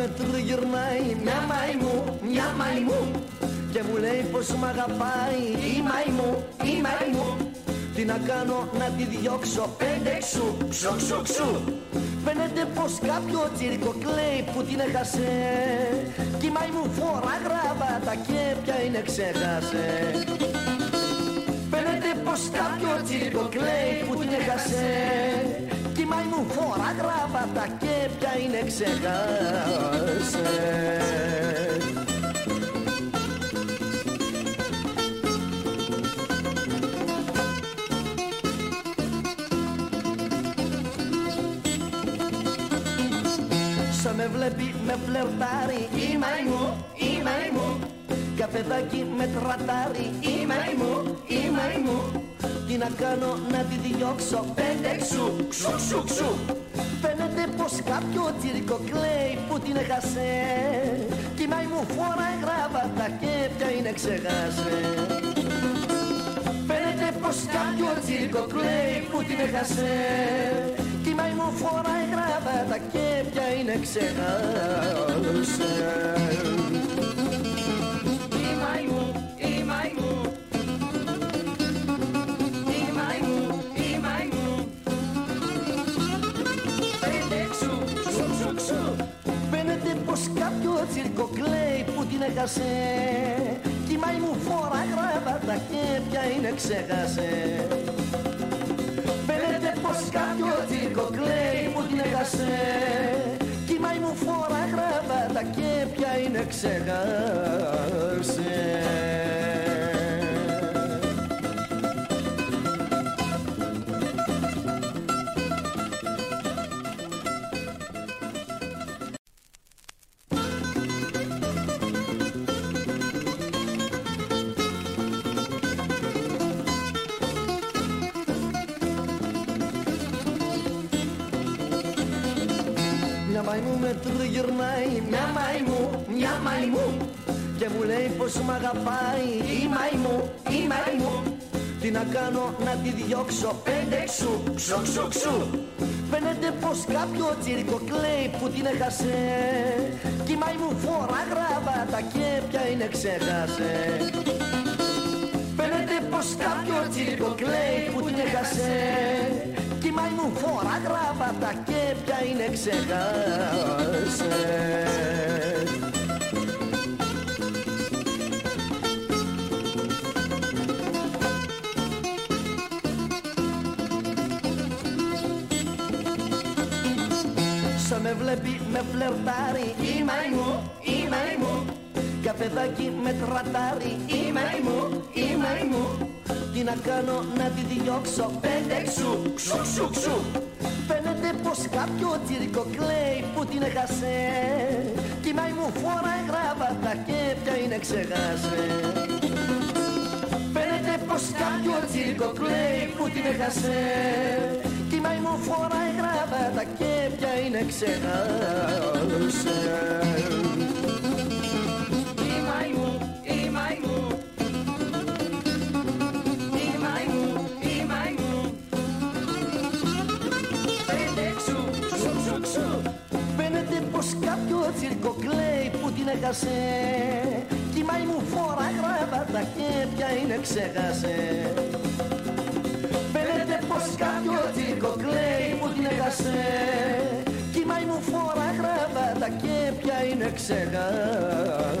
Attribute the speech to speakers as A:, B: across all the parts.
A: με τριγυρνάει. Μια μαϊμού, μια μαϊμού και μου λέει πως μ' αγαπάει. Η μαϊμού, η μαϊμού τι να κάνω να τη διώξω. Πέντε ξου, ξου, ξου, ξου. Φαίνεται πως κάποιο τσίρκο κλαίει που την έχασε. Κι η μαϊμού φορά γραβάτα και πια είναι ξέχασε. Φαίνεται πως κάποιο τσίρκο κλαίει που την έχασε Κι η μαϊμού φορά γραβάτα και πια είναι ξέχασε Σαν με βλέπει με φλερτάρει η μαϊμού, η μαϊμού Καφεδάκι με τρατάρει η μαϊμού, η μαϊμού Τι να κάνω να τη διώξω. Πέντε ξου, ξου, ξου, ξου. Φαίνεται πως κάποιο τσίρικο κλαίει που την έχασε. Κι η μαϊμού φοράει γράβατα και πια είναι ξεχάσε. Φαίνεται πως κάποιο τσίρικο κλαίει που την έχασε. Κι η μαϊμού φοράει γράβατα και πια είναι ξεχάσε. Η μαϊμού, η μαϊμού πως κάποιο τσίρκο κλαίει που την έχασε. Κι η μαϊμού φορά γράβατα και πια είναι ξέχασε. Φαίνεται πως κάποιο τσίρκο κλαίει που την έχασε. Κι η μαϊμού φορά γράβατα και πια είναι ξέχασε τριγυρνάει, μια μαϊμού, μια μαϊμού Και μου λέει πως μ' αγαπάει η μαϊμού, η μαϊμού Τι να κάνω να τη διώξω πέντε ξου, ξου, ξου, ξου. Φαίνεται πως κάποιο τσίρκο κλαίει που την έχασε. Κι η μαϊμού φορά γραβάτα και πια είναι ξέχασε Φαίνεται πως κάποιο τσίρκο κλαίει που την έχασε. Κι η μαϊμού φορά γραβάτα και πια είναι ξεχάσες. Σαν με βλέπει με φλερτάρει η μαϊμού, η μαϊμού Καφεδάκι με τρατάρει η μαϊμού, η μαϊμού Τι να κάνω να τη διώξω πέντε ξου, ξου, ξου, ξου. Φαίνεται πως κάποιο τσίρκο κλαίει που την έχασε. Κι η μαϊμού φοράει γράβατα και πια είναι ξεχάσε. Φαίνεται πως κάποιο τσίρκο κλαίει που την έχασε. Κι η μαϊμού φοράει γράβατα και πια είναι ξεχάσε κάποιο τσίρκο κλαίει που την έχασε. Κι η μαϊμού φοράει γράβατα και πια είναι ξέχασε Φαίνεται πως κάποιο τσίρκο κλαίει που την έχασε. Κι η μαϊμού φοράει γράβατα και πια είναι ξέχασε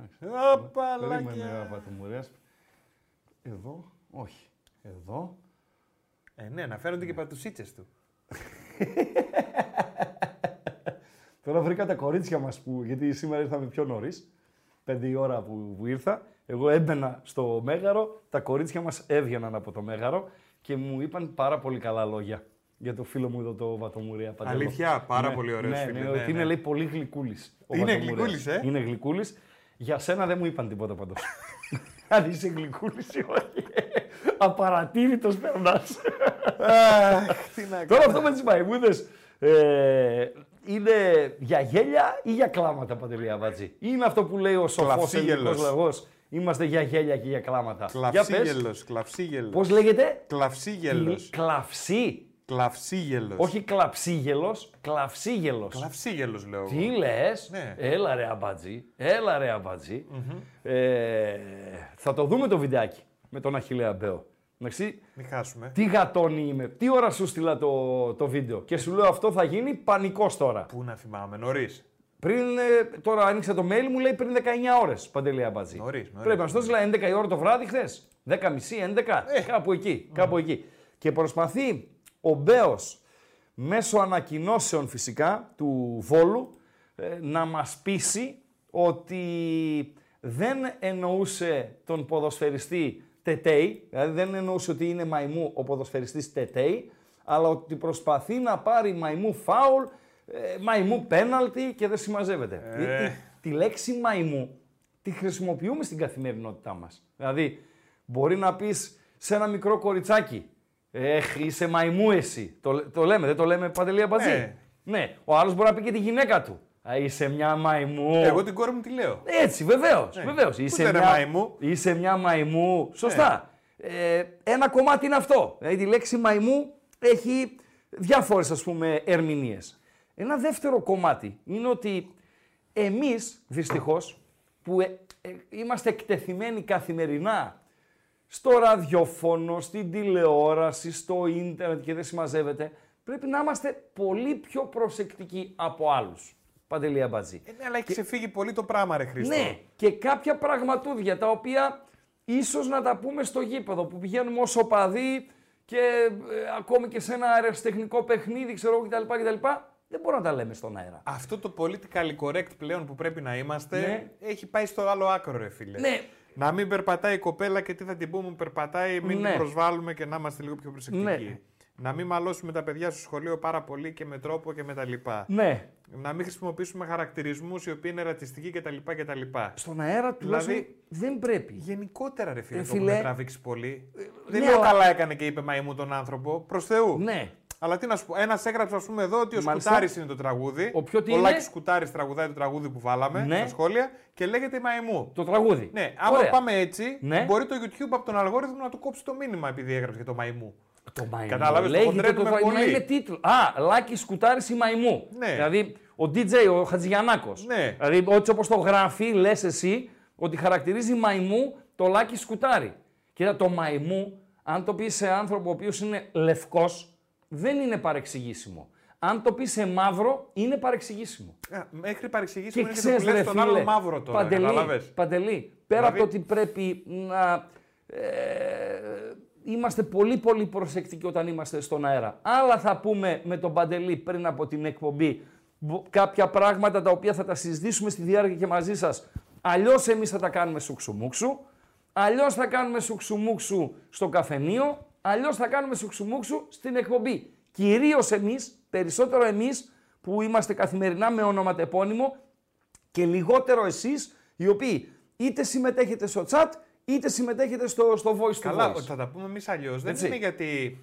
B: Άλεξε.
C: Απαλάκια.
B: Περίμενε, αγαπάτε μου, ρε. Εδώ, όχι. Εδώ.
C: Ε, ναι, να φέρονται και πατουσίτσες του.
B: Τώρα βρήκα τα κορίτσια μας που. Γιατί σήμερα ήρθαμε πιο νωρίς. Πέντε η ώρα που, που ήρθα. Εγώ έμπαινα στο μέγαρο. Τα κορίτσια μας έβγαιναν από το μέγαρο και μου είπαν πάρα πολύ καλά λόγια για το φίλο μου εδώ το Βατομουρία. Παντελό.
D: Αλήθεια, πάρα
B: Ναι,
D: πολύ ωραίος
B: ναι,
D: φίλε,
B: Ναι,
D: ναι,
B: ότι είναι
D: ναι.
B: λέει πολύ γλυκούλης.
D: Είναι γλυκούλης, ε;
B: Είναι γλυκούλης. Για σένα δεν μου είπαν τίποτα πάντως. Αν είσαι γλυκούλης ή όχι. Απαρατήρητος περνά.
D: Αχ, τι να
B: Τώρα
D: κάνω.
B: αυτό με τις μαϊμούδες ε, είναι για γέλια ή για κλάματα, Παντελή Αβάτζη; Ή είναι αυτό που λέει ο σοφός
D: Κλαυσίγελος.
B: ελληνικός λαός. Είμαστε για γέλια και για κλάματα. Για πες,
D: Κλαυσίγελος, κλαυσίγελος.
B: πώς λέγεται,
D: Κλαυσίγελος.
B: κλαυσί.
D: Κλαυσίγελος.
B: Όχι κλαψίγελος, κλαυσίγελος.
D: Κλαυσίγελος λέω. εγώ.
B: Τι λες,
D: Ναι.
B: έλα ρε αμπατζή, έλα ρε αμπατζή. Ε, θα το δούμε το βιντεάκι με τον Αχιλέα Μπέο. Εντάξει,
D: Μην χάσουμε.
B: τι γατόνι είμαι, τι ώρα σου στείλα το, το βίντεο και σου λέω αυτό θα γίνει πανικός τώρα.
D: Πού να θυμάμαι, νωρίς.
B: Πριν, ε, τώρα άνοιξε το mail μου, λέει πριν 19 ώρες, Παντελή Αμπατζή.
D: Νωρίς, νωρίς.
B: Πρέπει να σου δώσει, λέει 11 η ώρα το βράδυ χθες. 10.30, 11,
D: Ε.
B: κάπου εκεί, κάπου εκεί. Και προσπαθεί ο Μπέος, μέσω ανακοινώσεων φυσικά του Βόλου, ε, να μας πείσει ότι δεν εννοούσε τον ποδοσφαιριστή Τετέι, δηλαδή δεν εννοούσε ότι είναι μαϊμού ο ποδοσφαιριστής Τετέι, αλλά ότι προσπαθεί να πάρει μαϊμού φάουλ, ε, μαϊμού πέναλτι και δεν συμμαζεύεται.
D: Ε.
B: Τη, τη λέξη μαϊμού τη χρησιμοποιούμε στην καθημερινότητά μας. Δηλαδή, μπορεί να πεις σε ένα μικρό κοριτσάκι, Έχ, είσαι μαϊμού εσύ. Το, το λέμε, δεν το λέμε παντελή αμπατζή.
D: Ναι.
B: ναι. Ο άλλος μπορεί να πει και τη γυναίκα του. Α, είσαι μια μαϊμού.
D: Εγώ την κόρη μου τι λέω.
B: Έτσι, βεβαίως.
D: Ναι.
B: Βεβαίως.
D: Πού
B: Είσαι,
D: ήταν
B: μια...
D: μαϊμού;
B: είσαι μια μαϊμού. Σωστά. Ε, ένα κομμάτι είναι αυτό. Δηλαδή, η λέξη μαϊμού έχει διάφορες ας πούμε ερμηνείες. Ένα δεύτερο κομμάτι είναι ότι εμείς δυστυχώς που ε, ε, είμαστε εκτεθειμένοι καθημερινά στο ραδιόφωνο, στην τηλεόραση, στο ίντερνετ και δεν συμμαζεύεται, πρέπει να είμαστε πολύ πιο προσεκτικοί από άλλους. Παντελή Αμπατζή.
D: Ε, ναι, αλλά έχει ξεφύγει πολύ το πράγμα, ρε Χρήστο.
B: Ναι, και κάποια πραγματούδια τα οποία ίσως να τα πούμε στο γήπεδο που πηγαίνουμε ως οπαδοί και ε, ακόμη και σε ένα αεραστεχνικό παιχνίδι, ξέρω εγώ κτλ, κτλ. Δεν μπορούμε να τα λέμε στον αέρα.
D: Αυτό το political correct πλέον που πρέπει να είμαστε
B: Ναι.
D: έχει πάει στο άλλο άκρο, ρε φίλε.
B: Ναι.
D: Να μην περπατάει η κοπέλα και τι θα την πούμε, που περπατάει, μην
B: Ναι.
D: την προσβάλλουμε και να είμαστε λίγο πιο προσεκτικοί.
B: Ναι.
D: Να μην μαλώσουμε τα παιδιά στο σχολείο πάρα πολύ και με τρόπο και με τα λοιπά.
B: Ναι,
D: Να μην χρησιμοποιήσουμε χαρακτηρισμούς οι οποίοι είναι ρατσιστικοί κτλ. κτλ.
B: στον αέρα τουλάχιστον
D: Δηλαδή-
B: δεν πρέπει.
D: Γενικότερα, ρε φίλε,
B: Ε,
D: το
B: φίλε,
D: έχουμε τραβήξει πολύ. Δεν
B: ναι,
D: λέω
B: αλλά-
D: καλά έκανε και είπε μαϊμού τον άνθρωπο. Προς Θεού.
B: Ναι,
D: Αλλά τι να σου πω, ένας έγραψε ας πούμε εδώ ότι ο
B: Μάλιστα.
D: Σκουτάρης είναι το τραγούδι.
B: Ο ποιο τι
D: ο
B: είναι;
D: Λάκης Σκουτάρης τραγουδάει το τραγούδι που βάλαμε
B: Ναι.
D: στα σχόλια και λέγεται η Μαϊμού.
B: το τραγούδι.
D: Ναι, άμα
B: Ωραία.
D: πάμε έτσι,
B: Ναι.
D: μπορεί το YouTube από τον αλγόριθμο να του κόψει το μήνυμα επειδή έγραψε για το Μαϊμού.
B: Το μαϊμού.
D: Κατάλαβες, το
B: Λέγεται
D: χοντρένουμε
B: το,
D: πολύ.
B: να είναι τίτλο. Α, Λάκης Σκουτάρης ή Μαϊμού.
D: Ναι.
B: Δηλαδή ο DJ, ο Χατζηγιανάκο.
D: Ναι.
B: Δηλαδή έτσι όπως το γράφει, λες εσύ ότι χαρακτηρίζει Μαϊμού το Λάκης Σκουτάρη. Κοίτα, το Μαϊμού, αν το πεις σε άνθρωπο ο οποίος είναι λευκός, δεν είναι παρεξηγήσιμο. Αν το πεις σε μαύρο, είναι παρεξηγήσιμο.
D: Ε, Μέχρι παρεξηγήσει
B: Και
D: είναι και το
B: ξέρεις,
D: που λες
B: ρε
D: τον
B: φίλε,
D: άλλο μαύρο τώρα.
B: Παντελή,
D: Κατάλαβες.
B: Παντελή, πέρα
D: Δηλαδή-
B: από το ότι πρέπει να ε, είμαστε πολύ πολύ προσεκτικοί όταν είμαστε στον αέρα. Άλλα θα πούμε με τον Παντελή πριν από την εκπομπή Μπο- κάποια πράγματα τα οποία θα τα συζητήσουμε στη διάρκεια και μαζί σας. Αλλιώς εμείς θα τα κάνουμε σουξουμούξου, αλλιώς θα κάνουμε σουξουμούξου στο καφενείο, αλλιώς θα κάνουμε σουξουμούξου στην εκπομπή. Κυρίως εμείς, περισσότερο εμείς που είμαστε καθημερινά με ονοματεπώνυμο και λιγότερο εσείς οι οποίοι είτε συμμετέχετε στο chat είτε συμμετέχετε στο, στο voice to
D: Καλά,
B: voice.
D: ότι θα τα πούμε εμείς αλλιώς. Δεν
B: Έτσι.
D: είναι γιατί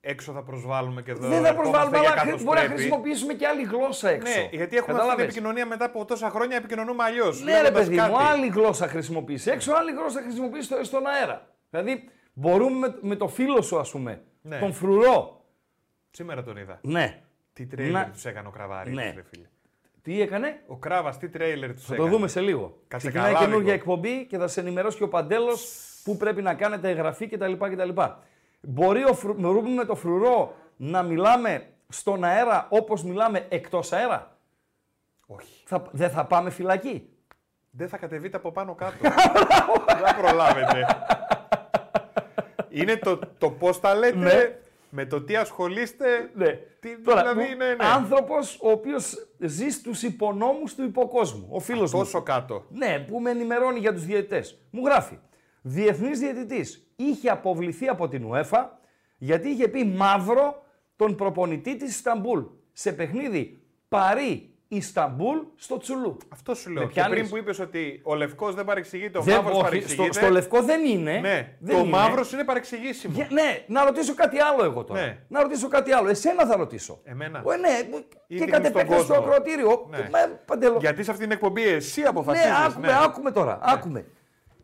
D: έξω θα προσβάλλουμε και εδώ.
B: Δεν θα
D: ερχόμαστε
B: προσβάλλουμε,
D: για
B: αλλά
D: καθώς
B: χρη- μπορεί να
D: πρέπει.
B: χρησιμοποιήσουμε και άλλη γλώσσα έξω.
D: Ναι, γιατί έχουμε αυτή την
B: Κατάλαβες;
D: επικοινωνία μετά από τόσα χρόνια επικοινωνούμε αλλιώς.
B: Ναι, ρε παιδί μου, άλλη γλώσσα χρησιμοποιήσει έξω, άλλη γλώσσα χρησιμοποιήσει στο, στον αέρα. Δηλαδή, μπορούμε με, με το φίλο σου, ας πούμε,
D: Ναι.
B: τον φρουρό.
D: Σήμερα τον είδα.
B: Ναι.
D: Τι τρέιλερ
B: Να-
D: τους έκανε ο Κραβάρης,
B: Ναι.
D: ρε φίλε.
B: Τι έκανε,
D: Ο Κράβας, τι τρέιλερ τους
B: θα
D: έκανε.
B: το δούμε σε λίγο.
D: Κάτσε
B: Ξεκινάει
D: καλά
B: καινούργια
D: λίγο.
B: εκπομπή και θα σε ενημερώσει και ο Παντέλος που πρέπει να κάνετε εγγραφή κτλ. κτλ. Μπορεί ο φρου... μπορούμε με το φρουρό να μιλάμε στον αέρα όπως μιλάμε εκτός αέρα.
D: Όχι.
B: Θα... Δεν θα πάμε φυλακή.
D: Δεν θα κατεβείτε από πάνω κάτω. Δεν θα προλάβετε. Είναι το, το πώς τα λέτε.
B: Ναι.
D: Με το τι ασχολείστε.
B: Ναι.
D: Τι,
B: Τώρα,
D: δηλαδή
B: μου-
D: είναι. Ναι.
B: άνθρωπος ο οποίος ζει στους υπονόμους του υποκόσμου. Ο φίλος μου.
D: Τόσο κάτω.
B: Ναι, που με ενημερώνει για τους διαιτητές. Μου γράφει. Διεθνής διαιτητής είχε αποβληθεί από την UEFA γιατί είχε πει μαύρο τον προπονητή της Ισταμπούλ σε παιχνίδι Παρί Ισταμπούλ στο Τσουλού.
D: Αυτό σου λέω.
B: Με
D: Και
B: πιάνεις;
D: πριν που είπες ότι ο λευκός δεν παρεξηγείται, ο
B: Δεν-
D: μαύρος
B: όχι,
D: παρεξηγείται.
B: στο, στο λευκό δεν είναι.
D: Ναι,
B: δεν
D: το
B: είναι.
D: μαύρος είναι παρεξηγήσιμο.
B: Για- ναι, να ρωτήσω κάτι άλλο εγώ τώρα.
D: Ναι.
B: Να ρωτήσω κάτι άλλο. Εσένα θα ρωτήσω.
D: Εμένα.
B: Ο, ναι, και
D: δείχνεις
B: κατ'
D: τον
B: επέκταση στο
D: κόσμο.
B: ακροατήριο.
D: Ναι.
B: Μα, Παντελώ.
D: Γιατί σε αυτήν την εκπομπή εσύ
B: Ναι,
D: αποφασίζεις.
B: άκουμε, άκουμε τώρα. Άκουμε.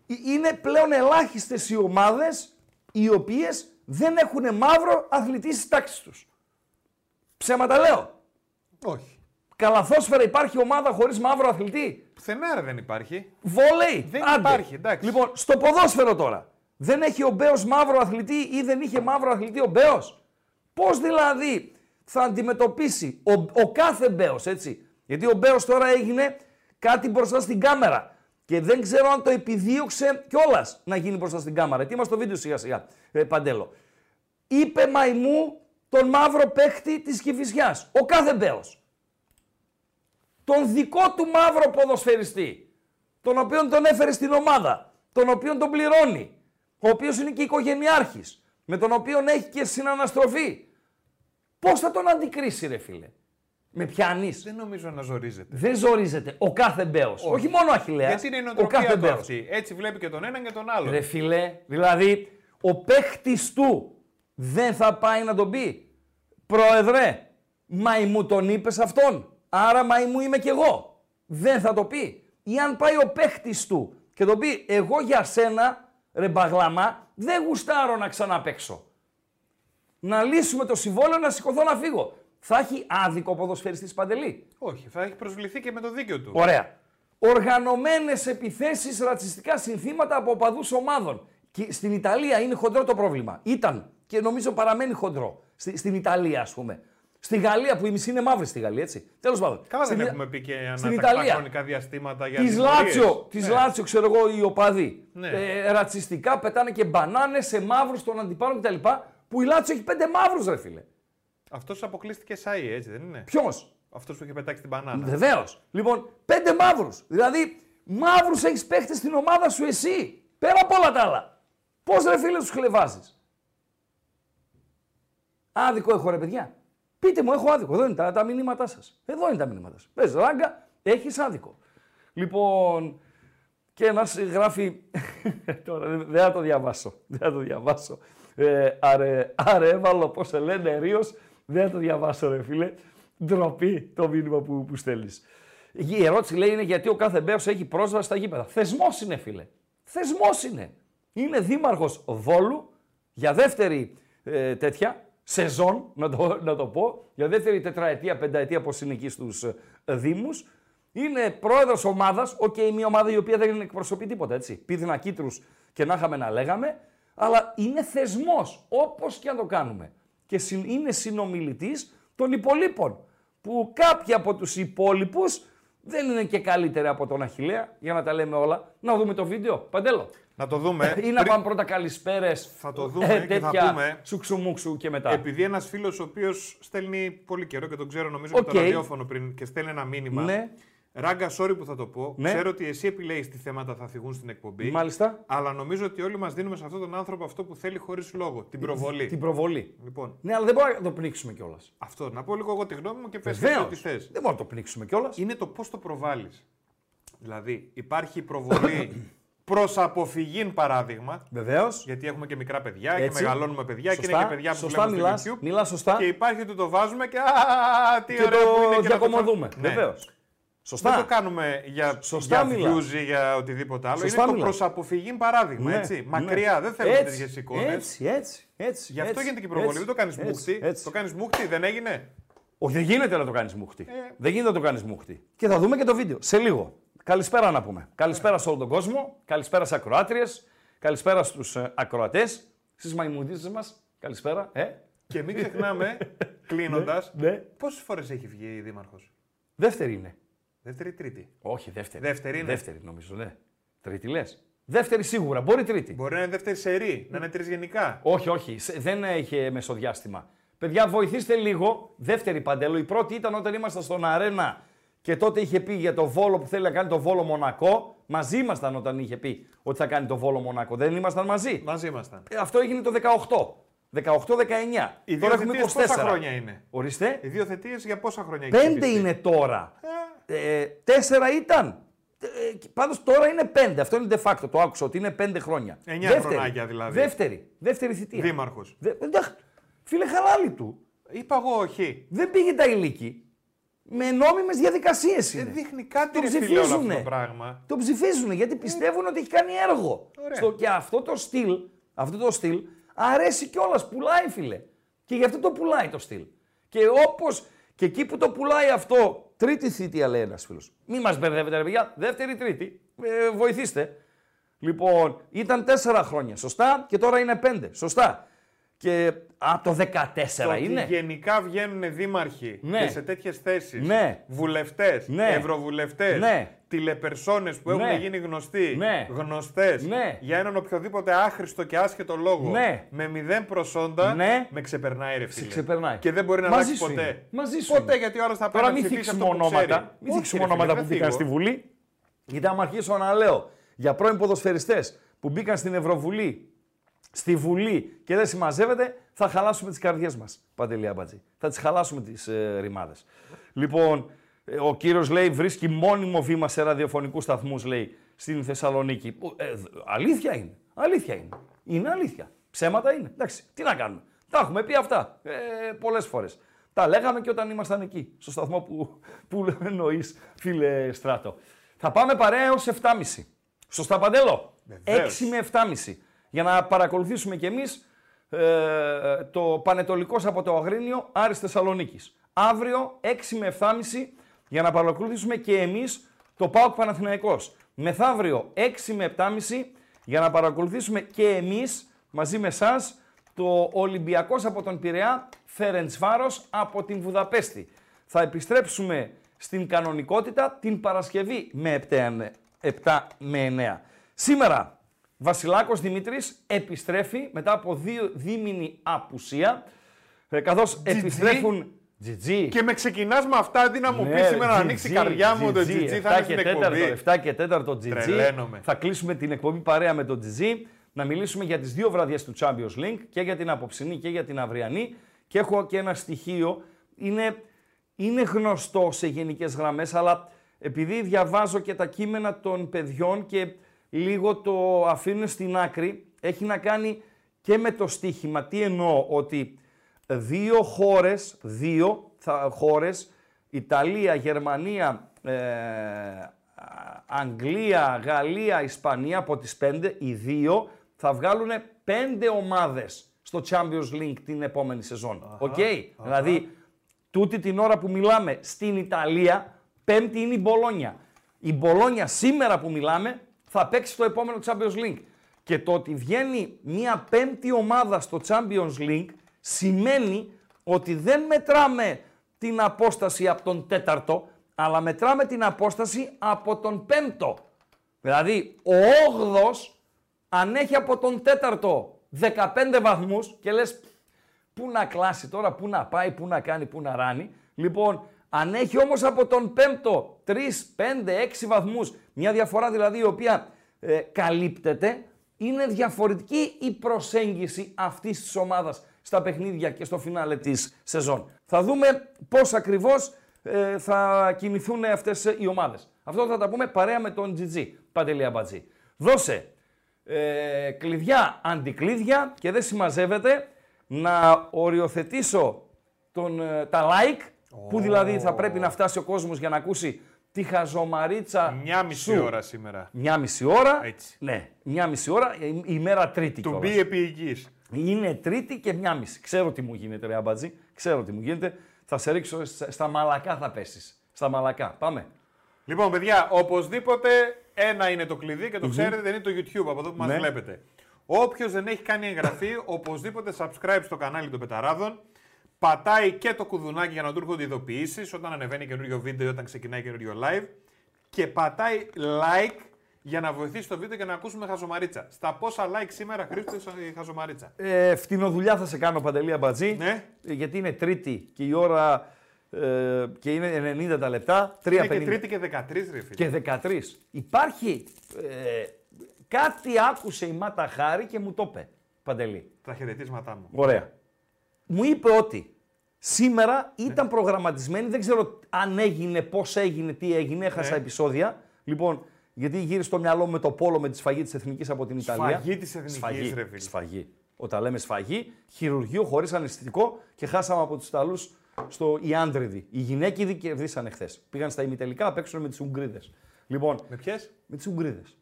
B: Ε, Είναι πλέον ελάχιστες οι ομάδες οι οποίες δεν έχουν μαύρο αθλητή στις τάξεις τους. Ψέματα λέω.
D: Όχι.
B: Καλαθόσφαιρα υπάρχει ομάδα χωρίς μαύρο αθλητή;
D: Πουθενά ρε, δεν υπάρχει.
B: Βόλεϊ.
D: Δεν
B: άντε.
D: υπάρχει, εντάξει.
B: Λοιπόν, στο ποδόσφαιρο τώρα. Δεν έχει ο Μπέος μαύρο αθλητή ή δεν είχε μαύρο αθλητή ο Μπέος; Πώς δηλαδή θα αντιμετωπίσει ο, ο κάθε Μπέος, έτσι; Γιατί ο Μπέος τώρα έγινε κάτι μπροστά στην κάμερα. Και δεν ξέρω αν το επιδίωξε κιόλας να γίνει μπροστά στην κάμερα. Τι είμαστε στο βίντεο σιγά σιγά, ε, Παντέλο. Είπε μαϊμού τον μαύρο παίχτη της Κηφισιάς. Ο κάθε Μπέος. Τον δικό του μαύρο ποδοσφαιριστή τον οποίον τον έφερε στην ομάδα, τον οποίον τον πληρώνει, ο οποίος είναι και οικογενειάρχης, με τον οποίον έχει και συναναστροφή. Πώς θα τον αντικρίσει ρε φίλε; Με πιάνεις;
D: Δεν νομίζω να ζορίζεται.
B: Δεν ζορίζεται ο κάθε μπέος. Όχι, μόνο ο Αχιλέας.
D: Γιατί είναι η
B: ο
D: νοοτροπία
B: κάθε
D: του
B: μπέος.
D: αυτή. Έτσι βλέπει και τον έναν και τον άλλον.
B: Ρε φίλε, δηλαδή ο παίχτης του δεν θα πάει να τον πει. Πρόεδρε, μα μου τον είπες αυτόν, άρα μα μου είμαι κι εγώ. Δεν θα το πει. Ή αν πάει ο παίχτης του και τον πει, εγώ για σένα, ρε μπαγλαμά, δεν γουστάρω να ξαναπαίξω. Να λύσουμε το συμβόλαιο, να σηκωθώ να φύγω. Θα έχει άδικο ποδοσφαιριστής Παντελή.
D: Όχι, θα έχει προσβληθεί και με το δίκιο του.
B: Ωραία. Οργανωμένες επιθέσεις, ρατσιστικά συνθήματα από οπαδούς ομάδων. Και στην Ιταλία είναι χοντρό το πρόβλημα. Ήταν και νομίζω παραμένει χοντρό. Στη- στην Ιταλία, ας πούμε. Στη Γαλλία, που η μισή είναι μαύρη στη Γαλλία, έτσι. Τέλος πάντων.
D: Καλά
B: Στην
D: δεν
B: Ι-
D: έχουμε πει και
B: στην
D: ανατακτά
B: Ιταλία.
D: χρονικά διαστήματα για
B: Της
D: τιμωρίες.
B: Λάτσιο, της
D: Ναι.
B: Λάτσιο, ξέρω εγώ, οι οπαδοί.
D: Ναι.
B: Ε, ρατσιστικά πετάνε και μπανάνε σε μαύρους των αντιπάλων κτλ. Που η Λάτσιο έχει πέντε μαύρους, ρε φίλε.
D: Αυτός αποκλείστηκε ΣΑΗ, έτσι δεν είναι;
B: Ποιος;
D: Αυτός που είχε πετάξει την μπανάνα.
B: Βεβαίως. Λοιπόν, πέντε μαύρους. Δηλαδή, μαύρους έχεις παίχτες στην ομάδα σου εσύ. Πέρα από όλα τα άλλα. Πώς ρε φίλε τους χλεβάζεις; Άδικο έχω ρε παιδιά. Πείτε μου, έχω άδικο. Εδώ είναι τα, τα μηνύματά σας. Εδώ είναι τα μηνύματά σας. Πες ράγκα, έχεις άδικο. Λοιπόν, και ένας γράφει. Τώρα δεν δεν θα το διαβάσω. Δεν θα το διαβάσω. Ε, αρε, αρέβαλο, πώς σε λένε, Ρίο. Δεν θα το διαβάσω, ρε φίλε. Ντροπή το μήνυμα που, που στέλνεις. Η ερώτηση λέει είναι γιατί ο κάθε Μπέος έχει πρόσβαση στα γήπεδα. Θεσμός είναι, φίλε. Θεσμός είναι. Είναι δήμαρχος Βόλου για δεύτερη ε, τέτοια σεζόν, να το, να το πω, για δεύτερη τετραετία, πενταετία, πώς είναι εκεί στους ε, Δήμους. Είναι πρόεδρος ομάδας, οκ, μια ομάδα η οποία δεν εκπροσωπεί τίποτα, έτσι. Πύδνα Κίτρους και να είχαμε να λέγαμε, αλλά είναι θεσμός, όπως και αν το κάνουμε. Και συν- είναι συνομιλητής των υπολοίπων. Που κάποιοι από τους υπόλοιπους δεν είναι και καλύτεροι από τον Αχιλλέα, για να τα λέμε όλα. Να δούμε το βίντεο. Παντέλο.
D: Να το δούμε.
B: Ή να
D: Πριν-
B: πάμε πρώτα καλησπέρες.
D: Θα το δούμε και θα πούμε. Σουξουμούξου
B: και μετά.
D: Επειδή ένας φίλος ο οποίος στέλνει πολύ καιρό και τον ξέρω νομίζω
B: Οκ.
D: και το ραδιόφωνο πριν και στέλνει ένα μήνυμα.
B: Ναι.
D: Ράγκα, sorry που θα το πω.
B: Ναι.
D: Ξέρω ότι εσύ επιλέγεις τι θέματα θα θιγούν στην εκπομπή.
B: Μάλιστα.
D: Αλλά νομίζω ότι όλοι μας δίνουμε σε αυτόν τον άνθρωπο αυτό που θέλει χωρίς λόγο. Την προβολή.
B: Την προβολή.
D: Λοιπόν,
B: Ναι, αλλά δεν μπορούμε να το πνίξουμε κιόλας.
D: αυτό. Να πω λίγο εγώ τη γνώμη μου και πες εσύ
B: Βεβαίω.
D: ό,τι θες.
B: Δεν μπορούμε να το πνίξουμε κιόλας.
D: Είναι το πώς το προβάλλεις. Δηλαδή, υπάρχει προβολή προς αποφυγή παράδειγμα.
B: Βεβαίως.
D: Γιατί έχουμε και μικρά παιδιά
B: Έτσι.
D: και μεγαλώνουμε παιδιά και
B: Σωστά.
D: είναι και παιδιά που
B: Σωστά
D: βλέπουμε
B: μιλάς.
D: στο YouTube.
B: Μιλάς σωστά.
D: Και υπάρχει ότι το βάζουμε και α, τι
B: Και
D: ωραία που είναι
B: το
D: και να το
B: διακομωδούμε.
D: Ναι.
B: Βεβαίως. Σωστά.
D: Δεν το κάνουμε για,
B: Σωστά
D: για
B: μιλάς.
D: views ή για οτιδήποτε άλλο.
B: Σωστά
D: είναι το
B: μιλάς.
D: προ αποφυγή παράδειγμα.
B: Ναι,
D: έτσι.
B: ναι.
D: Μακριά, δεν θέλουμε
B: Έτσι,
D: τέτοιες εικόνες.
B: Έτσι, έτσι, έτσι.
D: Γι' αυτό
B: έτσι,
D: γίνεται και η προβολή.
B: έτσι,
D: Δεν το κάνεις
B: έτσι,
D: μούχτη.
B: έτσι.
D: Το κάνεις μούχτη, δεν έγινε;
B: Όχι, δεν γίνεται να το κάνεις μούχτη.
D: Ε.
B: Δεν γίνεται να το κάνεις μούχτη. Και θα δούμε και το βίντεο σε λίγο. Καλησπέρα να πούμε. Καλησπέρα σε όλο τον κόσμο. Καλησπέρα σε ακροάτριες. Καλησπέρα στους ακροατές. Στις μαϊμουδίτε μας. Καλησπέρα. Ε.
D: Και μην ξεχνάμε, κλείνοντας,
B: Ναι.
D: πόσες φορές έχει βγει η Δήμαρχος;
B: Δεύτερη είναι.
D: Δεύτερη ή τρίτη.
B: Όχι, δεύτερη.
D: Δεύτερη είναι.
B: Δεύτερη νομίζω, ναι. Τρίτη λες. Δεύτερη σίγουρα. Μπορεί τρίτη.
D: Μπορεί να είναι δεύτερη σερή, να είναι τρεις γενικά.
B: Όχι, όχι. σε- Δεν είχε μεσοδιάστημα. Παιδιά, βοηθήστε λίγο. Δεύτερη παντέλο. Η πρώτη ήταν όταν ήμασταν στον Αρένα και τότε είχε πει για το βόλο που θέλει να κάνει το βόλο Μονακό. Μαζί ήμασταν όταν είχε πει ότι θα κάνει το βόλο Μονακό. Δεν ήμασταν μαζί;
D: Μαζί ήμασταν.
B: Ε, Αυτό έγινε το 18. 18-19.
D: Οι
B: Τώρα
D: δύο
B: έχουμε
D: θητείες
B: 24.
D: πόσα χρόνια είναι;
B: Ορίστε.
D: Οι δύο θετίε για πόσα χρόνια έχει
B: Πέντε
D: ψηφιστεί;
B: είναι τώρα. Ε, τέσσερα ήταν. Ε, Πάντως τώρα είναι πέντε. Αυτό είναι de facto. Το άκουσα ότι είναι πέντε χρόνια.
D: Εννιά χρονάκια δηλαδή.
B: Δεύτερη. Δεύτερη θητεία.
D: Δήμαρχος.
B: Δε, εντάξει, φίλε, χαλάλι του.
D: Είπα εγώ όχι.
B: Δεν πήγε τα ηλίκη. Με νόμιμες διαδικασίες είναι.
D: Δεν δείχνει κάτι
B: Το
D: ρε φίλε όλο αυτό
B: ψηφίζουνε.
D: το πράγμα.
B: Το ψηφίζουν γιατί πιστεύουν ότι έχει κάνει έργο.
D: Ωραία.
B: Στο, και αυτό το στυλ, αυτό το στυλ αρέσει κιόλας. Πουλάει, φίλε. Και γι' αυτό το πουλάει το στυλ. Και όπω και εκεί που το πουλάει αυτό, τρίτη θητεία λέει ένας φίλος. Μην μας μπερδεύετε, ρε παιδιά. Δεύτερη, τρίτη. Ε, βοηθήστε. Λοιπόν, ήταν τέσσερα χρόνια. Σωστά. Και τώρα είναι πέντε. Σωστά. Και από το 14
D: Το ότι
B: είναι.
D: γενικά βγαίνουν δήμαρχοι
B: Ναι.
D: και σε τέτοιες θέσεις.
B: Ναι.
D: Βουλευτές,
B: Ναι.
D: ευρωβουλευτές,
B: Ναι.
D: τηλεπερσόνες που
B: Ναι.
D: έχουν γίνει γνωστοί,
B: Ναι.
D: γνωστές
B: Ναι.
D: για έναν οποιοδήποτε άχρηστο και άσχετο λόγο.
B: Ναι.
D: Με μηδέν προσόντα,
B: Ναι.
D: με ξεπερνάει ρε
B: Σε
D: φίλε.
B: ξεπερνάει.
D: Και δεν μπορεί να
B: Μαζί
D: αλλάξει
B: σου
D: ποτέ.
B: είναι. Μαζί σου
D: Ποτέ
B: είναι.
D: γιατί ο άλλος θα πάει
B: Τώρα
D: να
B: μην
D: ψηφίσει
B: θίξουμε
D: αυτό που
B: ονόματα,
D: ξέρει.
B: μην
D: Όχι,
B: θίξουμε
D: ρε φίλε,
B: ονόματα
D: δεν
B: που μπήκαν
D: θίγω.
B: στη Βουλή. Γιατί άμα αρχίσω να λέω για πρώην ποδοσφαιριστές που μπήκαν στην Ευρωβουλή, στη Βουλή και δεν συμμαζεύεται, θα χαλάσουμε τις καρδιές μας, Παντελή Αμπατζή. Θα τις χαλάσουμε τις ε, ρημάδες. Λοιπόν, ε, ο κύριος λέει βρίσκει μόνιμο βήμα σε ραδιοφωνικούς σταθμούς, λέει, στην Θεσσαλονίκη. Που, ε, δ- αλήθεια είναι. Αλήθεια είναι. Είναι αλήθεια. Ψέματα είναι. Εντάξει, τι να κάνουμε. Τα έχουμε πει αυτά ε, πολλές φορές. Τα λέγαμε και όταν ήμασταν εκεί, στο σταθμό που, που εννοείς, φίλε Στράτο. Θα πάμε παρέα έως 7.30. Σωστά, Παντέλο.
D: Βεβαίως.
B: 6 με 7.30. Για να παρακολουθήσουμε κι εμείς ε, το Πανετολικός από το Αγρίνιο Άρης Θεσσαλονίκης. Αύριο 6 με 7.30 για να παρακολουθήσουμε και εμείς το ΠΑΟΚ Παναθηναϊκός. Μεθαύριο 6 με 7.30 για να παρακολουθήσουμε και εμείς μαζί με εσάς το Ολυμπιακός από τον Πειραιά Φέρεντσβάρος από την Βουδαπέστη. Θα επιστρέψουμε στην κανονικότητα την Παρασκευή με 7 με 9. Σήμερα Βασιλάκος Δημήτρης επιστρέφει μετά από δύο δίμηνη απουσία, ε, καθώς επιστρέφουν... GG.
D: Και με ξεκινάς με αυτά αντί να μου
B: Ναι,
D: πεις σήμερα να
B: GG,
D: ανοίξει η καρδιά μου το GG, θα είναι στην εκπομπή.
B: 7 και 4 το GG.
D: Τρελαίνομαι.
B: Θα κλείσουμε την εκπομπή παρέα με το GG. Να μιλήσουμε για τις δύο βραδιές του Champions League και για την απόψινή και για την αυριανή. Και έχω και ένα στοιχείο. Είναι, είναι γνωστό σε γενικές γραμμές, αλλά επειδή διαβάζω και τα κείμενα των παιδιών και λίγο το αφήνουν στην άκρη, έχει να κάνει και με το στοίχημα. Τι εννοώ, ότι δύο χώρες, δύο θα, χώρες, Ιταλία, Γερμανία, ε, Αγγλία, Γαλλία, Ισπανία, από τις πέντε, οι δύο θα βγάλουν πέντε ομάδες στο Champions League την επόμενη σεζόν. Οκ, δηλαδή τούτη την ώρα που μιλάμε στην Ιταλία, πέμπτη είναι η Μπολόνια. Η Μπολόνια σήμερα που μιλάμε θα παίξει το επόμενο Champions League. Και το ότι βγαίνει μια πέμπτη ομάδα στο Champions League σημαίνει ότι δεν μετράμε την απόσταση από τον τέταρτο, αλλά μετράμε την απόσταση από τον πέμπτο. Δηλαδή, ο όγδος αν έχει από τον τέταρτο 15 βαθμούς και λες πού να κλάσει τώρα, πού να πάει, πού να κάνει, πού να ράνει. Λοιπόν, αν έχει όμως από τον πέμπτο 3, 5, 6 βαθμούς, μια διαφορά δηλαδή η οποία ε, καλύπτεται, είναι διαφορετική η προσέγγιση αυτής της ομάδας στα παιχνίδια και στο φινάλε της σεζόν. Θα δούμε πώς ακριβώς ε, θα κινηθούν αυτές οι ομάδες. Αυτό θα τα πούμε παρέα με τον GG, Παντελή Αμπατζή. Δώσε ε, κλειδιά, αντικλείδια και δεν συμμαζεύεται να οριοθετήσω τον, ε, τα like, που δηλαδή θα πρέπει να φτάσει ο κόσμος για να ακούσει τη χαζομαρίτσα
D: Μια μισή
B: σου.
D: ώρα σήμερα.
B: Μια μισή ώρα.
D: Έτσι.
B: Ναι, μια μισή ώρα, η, η μέρα τρίτη
D: Του
B: κιόλας.
D: μπει επί υγιής.
B: Είναι τρίτη και μια μισή. Ξέρω τι μου γίνεται, ρε Αμπατζή. Ξέρω τι μου γίνεται. Θα σε ρίξω στα, στα μαλακά θα πέσεις. Στα μαλακά. Πάμε.
D: Λοιπόν, παιδιά, οπωσδήποτε ένα είναι το κλειδί και το ξέρετε, δεν είναι το YouTube από εδώ που μας
B: Ναι.
D: βλέπετε. Όποιος δεν έχει κάνει εγγραφή, οπωσδήποτε subscribe στο κανάλι των Πεταράδων. Πατάει και το κουδουνάκι για να του έρχονται ειδοποιήσεις όταν ανεβαίνει καινούριο βίντεο ή όταν ξεκινάει καινούριο live. Και πατάει like για να βοηθήσει το βίντεο και να ακούσουμε χαζομαρίτσα. Στα πόσα like σήμερα Χρήστο η χαζομαρίτσα;
B: Ε, φτηνοδουλειά θα σε κάνω παντελή αμπατζή.
D: Ναι.
B: Ε, Γιατί είναι Τρίτη και η ώρα ε, και είναι 90 τα λεπτά. 3.50
D: Είναι και Τρίτη και 13 ρε φίλε.
B: και 13. Υπάρχει ε, κάτι άκουσε η Μάτα Χάρη και μου το είπε. Παντελή.
D: Τα χαιρετίσματά μου.
B: Ωραία. Μου είπε ότι σήμερα ήταν προγραμματισμένη, δεν ξέρω αν έγινε, πώς έγινε, τι έγινε, έχασα
D: Ναι.
B: επεισόδια. Λοιπόν, γιατί γύρισε στο μυαλό μου με το πόλο με τη σφαγή της Εθνικής από την Ιταλία.
D: Σφαγή της Εθνικής,
B: Σφαγή,
D: ρε φίλε.
B: Σφαγή. Όταν λέμε σφαγή, χειρουργείο χωρίς αναισθητικό και χάσαμε από τους Ιταλούς στο Ιάντριδη. Οι γυναίκοι κερδίσανε χθες. Πήγαν στα ημιτελικά, απέξουν με τις Ουγγρίδες. Λοιπόν,
D: Με ποιες;
B: με τις Ουγγρίδες.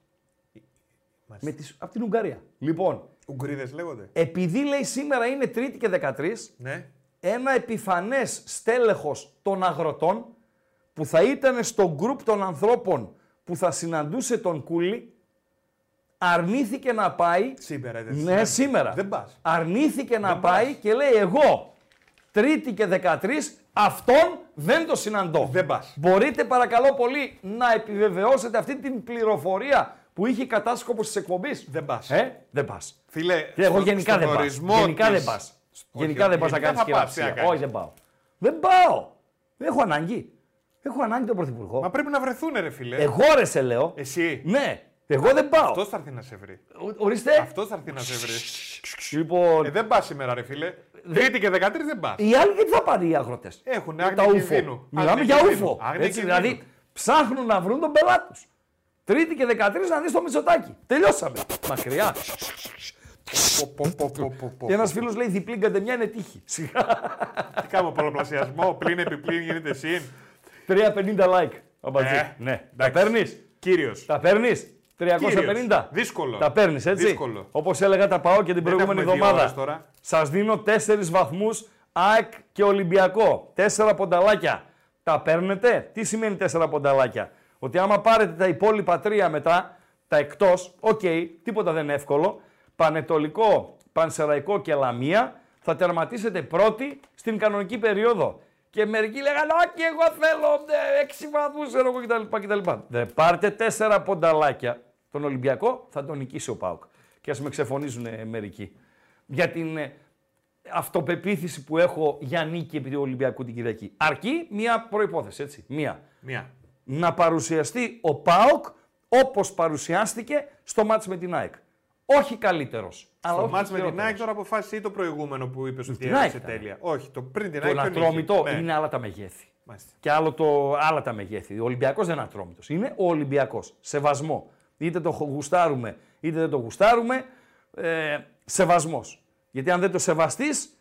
B: Με τις, από την Ουγγαρία. Λοιπόν,
D: Ουγγρίδες λέγονται.
B: επειδή λέει σήμερα είναι Τρίτη και 13,
D: Ναι.
B: ένα επιφανές στέλεχος των αγροτών που θα ήταν στο γκρουπ των ανθρώπων που θα συναντούσε τον Κούλι, αρνήθηκε να πάει.
D: Σήμερα είναι.
B: Ναι, σήμερα.
D: Δεν πας.
B: Αρνήθηκε να
D: Δεν
B: πάει
D: πας.
B: και λέει εγώ, Τρίτη και 13, αυτόν δεν το συναντώ.
D: Δεν πας.
B: Μπορείτε παρακαλώ πολύ να επιβεβαιώσετε αυτή την πληροφορία που είχε κατάσκοπο τη εκπομπή.
D: Δεν πας.
B: Ε, δεν πας.
D: Φίλε,
B: Και εγώ
D: στο-
B: γενικά
D: στον
B: δεν πάω.
D: ορισμό
B: Γενικά
D: της-
B: δεν πας.
D: Όχι,
B: Γενικά δεν πας να
D: γενικά
B: κάνεις
D: θα πας, τι να
B: χειραψία.
D: κάνεις.
B: Όχι, δεν πάω. Δεν πάω. Δεν έχω ανάγκη. Έχω ανάγκη τον Πρωθυπουργό.
D: Μα πρέπει να βρεθούν, ρε φίλε.
B: Εγώ ρε σε λέω.
D: Εσύ.
B: Ναι. Εγώ δεν πάω.
D: Αυτό θα έρθει να σε βρει.
B: Ο- Ορίστε.
D: Αυτό θα έρθει να σε βρει.
B: Λοιπόν,
D: Ε, δεν πας σήμερα, ρε φίλε. Τρίτη και 13 δεν πας.
B: οι άλλοι γιατί θα πάνε οι αγρότες;
D: Έχουν
B: τα
D: άγνοια
B: ούφο.
D: κινδύνου.
B: Μιλάμε
D: Άγνοια
B: για
D: κινδύνου.
B: ούφο.
D: Άγνοια
B: Έτσι,
D: κινδύνου.
B: δηλαδή ψάχνουν να βρουν τον πελάτη του. Τρίτη και 13 να δεις το μισοτάκι. Τελειώσαμε. Μακριά.
D: Πω, πω, πω, πω, πω, πω.
B: Και ένας φίλος λέει διπλή καντεμιά είναι τύχη. Σιγά.
D: Τι κάνουμε πολλαπλασιασμό, πλην επιπλήν γίνεται συν.
B: 350 like. Αμπατζή.
D: Ε,
B: ναι. Τα
D: εντάξει.
B: παίρνεις;
D: Κύριος.
B: Τα παίρνεις; 350.
D: Δύσκολο.
B: Τα παίρνεις, έτσι;
D: Δύσκολο.
B: Όπως έλεγα, τα πάω και την
D: Δεν
B: προηγούμενη
D: έχουμε δύο
B: εβδομάδα.
D: ώρες τώρα.
B: Σας δίνω 4 βαθμούς ΑΕΚ και Ολυμπιακό. 4 πονταλάκια. Τα παίρνετε; Τι σημαίνει 4 πονταλάκια; Ότι άμα πάρετε τα υπόλοιπα τρία μετά, τα εκτός, οκ, τίποτα δεν είναι εύκολο. Πανετολικό, Πανσεραϊκό και Λαμία, θα τερματίσετε πρώτοι στην κανονική περίοδο. Και μερικοί λέγανε, Όχι, εγώ θέλω ε, 6 βαθμούς, εγώ κτλ. κτλ. Δεν πάρτε 4 πονταλάκια. Τον Ολυμπιακό θα τον νικήσει ο ΠΑΟΚ. Και ας με ξεφωνίζουν ε, μερικοί. Για την ε, αυτοπεποίθηση που έχω για νίκη επί του Ολυμπιακού την Κυριακή. Αρκεί μία προϋπόθεση, έτσι. Μία.
D: Μία.
B: Να παρουσιαστεί ο ΠΑΟΚ όπως παρουσιάστηκε στο μάτς με την ΑΕΚ. Όχι καλύτερος. αλλά
D: Στο
B: όχι
D: μάτς με την
B: χειρότερος.
D: ΑΕΚ τώρα αποφάσισε ή το προηγούμενο που είπε ότι
B: την
D: έγραψε
B: ΑΕΚ ήταν.
D: τέλεια. Όχι, το πριν την
B: Το
D: ΑΕΚ. ποιον
B: ατρόμητο
D: είχε; Ναι.
B: είναι άλλα τα μεγέθη.
D: Μάλιστα.
B: Και άλλο το, άλλα τα μεγέθη. Ο Ολυμπιακός δεν είναι ατρόμητος. Είναι ο Ολυμπιακός. Σεβασμό. Είτε το γουστάρουμε είτε δεν το γουστάρουμε. Ε, Σεβασμός. Γιατί αν δεν το σεβαστείς,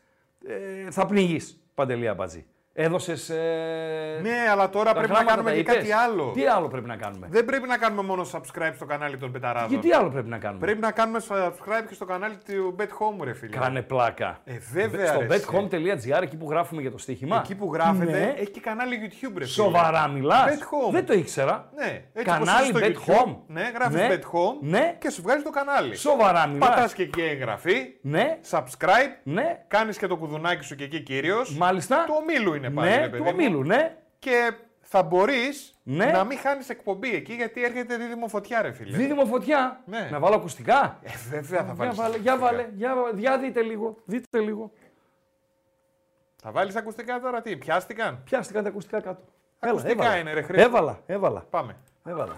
B: ε, θα πνιγείς. Παντελή Αμπατζή. Έδωσες. Ε,
D: Ναι, αλλά τώρα
B: τα
D: πρέπει να
B: γράμματα
D: κάνουμε
B: τα
D: και
B: είπες;
D: κάτι άλλο.
B: Τι άλλο πρέπει να κάνουμε;
D: Δεν πρέπει να κάνουμε μόνο subscribe στο κανάλι των Πεταράδων.
B: Και τι άλλο πρέπει να κάνουμε;
D: Πρέπει να κάνουμε subscribe και στο κανάλι του Bet Home, ρε φίλε.
B: Κάνε πλάκα.
D: Ε, βέβαια,
B: Στο
D: ρε, εσύ.
B: bethome.gr, εκεί που γράφουμε για το στοίχημα.
D: Εκεί που γράφετε,
B: Ναι.
D: έχει και κανάλι YouTube, ρε φίλε.
B: Σοβαρά μιλάς.
D: Bet Home.
B: Δεν το ήξερα.
D: Ναι, έτσι
B: Κανάλι
D: όπως είσαι
B: Bet
D: στο YouTube,
B: Home.
D: Ναι, γράφεις
B: Ναι.
D: Bet Home
B: Ναι.
D: και σου βγάζει το κανάλι.
B: Σοβαρά μιλάς.
D: Πατάς και εκεί εγγραφή,
B: Ναι,
D: subscribe,
B: ναι.
D: κάνεις και το κουδουνάκι σου και εκεί κυρίως.
B: Μάλιστα.
D: Του ομίλου είναι πάλι,
B: ναι,
D: ρε
B: του
D: παιδί μου.
B: ομίλου, ναι.
D: Και θα μπορείς
B: Ναι.
D: να μην χάνεις εκπομπή εκεί γιατί έρχεται δίδυμο φωτιά, ρε φίλε.
B: Δίδυμο φωτιά.
D: Ναι.
B: Να βάλω ακουστικά.
D: Ε, βέβαια θα
B: Για
D: βάλεις
B: βάλε,
D: ακουστικά.
B: για βάλε, για, βάλε. για δείτε λίγο, δείτε λίγο.
D: Θα βάλεις ακουστικά τώρα τι, πιάστηκαν;
B: Πιάστηκαν τα ακουστικά κάτω.
D: Ακουστικά
B: έβαλα.
D: είναι, ρε Χρήστο.
B: Έβαλα, έβαλα,
D: Πάμε.
B: έβαλα.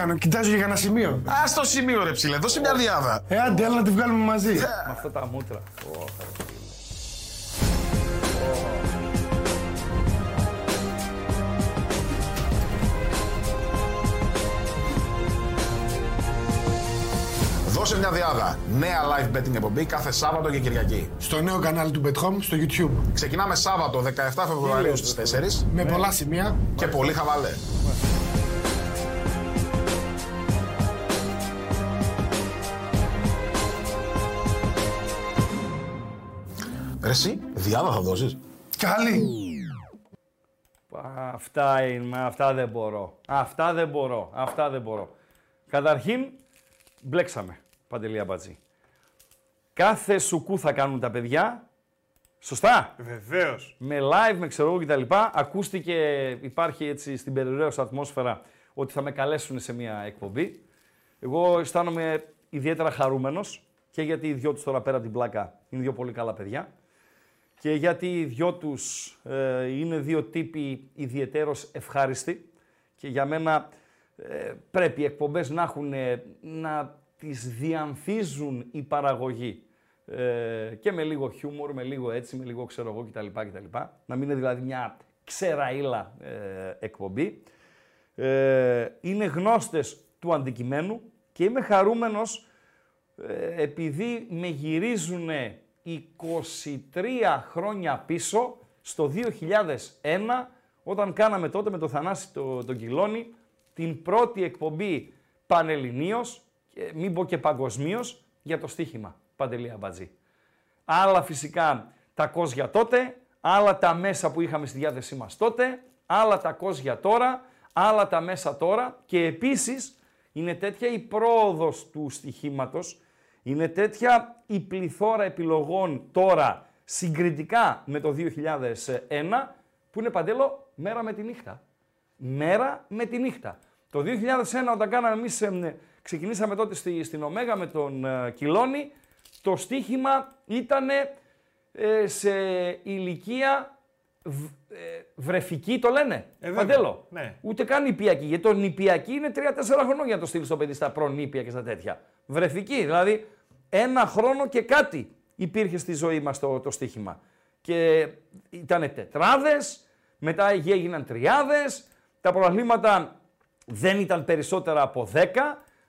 E: Κάνω, κοιτάζω για κανένα σημείο.
C: Α το σημείο ρε ψηλέ, δώσε μια διάδα.
E: Ε, άντε, έλα να τη βγάλουμε μαζί.
B: Με αυτά τα μούτρα. Ω,
C: Δώσε Δώσε μια διάδα. Νέα live betting εκπομπή κάθε Σάββατο και Κυριακή.
E: Στο νέο κανάλι του BetHome στο YouTube.
C: Ξεκινάμε Σάββατο 17 Φεβρουαρίου στις 4
E: Με πολλά σημεία.
C: και πολύ χαβαλέ. Εσύ, διάδα θα δώσεις.
E: Καλή.
B: Αυτά είναι, αυτά δεν μπορώ. Αυτά δεν μπορώ, αυτά δεν μπορώ. Καταρχήν, μπλέξαμε, Παντελή Αμπατζή. Κάθε σουκού θα κάνουν τα παιδιά, σωστά;
D: Βεβαίως.
B: Με live, με ξέρω εγώ κτλ. Ακούστηκε, υπάρχει έτσι στην περιραίωσα ατμόσφαιρα ότι θα με καλέσουν σε μια εκπομπή. Εγώ αισθάνομαι ιδιαίτερα χαρούμενος και γιατί οι δυο τους τώρα πέρα από την πλάκα είναι δύο πολύ καλά παιδιά και γιατί οι δυο τους ε, είναι δύο τύποι ιδιαιτέρως ευχάριστοι και για μένα ε, πρέπει οι εκπομπές να έχουν, ε, να τις διανθίζουν η παραγωγή ε, και με λίγο χιούμορ, με λίγο έτσι, με λίγο ξέρω εγώ κτλ. κτλ. Να μην είναι δηλαδή μια ξεραίλα ε, εκπομπή. Ε, είναι γνώστες του αντικειμένου και είμαι χαρούμενος ε, επειδή με γυρίζουν 23 χρόνια πίσω στο 2001 όταν κάναμε τότε με το Θανάση το, τον Κιλόνι την πρώτη εκπομπή πανελληνίως, και μην πω και παγκοσμίως, για το στοίχημα Παντελή Αμπατζή. Άλλα φυσικά τα κόζια τότε, άλλα τα μέσα που είχαμε στη διάθεσή μας τότε, άλλα τα κόζια τώρα, άλλα τα μέσα τώρα και επίσης είναι τέτοια η πρόοδος του στοιχήματος, είναι τέτοια η πληθώρα επιλογών τώρα συγκριτικά με το 2001 που είναι παντέλο μέρα με τη νύχτα. Μέρα με τη νύχτα. Το 2001 όταν κάναμε εμείς, εμ, ξεκινήσαμε τότε στη, στην Ωμέγα με τον ε, Κιλόνι, το στοίχημα ήταν σε ηλικία β- ε, βρεφική το λένε.
D: Ε, βέβαια.
B: Παντέλο.
D: Ναι.
B: Ούτε καν νηπιακή. Γιατί το νηπιακή είναι 3-4 χρονών για να το στείλεις το παιδί στα προνήπια και στα τέτοια. Βρεφική. Δηλαδή ένα χρόνο και κάτι υπήρχε στη ζωή μας το, το στοίχημα. Και ήταν τετράδες, μετά έγιναν τριάδες, τα προαθλήματα δεν ήταν περισσότερα από 10,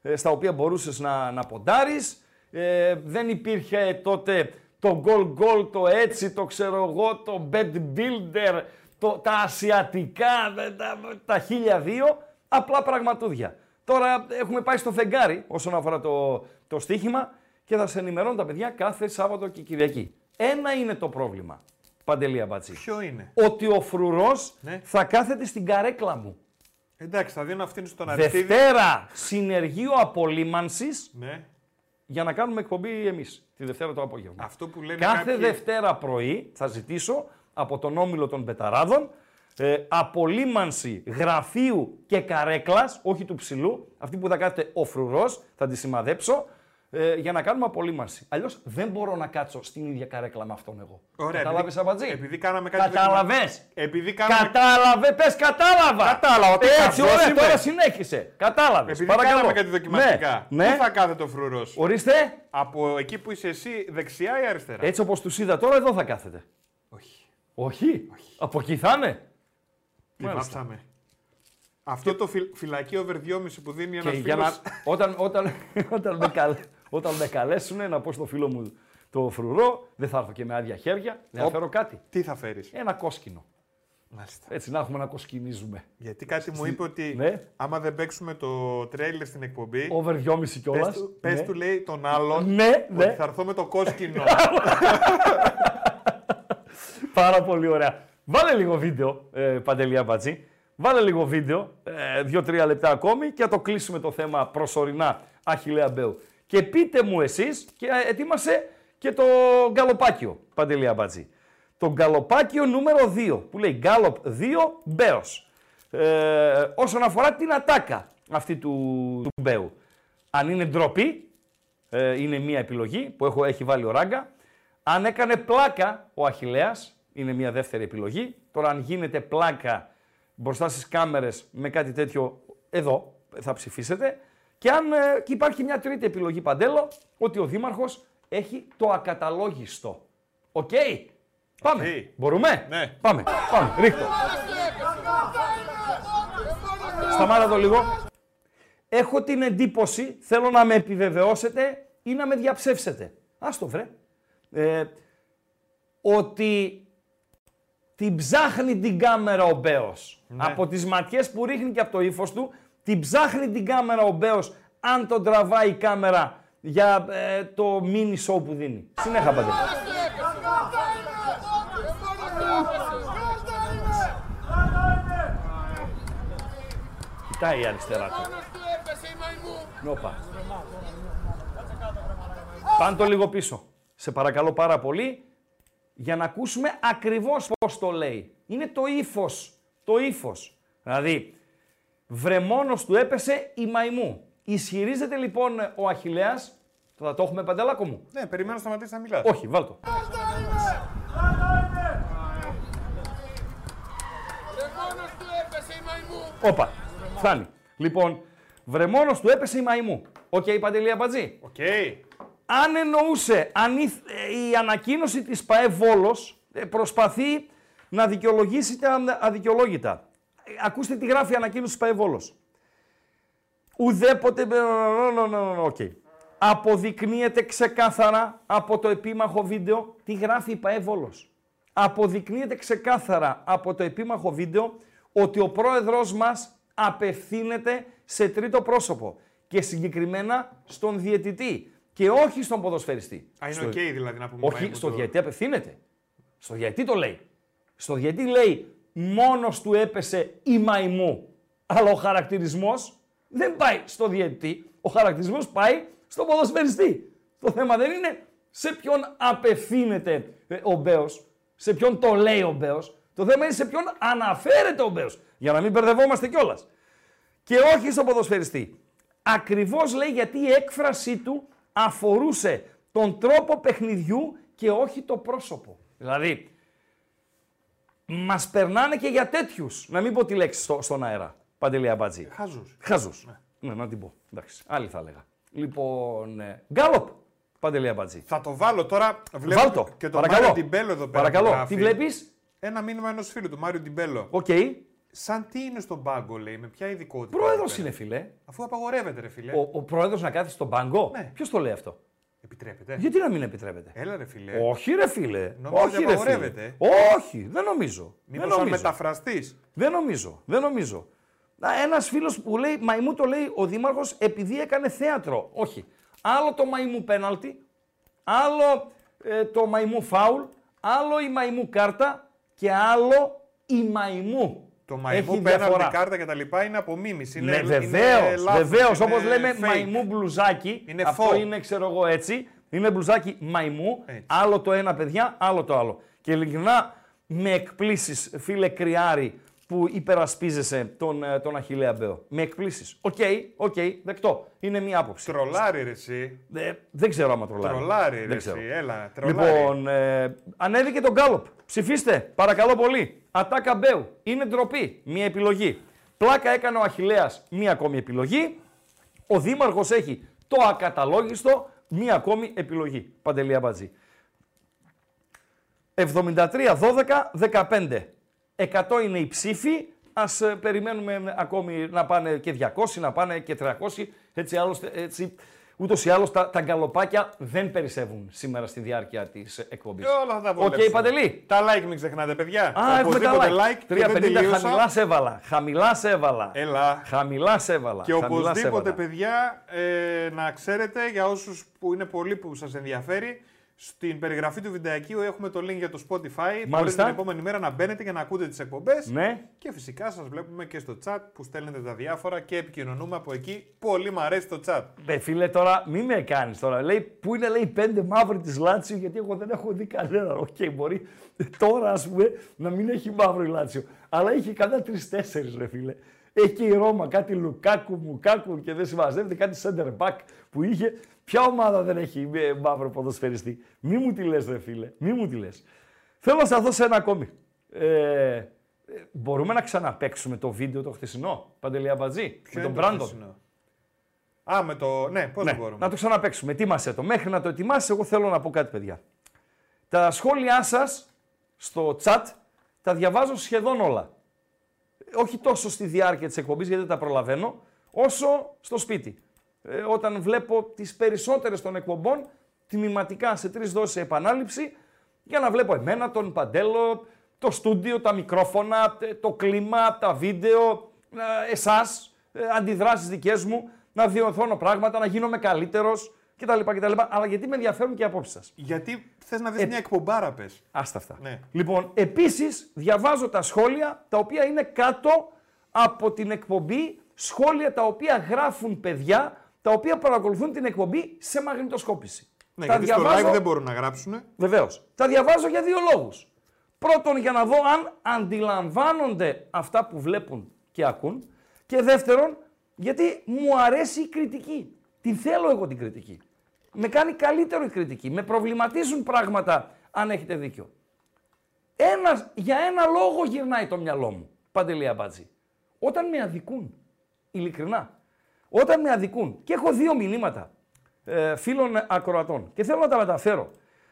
B: ε, στα οποία μπορούσες να, να ποντάρεις. Ε, δεν υπήρχε τότε το goal goal, το έτσι, το ξέρω εγώ, το bed builder, το, τα ασιατικά, τα, τα, τα χίλια δύο, απλά πραγματούδια. Τώρα έχουμε πάει στο φεγγάρι όσον αφορά το, το στοίχημα και θα σε ενημερώνω τα παιδιά κάθε Σάββατο και Κυριακή. Ένα είναι το πρόβλημα, Παντελία Μπατσί.
D: Ποιο είναι;
B: Ότι ο φρουρός
D: Ναι.
B: θα κάθεται στην καρέκλα μου.
D: Εντάξει, θα δίνω αυτήν στον Αριστίδη.
B: Δευτέρα συνεργείο απολύμανσης
D: Ναι.
B: για να κάνουμε εκπομπή εμείς τη Δευτέρα το απόγευμα.
D: Αυτό που λένε
B: Κάθε
D: κάποιοι...
B: Δευτέρα πρωί θα ζητήσω από τον Όμιλο των Πεταράδων ε, απολύμανση γραφείου και καρέκλας, όχι του ψηλού, αυτή που θα κάθεται ο φρουρός, θα τη σημαδέψω, ε, για να κάνουμε απολύμανση. Αλλιώς δεν μπορώ να κάτσω στην ίδια καρέκλα με αυτόν εγώ.
D: Ωραία,
B: Κατάλαβες,
D: επειδή-
B: Αμπατζή;
D: επειδή κάναμε κάτι
B: Κατάλαβες;
D: δοκιμα- Επειδή κάναμε...
B: Κατάλαβε, πες κατάλαβα.
D: Κατάλαβα, τι
B: Έτσι,
D: καυγός
B: ωραία,
D: είμαι.
B: τώρα συνέχισε. Κατάλαβες.
D: Επειδή
B: Παρακαλώ.
D: κάναμε κάτι δοκιμαστικά.
B: Ναι, ναι.
D: Πού θα κάθεται ο φρουρός;
B: Ορίστε.
D: Από εκεί που είσαι εσύ, δεξιά ή αριστερά;
B: Έτσι όπως τους είδα τώρα, εδώ θα κάθεται.
D: Όχι.
B: Όχι; Από εκεί θα είναι;
D: Τι
B: Μάλιστα.
D: βάψαμε. Αυτό το φυ- φυλακή over 2,5 που δίνει
B: Και
D: ένας
B: για
D: φίλο.
B: να, όταν, όταν, όταν, με καλ, όταν με καλέσουν να πω στο φίλο μου το φρουρό, δεν θα έρθω και με άδεια χέρια, δεν θα
D: Οπ.
B: φέρω κάτι.
D: Τι θα φέρεις;
B: Ένα κόσκινο.
D: Μάλιστα.
B: Έτσι να έχουμε να κοσκινίζουμε.
D: Γιατί κάτι μου είπε ότι
B: Ναι.
D: άμα δεν παίξουμε το τρέιλερ στην εκπομπή.
B: Over 2,5 κιόλας.
D: Πες του, πες του, λέει τον άλλον
B: Ναι,
D: ότι
B: ναι.
D: θα έρθω με το κόσκινο.
B: Πάρα πολύ ωραία. Βάλε λίγο βίντεο, ε, Παντελή Αμπατζή. Βάλε λίγο βίντεο, ε, δύο-τρία λεπτά ακόμη και θα το κλείσουμε το θέμα προσωρινά Αχιλέα Μπέου. Και πείτε μου εσείς και ε, ετοίμασε και το γκαλοπάκιο, Παντελή Αμπατζή. Το γκαλοπάκιο νούμερο 2, που λέει γκάλοπ 2 Μπέος. Ε, όσον αφορά την ατάκα αυτή του, του Μπέου. Αν είναι ντροπή, ε, είναι μία επιλογή που έχω, έχει βάλει ο Ράγκα. Αν έκανε πλάκα ο Αχιλέας, είναι μία δεύτερη επιλογή. Τώρα αν γίνεται πλάκα μπροστά στις κάμερες με κάτι τέτοιο, εδώ θα ψηφίσετε. Και αν ε, και υπάρχει μια τρίτη επιλογή παντέλο, ότι ο Δήμαρχος έχει το ακαταλόγιστο. Οκ; Πάμε.
D: Οκ.
B: Μπορούμε;
D: Ναι.
B: Πάμε. Πάμε. Ρίχ' το. Σταμάτα το λίγο. Έχω την εντύπωση, θέλω να με επιβεβαιώσετε ή να με διαψεύσετε. Άσ' το βρε. Ε, ότι την ψάχνει την κάμερα ο Μπέος. Από τις ματιές που ρίχνει και από το ύφος του, την ψάχνει την κάμερα ο Μπέος αν τον τραβάει η κάμερα για ε, το mini show που δίνει. Συνέχα Παντελή. Κοιτάει η αριστερά του. Νόπα. Πάνε το λίγο πίσω. Σε παρακαλώ πάρα πολύ για να ακούσουμε ακριβώς πώς το λέει. Είναι το ύφος. Το ύφος. Δηλαδή, βρε μόνος του έπεσε η μαϊμού. Ισχυρίζεται λοιπόν ο Αχιλλέας, θα το έχουμε Παντελάκο μου;
D: Ναι, περιμένω να σταματήσει να μιλάς.
B: Όχι, βάλτο. Όπα, φτάνει. Λοιπόν, βρε μόνος του έπεσε η μαϊμού. OK, okay, Παντελή Αμπατζή;
D: Οκ.
B: Αν εννοούσε αν η, ε, η ανακοίνωση της ΠαΕ Βόλος ε, προσπαθεί να δικαιολογήσει τα αδικαιολόγητα. Ε, Ακούστε τι γράφει η ανακοίνωση της ΠαΕ Βόλος. Ουδέποτε... Οκ. Αποδεικνύεται ξεκάθαρα από το επίμαχο βίντεο τι γράφει η ΠαΕ Βόλος. Αποδεικνύεται ξεκάθαρα από το επίμαχο βίντεο ότι ο πρόεδρος μας απευθύνεται σε τρίτο πρόσωπο και συγκεκριμένα στον διαιτητή και όχι στον ποδοσφαιριστή.
D: Α, είναι
B: Στο-
D: οκ δηλαδή να πούμε.
B: όχι,
D: μαϊμού
B: στο
D: το-
B: διαιτητή απευθύνεται. Στο διαιτητή το λέει. Στο διαιτητή λέει μόνος του έπεσε η μαϊμού. Αλλά ο χαρακτηρισμός δεν πάει στο διαιτητή. Ο χαρακτηρισμός πάει στον ποδοσφαιριστή. Το θέμα δεν είναι σε ποιον απευθύνεται ε, ο Μπέος, σε ποιον το λέει ο Μπέος. Το θέμα είναι σε ποιον αναφέρεται ο Μπέος. Για να μην μπερδευόμαστε κιόλας. Και όχι στον ποδοσφαιριστή. Ακριβώς λέει γιατί η έκφρασή του αφορούσε τον τρόπο παιχνιδιού και όχι το πρόσωπο. Δηλαδή, μας περνάνε και για τέτοιους. Να μην πω τη λέξη στο, στον αέρα. Παντελή Αμπατζή.
D: Χαζούς.
B: Χαζούς. Ναι. να την πω. Εντάξει, άλλη θα έλεγα. Λοιπόν, ε, γκάλοπ. Παντελή Αμπατζή.
D: Θα το βάλω τώρα. Βλέπω
B: Βάλτο.
D: και τον
B: Παρακαλώ.
D: Μάριο Τιμπέλο εδώ πέρα. που
B: Παρακαλώ.
D: γράφει.
B: Τι βλέπεις;
D: Ένα μήνυμα ενός φίλου του, Μάριο Τιμπέλο.
B: Οκ.
D: Σαν τι είναι στον πάγκο, λέει, με ποια ειδικότητα.
B: Πρόεδρος
D: εκεί
B: είναι,
D: πέρα.
B: φίλε.
D: Αφού απαγορεύεται, ρε φίλε.
B: Ο, ο πρόεδρος να κάθει στον πάγκο;
D: Ναι.
B: Ποιος το λέει αυτό;
D: Επιτρέπεται;
B: Γιατί να μην επιτρέπεται;
D: Έλα, ρε φίλε.
B: Όχι ρε φίλε.
D: Νόμιζα
B: Όχι
D: ότι
B: ρε
D: απαγορεύεται.
B: φίλε. Όχι, δεν νομίζω.
D: Μήπως
B: δεν
D: ο
B: νομίζω.
D: μεταφραστή.
B: Δεν νομίζω. Δεν νομίζω. Ένας φίλος που λέει Μαϊμού το λέει ο Δήμαρχος επειδή έκανε θέατρο. Όχι. Άλλο το Μαϊμού πέναλτι, άλλο ε, το Μαϊμού φάουλ, άλλο η Μαϊμού κάρτα και άλλο η Μαϊμού.
D: Το μαϊμού
B: Έχει
D: πέναλτι
B: διαφορά.
D: κάρτα και τα λοιπά είναι απομίμηση. Είναι,
B: Ναι,
D: είναι
B: βεβαίως.
D: λάθος,
B: Βεβαίως.
D: είναι
B: Όπως λέμε
D: fake.
B: μαϊμού μπλουζάκι.
D: Είναι
B: αυτό
D: faux.
B: είναι, ξέρω εγώ έτσι. Είναι μπλουζάκι μαϊμού.
D: Έτσι.
B: Άλλο το ένα, παιδιά, άλλο το άλλο. Και ειλικρινά με εκπλήσσεις, φίλε Κρυάρη, που υπερασπίζεσαι τον, ε, τον Αχιλλέα Μπέο. Με εκπλήσσεις. OK, OK, δεκτό. Είναι μία άποψη.
D: Τρολάρει, ρε, εσύ.
B: Ε, δεν ξέρω άμα τρολάρει.
D: Τρολάρει, ρε,
B: Δεν
D: εσύ.
B: ξέρω.
D: Έλα, τρολάρει.
B: Λοιπόν, ε, ανέβηκε το γκάλοπ. Ψηφίστε, παρακαλώ πολύ. Ατάκα Μπέου. Είναι ντροπή. Μία επιλογή. Πλάκα έκανε ο Αχιλλέας. Μία ακόμη επιλογή. Ο Δήμαρχος έχει το ακαταλόγιστο. Μία ακόμη επιλογή. Παντελή Αμπατζή. 73, 12, 15. 100 είναι οι ψήφοι. Ας ε, περιμένουμε ακόμη να πάνε και 200, να πάνε και 300. Έτσι, άλλωστε, έτσι ούτως ή άλλως τα, τα γκαλοπάκια δεν περισσεύουν σήμερα στη διάρκεια της εκπομπής.
D: Και όλα θα τα
B: Οκ,
D: βολέψουμε.
B: Παντελή.
D: Τα like μην ξεχνάτε, παιδιά.
B: Α, έχουμε τα
D: Οπωσδήποτε
B: like.
D: και δεν
B: 350
D: τελείωσα.
B: χαμηλά σε έβαλα. Χαμηλά σε έβαλα.
D: Έλα.
B: Χαμηλά σε έβαλα.
D: Και
B: χαμηλά σε
D: οπωσδήποτε,
B: έβαλα.
D: παιδιά, ε, να ξέρετε, για όσους που είναι πολλοί που σας ενδιαφέρει, στην περιγραφή του βιντεακίου έχουμε το link για το Spotify. Μπορείτε
B: Μάλιστα.
D: την επόμενη μέρα να μπαίνετε και να ακούτε τις εκπομπές.
B: Ναι.
D: Και φυσικά σας βλέπουμε και στο chat που στέλνετε τα διάφορα και επικοινωνούμε από εκεί. Πολύ μου αρέσει το chat.
B: Ρε φίλε τώρα, μη με κάνεις τώρα. Λέει, πού είναι λέει πέντε μαύροι της Λάτσιο, γιατί εγώ δεν έχω δει κανέναν. Οκ, μπορεί τώρα ας πούμε να μην έχει μαύρο η Λάτσιο. Αλλά είχε κανένα τρει-τέσσερι, ρε φίλε. Έχει και η Ρώμα κάτι Λουκάκου, Μουκάκου και δεν συμμαζεύεται κάτι center back που είχε. Ποια ομάδα δεν έχει ε, μαύρο ποδοσφαιριστή; Μη μου τη λες, ρε φίλε. Μη μου τη λες. Θέλω να σας δώσω ένα ακόμη. Ε, ε, μπορούμε να ξαναπαίξουμε το βίντεο το χθεσινό, Παντελία Μπατζή,
D: Ποιο
B: με τον
D: είναι το
B: Μπράντον;
D: χθεσινό; Α, με το. Ναι, πώς
B: Ναι,
D: μπορούμε.
B: να το ξαναπαίξουμε. Ετοίμασέ το. Μέχρι να το ετοιμάσει, εγώ θέλω να πω κάτι, παιδιά. Τα σχόλιά σας στο chat τα διαβάζω σχεδόν όλα. Όχι τόσο στη διάρκεια της εκπομπής, γιατί δεν τα προλαβαίνω, όσο στο σπίτι. Ε, όταν βλέπω τις περισσότερες των εκπομπών τμηματικά σε τρεις δόσεις επανάληψη για να βλέπω εμένα, τον Παντέλο, το στούντιο, τα μικρόφωνα, ε, το κλίμα, τα βίντεο, ε, εσάς, ε, αντιδράσεις δικές μου, να διορθώνω πράγματα, να γίνομαι καλύτερος κτλ. κτλ. Αλλά γιατί με ενδιαφέρουν και οι απόψεις σας;
D: Γιατί θες να δεις
B: Ε,
D: μια εκπομπάρα, πες.
B: Άστα αυτά.
D: Ναι.
B: Λοιπόν, επίσης διαβάζω τα σχόλια τα οποία είναι κάτω από την εκπομπή, σχόλια τα οποία γράφουν παιδιά, τα οποία παρακολουθούν την εκπομπή σε μαγνητοσκόπηση.
D: Ναι,
B: τα
D: γιατί στο live δεν μπορούν να γράψουν.
B: Βεβαίως. Τα διαβάζω για δύο λόγους. Πρώτον, για να δω αν αντιλαμβάνονται αυτά που βλέπουν και ακούν. Και δεύτερον, γιατί μου αρέσει η κριτική. Την θέλω εγώ την κριτική. Με κάνει καλύτερο η κριτική. Με προβληματίζουν πράγματα αν έχετε δίκιο. Ένας, για ένα λόγο γυρνάει το μυαλό μου, Παντελή Αμπατζή. Όταν με αδικούν, ειλικρινά, όταν με αδικούν και έχω δύο μηνύματα ε, φίλων ακροατών και θέλω να τα μεταφέρω.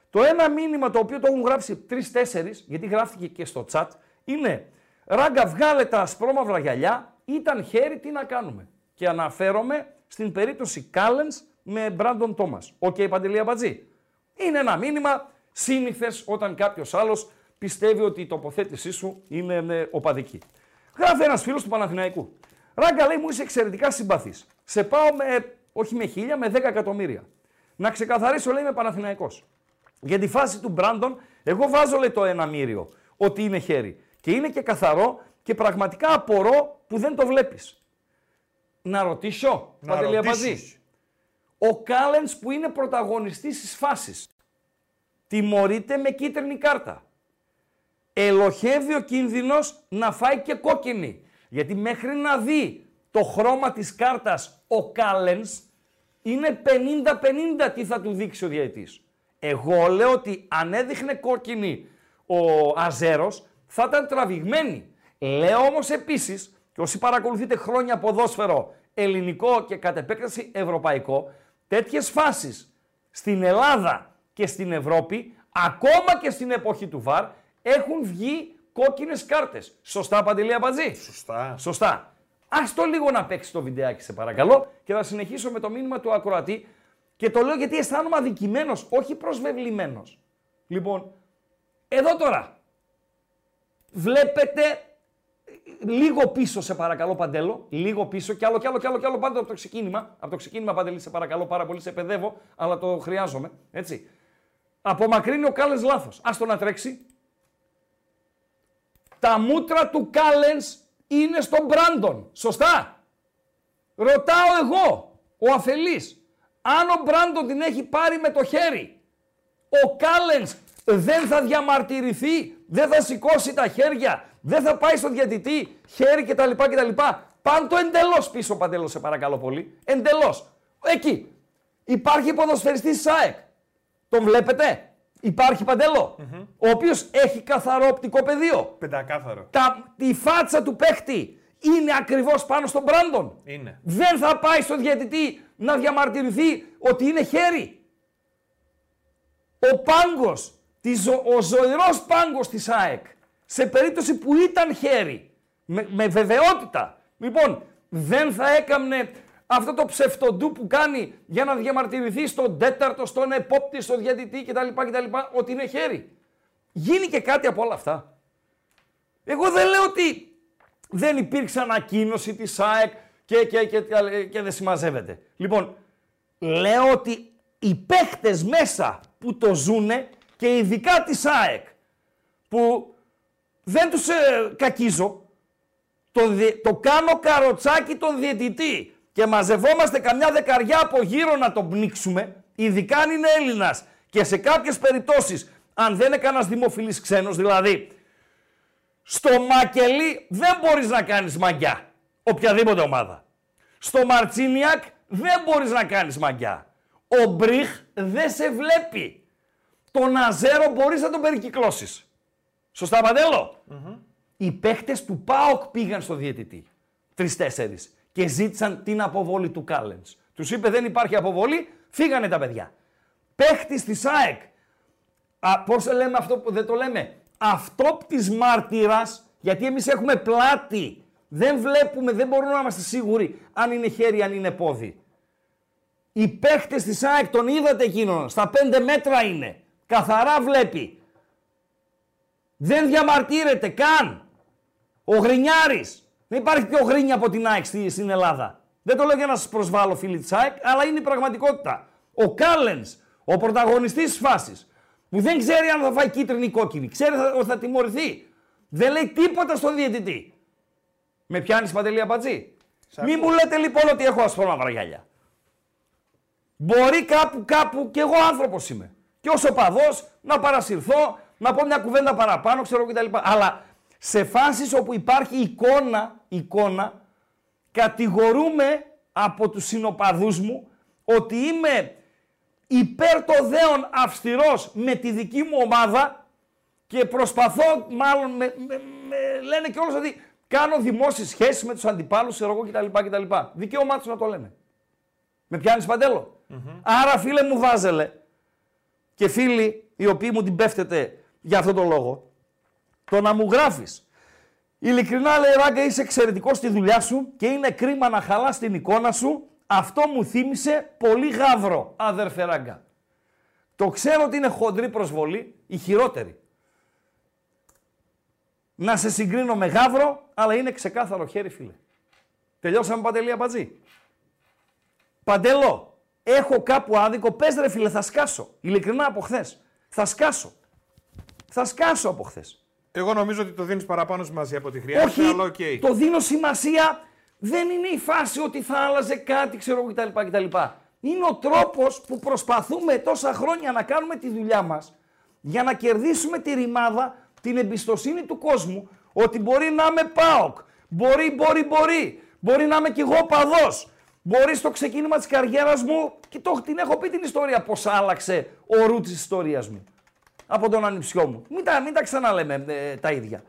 B: Το ένα μήνυμα το οποίο το έχουν γράψει τρεις-τέσσερις, γιατί γράφτηκε και στο chat, είναι Ράγκα, βγάλε τα ασπρόμαυρα γυαλιά, ήταν χέρι, τι να κάνουμε. Και αναφέρομαι στην περίπτωση Κάλενς με Μπράντον Τόμας. OK, okay, Παντελή Αμπατζή. Είναι ένα μήνυμα σύνηθες όταν κάποιος άλλος πιστεύει ότι η τοποθέτησή σου είναι ε, οπαδική. Γράφει ένας φίλος του Παναθηναϊκού. Ράγκα λέει μου είσαι εξαιρετικά συμπαθής. Σε πάω με, όχι με χίλια, με 10 εκατομμύρια. Να ξεκαθαρίσω λέει με Παναθηναϊκός. Για τη φάση του Μπράντον, εγώ βάζω λέει το ένα μύριο ότι είναι χέρι. Και είναι και καθαρό και πραγματικά απορώ που δεν το βλέπεις. Να ρωτήσω,
D: Να
B: Παντελή Αμπατζή.
D: ρωτήσεις.
B: Ο Κάλενς που είναι πρωταγωνιστής της φάσης τιμωρείται με κίτρινη κάρτα. Ελοχεύει ο κίνδυνος να φάει και κόκκινη. Γιατί μέχρι να δει το χρώμα της κάρτας ο Κάλενς είναι 50-50 τι θα του δείξει ο διαιτής. Εγώ λέω ότι αν έδειχνε κόκκινη ο Αζέρος θα ήταν τραβηγμένη. Λέω όμως επίσης και όσοι παρακολουθείτε χρόνια ποδόσφαιρο ελληνικό και κατ' επέκταση ευρωπαϊκό, τέτοιες φάσεις στην Ελλάδα και στην Ευρώπη, ακόμα και στην εποχή του ΒΑΡ, έχουν βγει κόκκινες κάρτες. Σωστά, Παντελή Αμπατζή;
D: Σωστά.
B: Σωστά. Ας το λίγο να παίξεις το βιντεάκι, σε παρακαλώ, και θα συνεχίσω με το μήνυμα του ακροατή. Και το λέω γιατί αισθάνομαι αδικημένος, όχι προσβεβλημένος. Λοιπόν, εδώ τώρα, βλέπετε λίγο πίσω σε παρακαλώ Παντέλο, λίγο πίσω κι άλλο κι άλλο κι άλλο κι άλλο πάντα από το ξεκίνημα. Από το ξεκίνημα Παντελή σε παρακαλώ πάρα πολύ, σε παιδεύω, αλλά το χρειάζομαι, έτσι. Απομακρύνει ο Κάλες λάθος. Ας το να τρέξει. Τα μούτρα του Κάλενς είναι στον Μπράντον. Σωστά. Ρωτάω εγώ, ο αφελής, αν ο Μπράντον την έχει πάρει με το χέρι, ο Κάλενς δεν θα διαμαρτυρηθεί, δεν θα σηκώσει τα χέρια, δεν θα πάει στον διαιτητή, χέρι κτλ. κτλ. Πάνε το εντελώς πίσω, Παντέλο, σε παρακαλώ πολύ. Εντελώς. Εκεί. Υπάρχει ποδοσφαιριστής ΣΑΕΚ. Τον βλέπετε; Υπάρχει Παντέλο, ο οποίος έχει καθαρό οπτικό πεδίο.
D: Πεντακάθαρο.
B: Τα, η φάτσα του παίχτη είναι ακριβώς πάνω στον Μπράντον.
D: Είναι.
B: Δεν θα πάει στον διαιτητή να διαμαρτυρηθεί ότι είναι χέρι. Ο πάγκος, της ζω- ο ζωηρός πάγκος της ΑΕΚ, σε περίπτωση που ήταν χέρι, με, με βεβαιότητα, λοιπόν, δεν θα έκαμνε αυτό το ψευτοντού που κάνει για να διαμαρτυρηθεί στον τέταρτο, στον επόπτη, στον διαιτητή κτλ, κτλ ότι είναι χέρι. Γίνει και κάτι από όλα αυτά. Εγώ δεν λέω ότι δεν υπήρξε ανακοίνωση της ΑΕΚ και, και, και, και δεν συμμαζεύεται. Λοιπόν, λέω ότι οι παίχτες μέσα που το ζουνε και ειδικά της ΑΕΚ που δεν τους ε, κακίζω, το, διε- το κάνω καροτσάκι τον διαιτητή και μαζευόμαστε καμιά δεκαριά από γύρω να τον πνίξουμε, ειδικά αν είναι Έλληνας και σε κάποιες περιπτώσεις αν δεν είναι κανένας δημοφιλής ξένος, δηλαδή στο Μακελί δεν μπορείς να κάνεις μαγιά. Οποιαδήποτε ομάδα. Στο Μαρτσίνιακ δεν μπορείς να κάνεις μαγιά. Ο Μπριχ δεν σε βλέπει. Τον Αζέρο μπορείς να τον περικυκλώσεις. Σωστά, Παντέλο; Οι παίχτες του ΠΑΟΚ πήγαν στο διαιτητή. Τρεις-τέσσερις. Και ζήτησαν την αποβολή του Κάλενς. Τους είπε δεν υπάρχει αποβολή, φύγανε τα παιδιά. Παίχτης της ΑΕΚ Α, πώς το λέμε αυτό που δεν το λέμε. Αυτόπτης μάρτυρας, γιατί εμείς έχουμε πλάτη. Δεν βλέπουμε, δεν μπορούμε να είμαστε σίγουροι αν είναι χέρι, αν είναι πόδι. Οι παίχτες της ΑΕΚ τον είδατε εκείνον. Στα 5 μέτρα είναι. Καθαρά βλέπει. Δεν διαμαρτύρεται καν. Ο Γρινιάρης. Δεν υπάρχει πιο γρίνια από την ΑΕΚ στη- στην Ελλάδα. Δεν το λέω για να σας προσβάλλω φίλοι της ΑΕΚ, αλλά είναι η πραγματικότητα. Ο Κάλενς, ο πρωταγωνιστής της φάσης, που δεν ξέρει αν θα φάει κίτρινη ή κόκκινη, ξέρει θα- ότι θα τιμωρηθεί. Δεν λέει τίποτα στον διαιτητή. Με πιάνεις Παντελή Αμπατζή. Μη μου λέτε λοιπόν ότι έχω ασπρόμαυρα γυαλιά. Μπορεί κάπου, κάπου, και εγώ άνθρωπος είμαι. Και ως οπαδός να παρασυρθώ, να πω μια κουβέντα παραπάνω, ξέρω κτλ. Αλλά σε φάσεις όπου υπάρχει εικόνα, εικόνα, κατηγορούμε από τους συνοπαδούς μου ότι είμαι υπέρ το δέον αυστηρός με τη δική μου ομάδα και προσπαθώ, μάλλον με, με- με- λένε και όλους ότι κάνω δημόσιες σχέσεις με τους αντιπάλους, ξέρω εγώ κτλ. κτλ. Δικαίωμά τους να το λένε. Με πιάνεις παντέλο; Άρα φίλε μου Βάζελε και φίλοι οι οποίοι μου την πέφτετε για αυτόν τον λόγο, το να μου γράφεις Ειλικρινά λέει Ράγκα είσαι εξαιρετικός στη δουλειά σου και είναι κρίμα να χαλάς την εικόνα σου. Αυτό μου θύμισε πολύ γάβρο, αδερφε Ράγκα. Το ξέρω ότι είναι χοντρή προσβολή, η χειρότερη. Να σε συγκρίνω με γάβρο, αλλά είναι ξεκάθαρο χέρι, φίλε. Τελειώσαμε Παντελή Αμπατζή. Παντελή, έχω κάπου άδικο, πες ρε φίλε, θα σκάσω. Ειλικρινά από χθες. Θα σκάσω. Θα σκάσω από χθες.
D: Εγώ νομίζω ότι το δίνεις παραπάνω σημασία από ό,τι χρειάζεται,
B: Όχι,
D: αλλά οκ.
B: το δίνω σημασία. Δεν είναι η φάση ότι θα άλλαζε κάτι, ξέρω εγώ κτλ. κτλ. Είναι ο τρόπος που προσπαθούμε τόσα χρόνια να κάνουμε τη δουλειά μας για να κερδίσουμε τη ρημάδα, την εμπιστοσύνη του κόσμου ότι μπορεί να είμαι ΠΑΟΚ, μπορεί, μπορεί, μπορεί, μπορεί να είμαι κι εγώ παδός, μπορεί στο ξεκίνημα της καριέρας μου, και το, την έχω πει την ιστορία πώς άλλαξε ο ρου της ιστορίας μου από τον ανιψιό μου. Μην τα, μην τα ξαναλέμε ε, τα ίδια.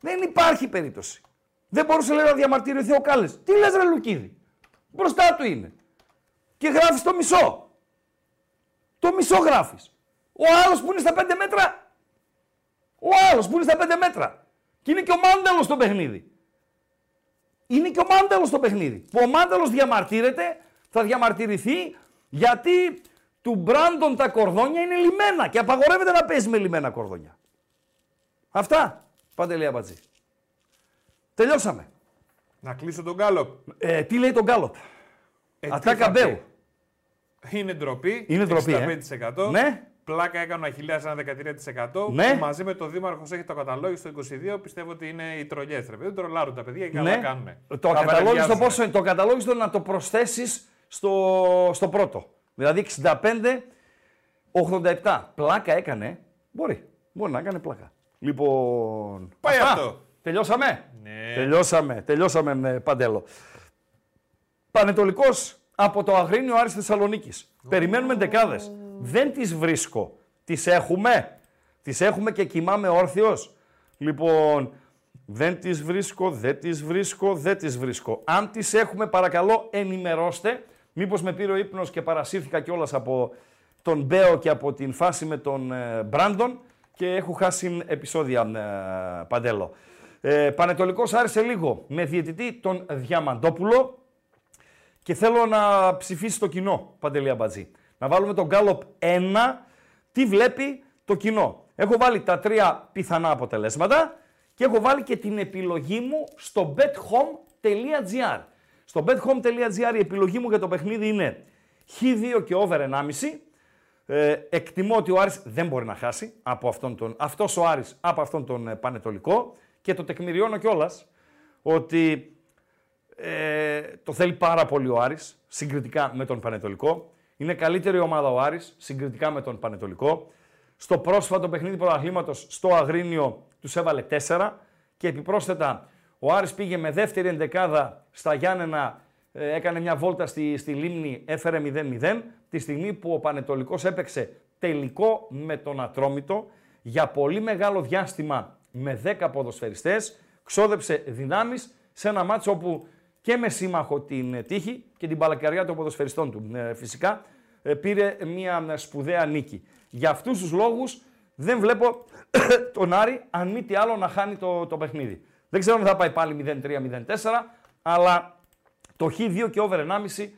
B: Δεν υπάρχει περίπτωση. Δεν μπορούσε λέει, να διαμαρτυρηθεί ο Κάλες. Τι λες ρε Λουκίδη; Μπροστά του είναι. Και γράφεις το μισό. Το μισό γράφεις. Ο άλλος που είναι στα 5 μέτρα. Ο άλλος που είναι στα 5 μέτρα. Και είναι και ο Μάντελος στο παιχνίδι. Είναι και ο Μάντελος στο παιχνίδι. Που ο Μάντελος διαμαρτύρεται, θα διαμαρτυρηθεί γιατί του Μπράντον τα κορδόνια είναι λιμένα και απαγορεύεται να παίζει με λιμένα κορδόνια. Αυτά. Παντελή Αμπατζή. Τελειώσαμε.
D: Να κλείσω τον Γκάλοπ.
B: Ε, τι λέει τον Γκάλοπ;
D: Ε,
B: Ατάκα
D: τι θα
B: Μπέου.
D: πει. Είναι ντροπή.
B: Είναι ντροπή, ε.
D: 65%.
B: Ναι.
D: Πλάκα έκανε ο Αχιλέας ένα 13%.
B: Ναι.
D: Που μαζί με τον Δήμαρχο έχει το καταλόγιστο 22. Πιστεύω ότι είναι οι τρολιές. Δεν τρολάρουν τα παιδιά και καλά
B: Ναι.
D: κάνουν.
B: Το καταλόγιστο πόσο είναι. Το καταλόγιστο να το προσθέσεις στο, στο πρώτο. Δηλαδή 65-87. Πλάκα έκανε. Μπορεί. Μπορεί να έκανε πλάκα. Λοιπόν.
D: Πάει
B: αυτά.
D: αυτό.
B: Τελειώσαμε.
D: Ναι.
B: Τελειώσαμε. Τελειώσαμε με παντέλο. Πανετολικός από το Αγρίνιο Άρης Θεσσαλονίκης. Περιμένουμε δεκάδες. Δεν τις βρίσκω. Τις έχουμε. Τις έχουμε και κοιμάμαι όρθιος. Λοιπόν, δεν τις βρίσκω, δεν τις βρίσκω, δεν τις βρίσκω. Αν τις έχουμε παρακαλώ ενημερώστε. Μήπως με πήρε ο ύπνος και παρασύρθηκα κιόλας από τον Μπέο και από την φάση με τον ε, Μπράντον και έχω χάσει επεισόδια ε, παντέλο. Ε, Πανετολικός άρεσε λίγο με διαιτητή τον Διαμαντόπουλο και θέλω να ψηφίσει το κοινό, Παντελή Αμπατζή. Να βάλουμε τον Γκάλοπ 1, τι βλέπει το κοινό; Έχω βάλει τα τρία πιθανά αποτελέσματα και έχω βάλει και την επιλογή μου στο bethome.gr. Στο bethome.gr η επιλογή μου για το παιχνίδι είναι χ2 και over 1,5. Ε, εκτιμώ ότι ο Άρης δεν μπορεί να χάσει από αυτόν τον, αυτός ο Άρης από αυτόν τον ε, Πανετολικό και το τεκμηριώνω κιόλας ότι ε, το θέλει πάρα πολύ ο Άρης συγκριτικά με τον Πανετολικό. Είναι καλύτερη ομάδα ο Άρης συγκριτικά με τον Πανετολικό. Στο πρόσφατο παιχνίδι πρωταθλήματος στο Αγρίνιο τους έβαλε 4 και επιπρόσθετα ο Άρης πήγε με δεύτερη εντεκάδα στα Γιάννενα, ε, έκανε μια βόλτα στη, στη Λίμνη, έφερε 0-0, τη στιγμή που ο Πανετολικός έπαιξε τελικό με τον Ατρόμητο για πολύ μεγάλο διάστημα με 10 ποδοσφαιριστές, ξόδεψε δυνάμεις σε ένα μάτσο όπου και με σύμμαχο την ε, τύχη και την παλακαριά των ποδοσφαιριστών του ε, φυσικά ε, πήρε μια ε, σπουδαία νίκη. Για αυτούς τους λόγους δεν βλέπω τον Άρη αν μη τι άλλο να χάνει το, το παιχνίδι. Δεν ξέρω αν θα πάει πάλι 0-3-0-4 αλλά το Χ2 και over 1,5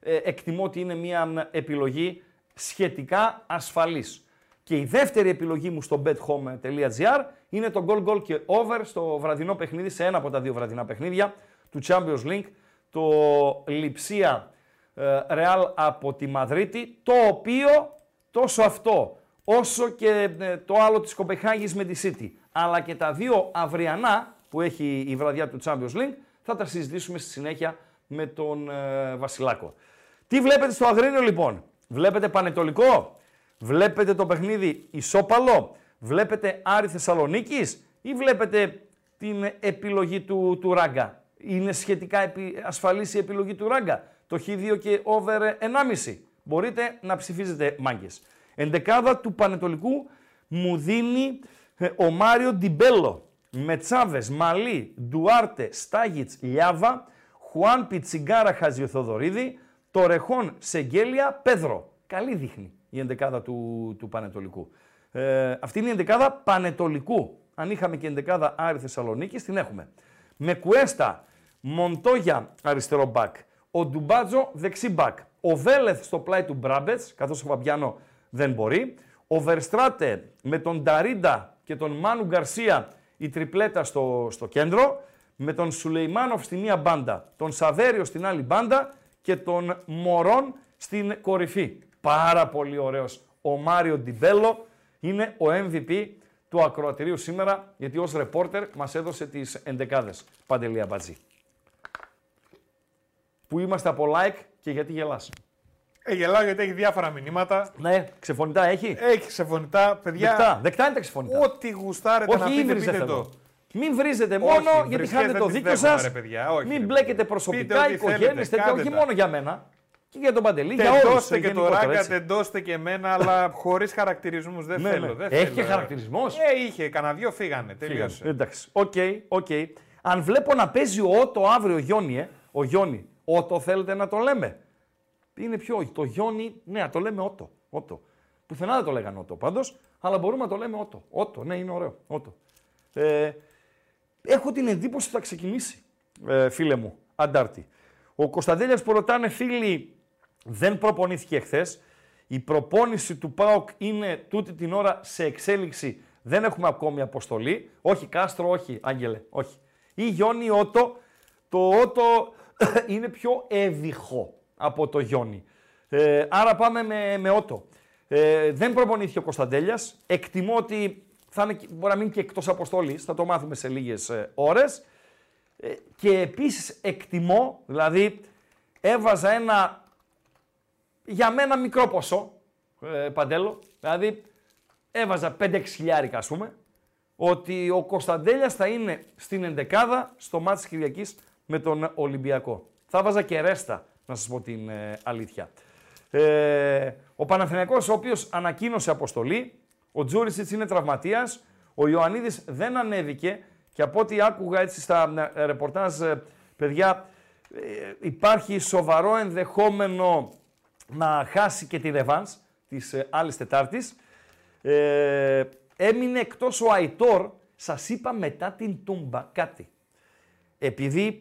B: ε, εκτιμώ ότι είναι μια επιλογή σχετικά ασφαλής. Και η δεύτερη επιλογή μου στο bethome.gr είναι το goal goal και over στο βραδινό παιχνίδι, σε ένα από τα δύο βραδινά παιχνίδια του Champions League, το Λιψία ε, Real από τη Μαδρίτη, το οποίο τόσο αυτό όσο και ε, το άλλο της Κοπεχάγης με τη City, αλλά και τα δύο αυριανά που έχει η βραδιά του Champions League, θα τα συζητήσουμε στη συνέχεια με τον ε, Βασιλάκο. Τι βλέπετε στο Αγρίνιο λοιπόν, βλέπετε Πανετολικό, βλέπετε το παιχνίδι Ισόπαλο, βλέπετε Άρη Θεσσαλονίκης; Ή βλέπετε την επιλογή του, του Ράγκα; Είναι σχετικά επι, ασφαλής η επιλογή του Ράγκα; Το Χ2 και over 1,5. Μπορείτε να ψηφίζετε μάγκες. Εντεκάδα του Πανετολικού μου δίνει ε, ο Μάριο Ντιμπέλο. Με Τσάβες, Μαλή, Ντουάρτε, Στάγιτς, Λιάβα, Χουάν Πιτσιγκάρα Χαζιοθοδωρίδη, Τορεχόν Σεγγέλια, Πέδρο. Καλή δείχνει η εντεκάδα του, του Πανετολικού. Ε, αυτή είναι η εντεκάδα Πανετολικού. Αν είχαμε και εντεκάδα Άρη Θεσσαλονίκης, την έχουμε. Με Κουέστα, Μοντόγια αριστερό μπακ, ο Ντουμπάτζο δεξί μπακ, ο Βέλεθ στο πλάι του Μπράμπετς, καθώς ο Φαμπιάνο δεν μπορεί, ο Βερστράτε με τον Νταρίντα και τον Μάνου Γκαρσία η τριπλέτα στο, στο κέντρο, με τον Σουλεϊμάνοφ στη μία μπάντα, τον Σαβέριο στην άλλη μπάντα και τον Μωρόν στην κορυφή. Πάρα πολύ ωραίος ο Μάριο Ντιμπέλο, είναι ο MVP του ακροατηρίου σήμερα, γιατί ως ρεπόρτερ μας έδωσε τις εντεκάδες. Παντελή Αμπατζή. Που είμαστε από like και γιατί γελάς.
D: Ε, γελάω γιατί έχει διάφορα μηνύματα.
B: Ναι, ξεφωνητά έχει;
D: Έχει ξεφωνητά, παιδιά.
B: Δεκτά, δεκτά είναι τα ξεφωνητά.
D: Ό,τι γουστάρετε να
B: Όχι,
D: πείτε,
B: ύβριζε
D: πείτε
B: θέλω.
D: το.
B: Μην βρίζετε
D: Όχι,
B: μόνο γιατί
D: βρισιές
B: χάνετε
D: δεν
B: το
D: τις
B: δίκιο
D: δέχομαι,
B: σας.
D: ρε παιδιά, όχι,
B: Μην
D: ρε
B: μπλέκετε
D: παιδιά.
B: προσωπικά,
D: Πείτε ό,τι
B: οικογένειες,
D: θέλετε,
B: τέτοια.
D: κάντε
B: Όχι
D: τα.
B: μόνο για μένα. Και για τον Παντελή, για όλους.
D: Τεντώστε και το Ράγκα, τεντώστε και εμένα, αλλά χωρίς χαρακτηρισμούς. Δεν
B: Ναι,
D: θέλω.
B: ναι.
D: Δεν
B: Έχει
D: θέλω,
B: και
D: ρε.
B: χαρακτηρισμός;
D: Ε, είχε, κανένα δυο φύγανε. Τελείωσε.
B: Εντάξει. Οκ, οκ. Αν βλέπω να παίζει ο Ότο αύριο ο Γιόνι, ε, ο Γιόνι, Ότο θέλετε να το λέμε; Είναι πιο, το Γιόνι, ναι, να το λέμε Ότο. Ότο. Πουθενά δεν το λέγανε Ότο πάντως, αλλά μπορούμε να το λέμε Ότο. Ότο, ναι, είναι ωραίο. Ότο. Ε, έχω την εντύπωση ότι θα ξεκινήσει, ε, φίλε μου, Αντάρτη. Ο Κωνσταντέλιας που ρωτάνε φίλοι, δεν προπονήθηκε χθες. Η προπόνηση του ΠΑΟΚ είναι τούτη την ώρα σε εξέλιξη. Δεν έχουμε ακόμη αποστολή. Όχι Κάστρο, όχι Άγγελε, όχι. Ή Γιόνι Ότο. Το Ότο είναι πιο εύηχο από το Γιόνι. Ε, άρα πάμε με, με Ότο. Ε, δεν προπονήθηκε ο Κωνσταντέλιας. Εκτιμώ ότι θα είναι, μπορεί να μείνει και εκτός αποστολής. Θα το μάθουμε σε λίγες ε, ώρες. Ε, και επίσης εκτιμώ, δηλαδή έβαζα ένα για μένα μικρό ποσό, ε, Παντέλο, δηλαδή έβαζα 5-6 χιλιάρικα ας πούμε, ότι ο Κωνσταντέλιας θα είναι στην εντεκάδα στο μάτι της Κυριακής με τον Ολυμπιακό. Θα βάζα και ρέστα, να σας πω την ε, αλήθεια. Ε, ο Παναθηναϊκός, ο οποίος ανακοίνωσε αποστολή, ο Τζούρισιτς είναι τραυματίας, ο Ιωαννίδης δεν ανέβηκε και από ό,τι άκουγα έτσι στα ε, ρεπορτάζ, ε, παιδιά, ε, υπάρχει σοβαρό ενδεχόμενο να χάσει και τη ρεβάνς της ε, άλλης Τετάρτης. Ε, έμεινε εκτός ο Αϊτόρ, σας είπα μετά την Τούμπα κάτι. Επειδή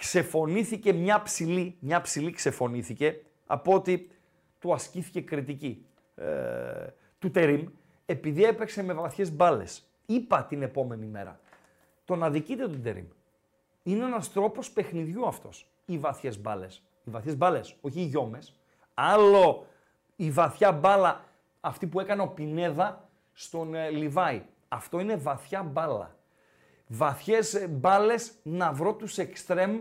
B: ξεφωνήθηκε μια ψηλή, μια ψηλή ξεφωνήθηκε από ότι του ασκήθηκε κριτική ε, του Τερίμ, επειδή έπαιξε με βαθιές μπάλες. Είπα την επόμενη μέρα, τον αδικείτε τον Τερίμ. Είναι ένας τρόπος παιχνιδιού αυτός, οι βαθιές μπάλες. Οι βαθιές μπάλες, όχι οι γιόμες. Άλλο η βαθιά μπάλα, αυτή που έκανε ο Πινέδα στον ε, Λιβάη. Αυτό είναι βαθιά μπάλα. Βαθιές ε, μπάλες να βρω τους εξτρέμ,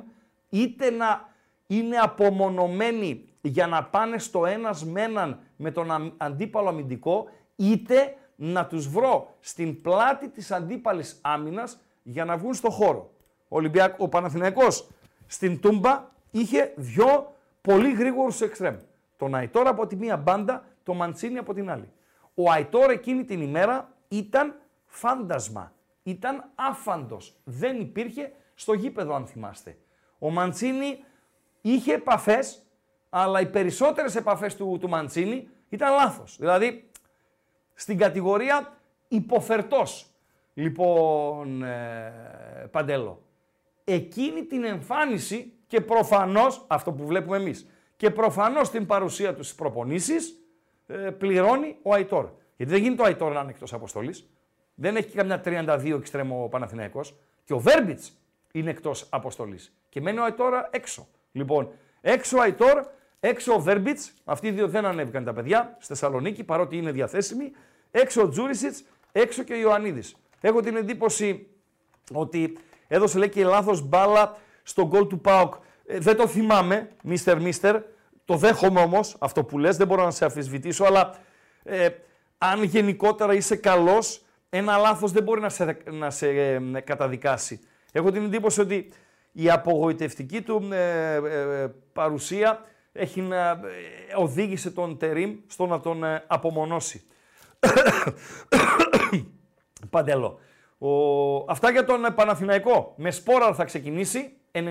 B: είτε να είναι απομονωμένοι για να πάνε στο ένας με έναν με τον αμ- αντίπαλο αμυντικό, είτε να τους βρω στην πλάτη της αντίπαλης άμυνας για να βγουν στο χώρο. Ο, Ολυμπιακ, ο Παναθηναϊκός στην Τούμπα είχε δυο πολύ γρήγορους εξτρέμ. Τον Αϊτόρ από τη μία μπάντα, το Μαντσίνη από την άλλη. Ο Αϊτόρ εκείνη την ημέρα ήταν φάντασμα. Ήταν άφαντος. Δεν υπήρχε στο γήπεδο αν θυμάστε. Ο Μαντσίνη είχε επαφές, αλλά οι περισσότερες επαφές του, του Μαντσίνη ήταν λάθος. Δηλαδή, στην κατηγορία υποφερτός. Λοιπόν, ε, Παντέλο, εκείνη την εμφάνιση και προφανώς αυτό που βλέπουμε εμείς και προφανώς την παρουσία του στις προπονήσεις ε, πληρώνει ο Αϊτόρ. Γιατί δεν γίνεται ο Αϊτόρ να είναι εκτός αποστολής. Δεν έχει καμιά 32 εξτρέμο ο Παναθηναϊκός. Και ο Βέρμπιτς είναι εκτός αποστολής. Και μένει ο Αϊτόρ έξω. Λοιπόν, έξω ο Αϊτόρ, έξω ο Βέρμπιτς. Αυτοί οι δύο δεν ανέβηκαν τα παιδιά στη Θεσσαλονίκη παρότι είναι διαθέσιμοι. Έξω ο Τζούρισιτς, έξω και ο Ιωαννίδης. Έχω την εντύπωση ότι έδωσε λέει και λάθος μπάλα στο γκολ του ΠΑΟΚ. Ε, δεν το θυμάμαι, μίστερ μίστερ. Το δέχομαι όμως αυτό που λες, δεν μπορώ να σε αφισβητήσω, αλλά ε, αν γενικότερα είσαι καλός, ένα λάθος δεν μπορεί να σε, να σε ε, καταδικάσει. Έχω την εντύπωση ότι η απογοητευτική του ε, ε, παρουσία έχει να, οδήγησε τον Τερίμ στο να τον απομονώσει. Παντελό. Ο... Αυτά για τον Παναθηναϊκό. Με σπόρα θα ξεκινήσει 99,9%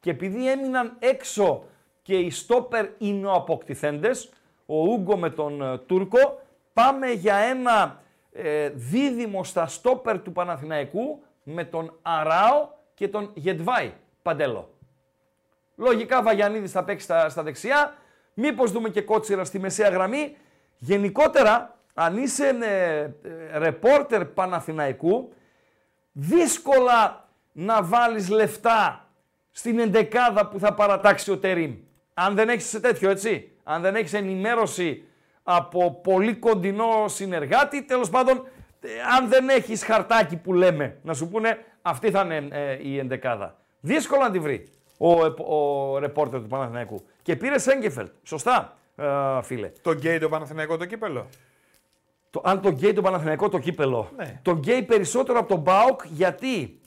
B: και επειδή έμειναν έξω και οι στόπερ είναι αποκτηθέντες, ο Ούγκο με τον ε, Τούρκο, πάμε για ένα ε, δίδυμο στα στόπερ του Παναθηναϊκού με τον Αράο και τον Γετβάη Παντέλο. Λογικά Βαγιανίδης θα παίξει στα, στα δεξιά, μήπως δούμε και κότσιρα στη μεσαία γραμμή. Γενικότερα, αν είσαι ε, ρεπόρτερ Παναθηναϊκού, δύσκολα να βάλεις λεφτά στην εντεκάδα που θα παρατάξει ο Τερίμ. Αν δεν έχεις τέτοιο, έτσι. Αν δεν έχεις ενημέρωση από πολύ κοντινό συνεργάτη, τέλος πάντων, ε, αν δεν έχεις χαρτάκι που λέμε, να σου πούνε αυτή θα είναι ε, η εντεκάδα. Δύσκολο να τη βρει ο, ο, ρεπόρτερ του Παναθηναϊκού. Και πήρε Σέγκεφελτ. Σωστά, ε, φίλε.
D: Τον καίει τον Παναθηναϊκό το κύπελλο;
B: Το, αν τον καίει τον Παναθηναϊκό το κύπελλο.
D: Ναι.
B: Τον καίει περισσότερο από τον ΠΑΟΚ γιατί,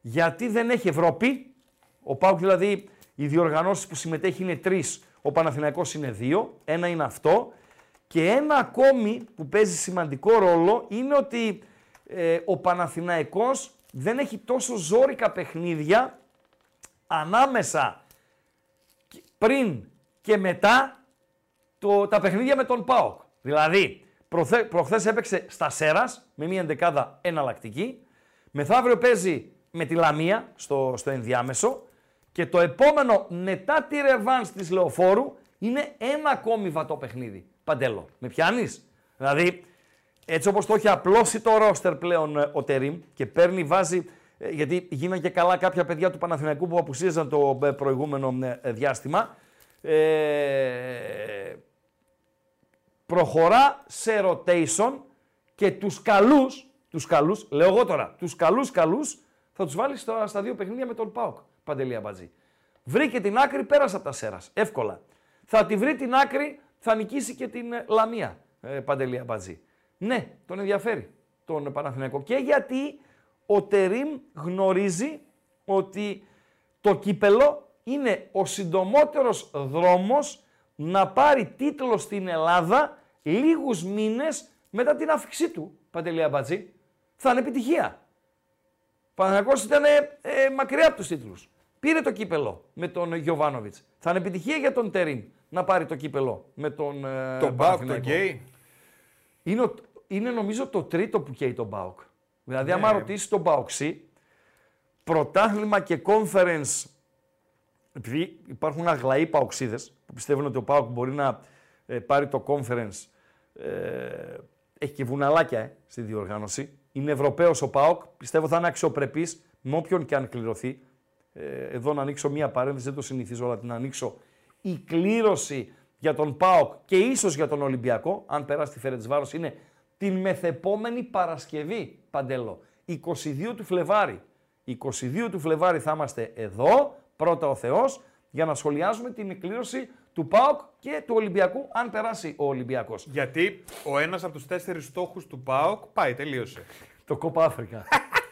B: γιατί δεν έχει Ευρώπη ο ΠΑΟΚ δηλαδή, οι διοργανώσεις που συμμετέχει είναι τρεις. Ο Παναθηναϊκός είναι δύο. Ένα είναι αυτό. Και ένα ακόμη που παίζει σημαντικό ρόλο είναι ότι ε, ο Παναθηναϊκός δεν έχει τόσο ζόρικα παιχνίδια ανάμεσα πριν και μετά το, τα παιχνίδια με τον ΠΑΟΚ. Δηλαδή, προθε, προχθές έπαιξε στα Σέρας με μια εντεκάδα εναλλακτική. Μεθαύριο παίζει με τη Λαμία στο, στο ενδιάμεσο και το επόμενο μετά τη ρεβάνς της Λεωφόρου είναι ένα ακόμη βατό παιχνίδι. Παντέλο, με πιάνεις; Δηλαδή, έτσι όπως το έχει απλώσει το ρόστερ πλέον ε, ο Τερίμ και παίρνει, βάζει, ε, γιατί γίνανε και καλά κάποια παιδιά του Παναθηναϊκού που απουσίαζαν το ε, προηγούμενο διάστημα, ε, προχωρά σε rotation και τους καλούς, τους καλούς, λέω εγώ τώρα, τους καλούς καλούς θα τους βάλει στα, στα δύο παιχνίδια με τον ΠΑΟΚ. Παντελή Αμπατζή. Βρήκε την άκρη, πέρασε από τα σέρας. Εύκολα. Θα τη βρει την άκρη, θα νικήσει και την ε, Λαμία. Ε, Παντελή Αμπατζή. Ναι, τον ενδιαφέρει τον Παναθηναϊκό. Και γιατί ο Τερίμ γνωρίζει ότι το κύπελο είναι ο συντομότερος δρόμος να πάρει τίτλο στην Ελλάδα λίγους μήνες μετά την αύξησή του, Παντελή Αμπατζή. Θα είναι επιτυχία. Ο Παναθηναϊκός ήταν ε, μακριά από τους τίτλους. Πήρε το κύπελλο με τον Γιοβάνοβιτς. Θα είναι επιτυχία για τον Τερίμ να πάρει το κύπελλο με τον ε,
D: Τον ΠΑΟΚ, τον καίει.
B: Είναι, είναι νομίζω το τρίτο που καίει τον ΠΑΟΚ. Δηλαδή, ναι. άμα ρωτήσεις τον ΠΑΟΚτσή, πρωτάθλημα και conference, επειδή υπάρχουν αγλαοί ΠΑΟΚτσήδες που πιστεύουν ότι ο ΠΑΟΚ μπορεί να ε, πάρει το conference, ε, έχει και βουναλάκια ε, στη διοργάνωση. Είναι Ευρωπαίος ο ΠΑΟΚ, πιστεύω θα είναι αξιοπρεπής με όποιον και αν κληρωθεί. Ε, εδώ να ανοίξω μία παρένθεση, δεν το συνηθίζω, αλλά την ανοίξω. Η κλήρωση για τον ΠΑΟΚ και ίσως για τον Ολυμπιακό, αν περάσει τη Φερετσβάρος, είναι την μεθεπόμενη Παρασκευή, Παντέλο. 22 του Φλεβάρι. 22 του Φλεβάρι θα είμαστε εδώ, πρώτα ο Θεός, για να σχολιάζουμε την κλήρωση του ΠΑΟΚ και του Ολυμπιακού, αν περάσει ο Ολυμπιακός.
D: Γιατί ο ένας από τους τέσσερις στόχους του ΠΑΟΚ πάει, τελείωσε.
B: Το Κόπα Αφρικα.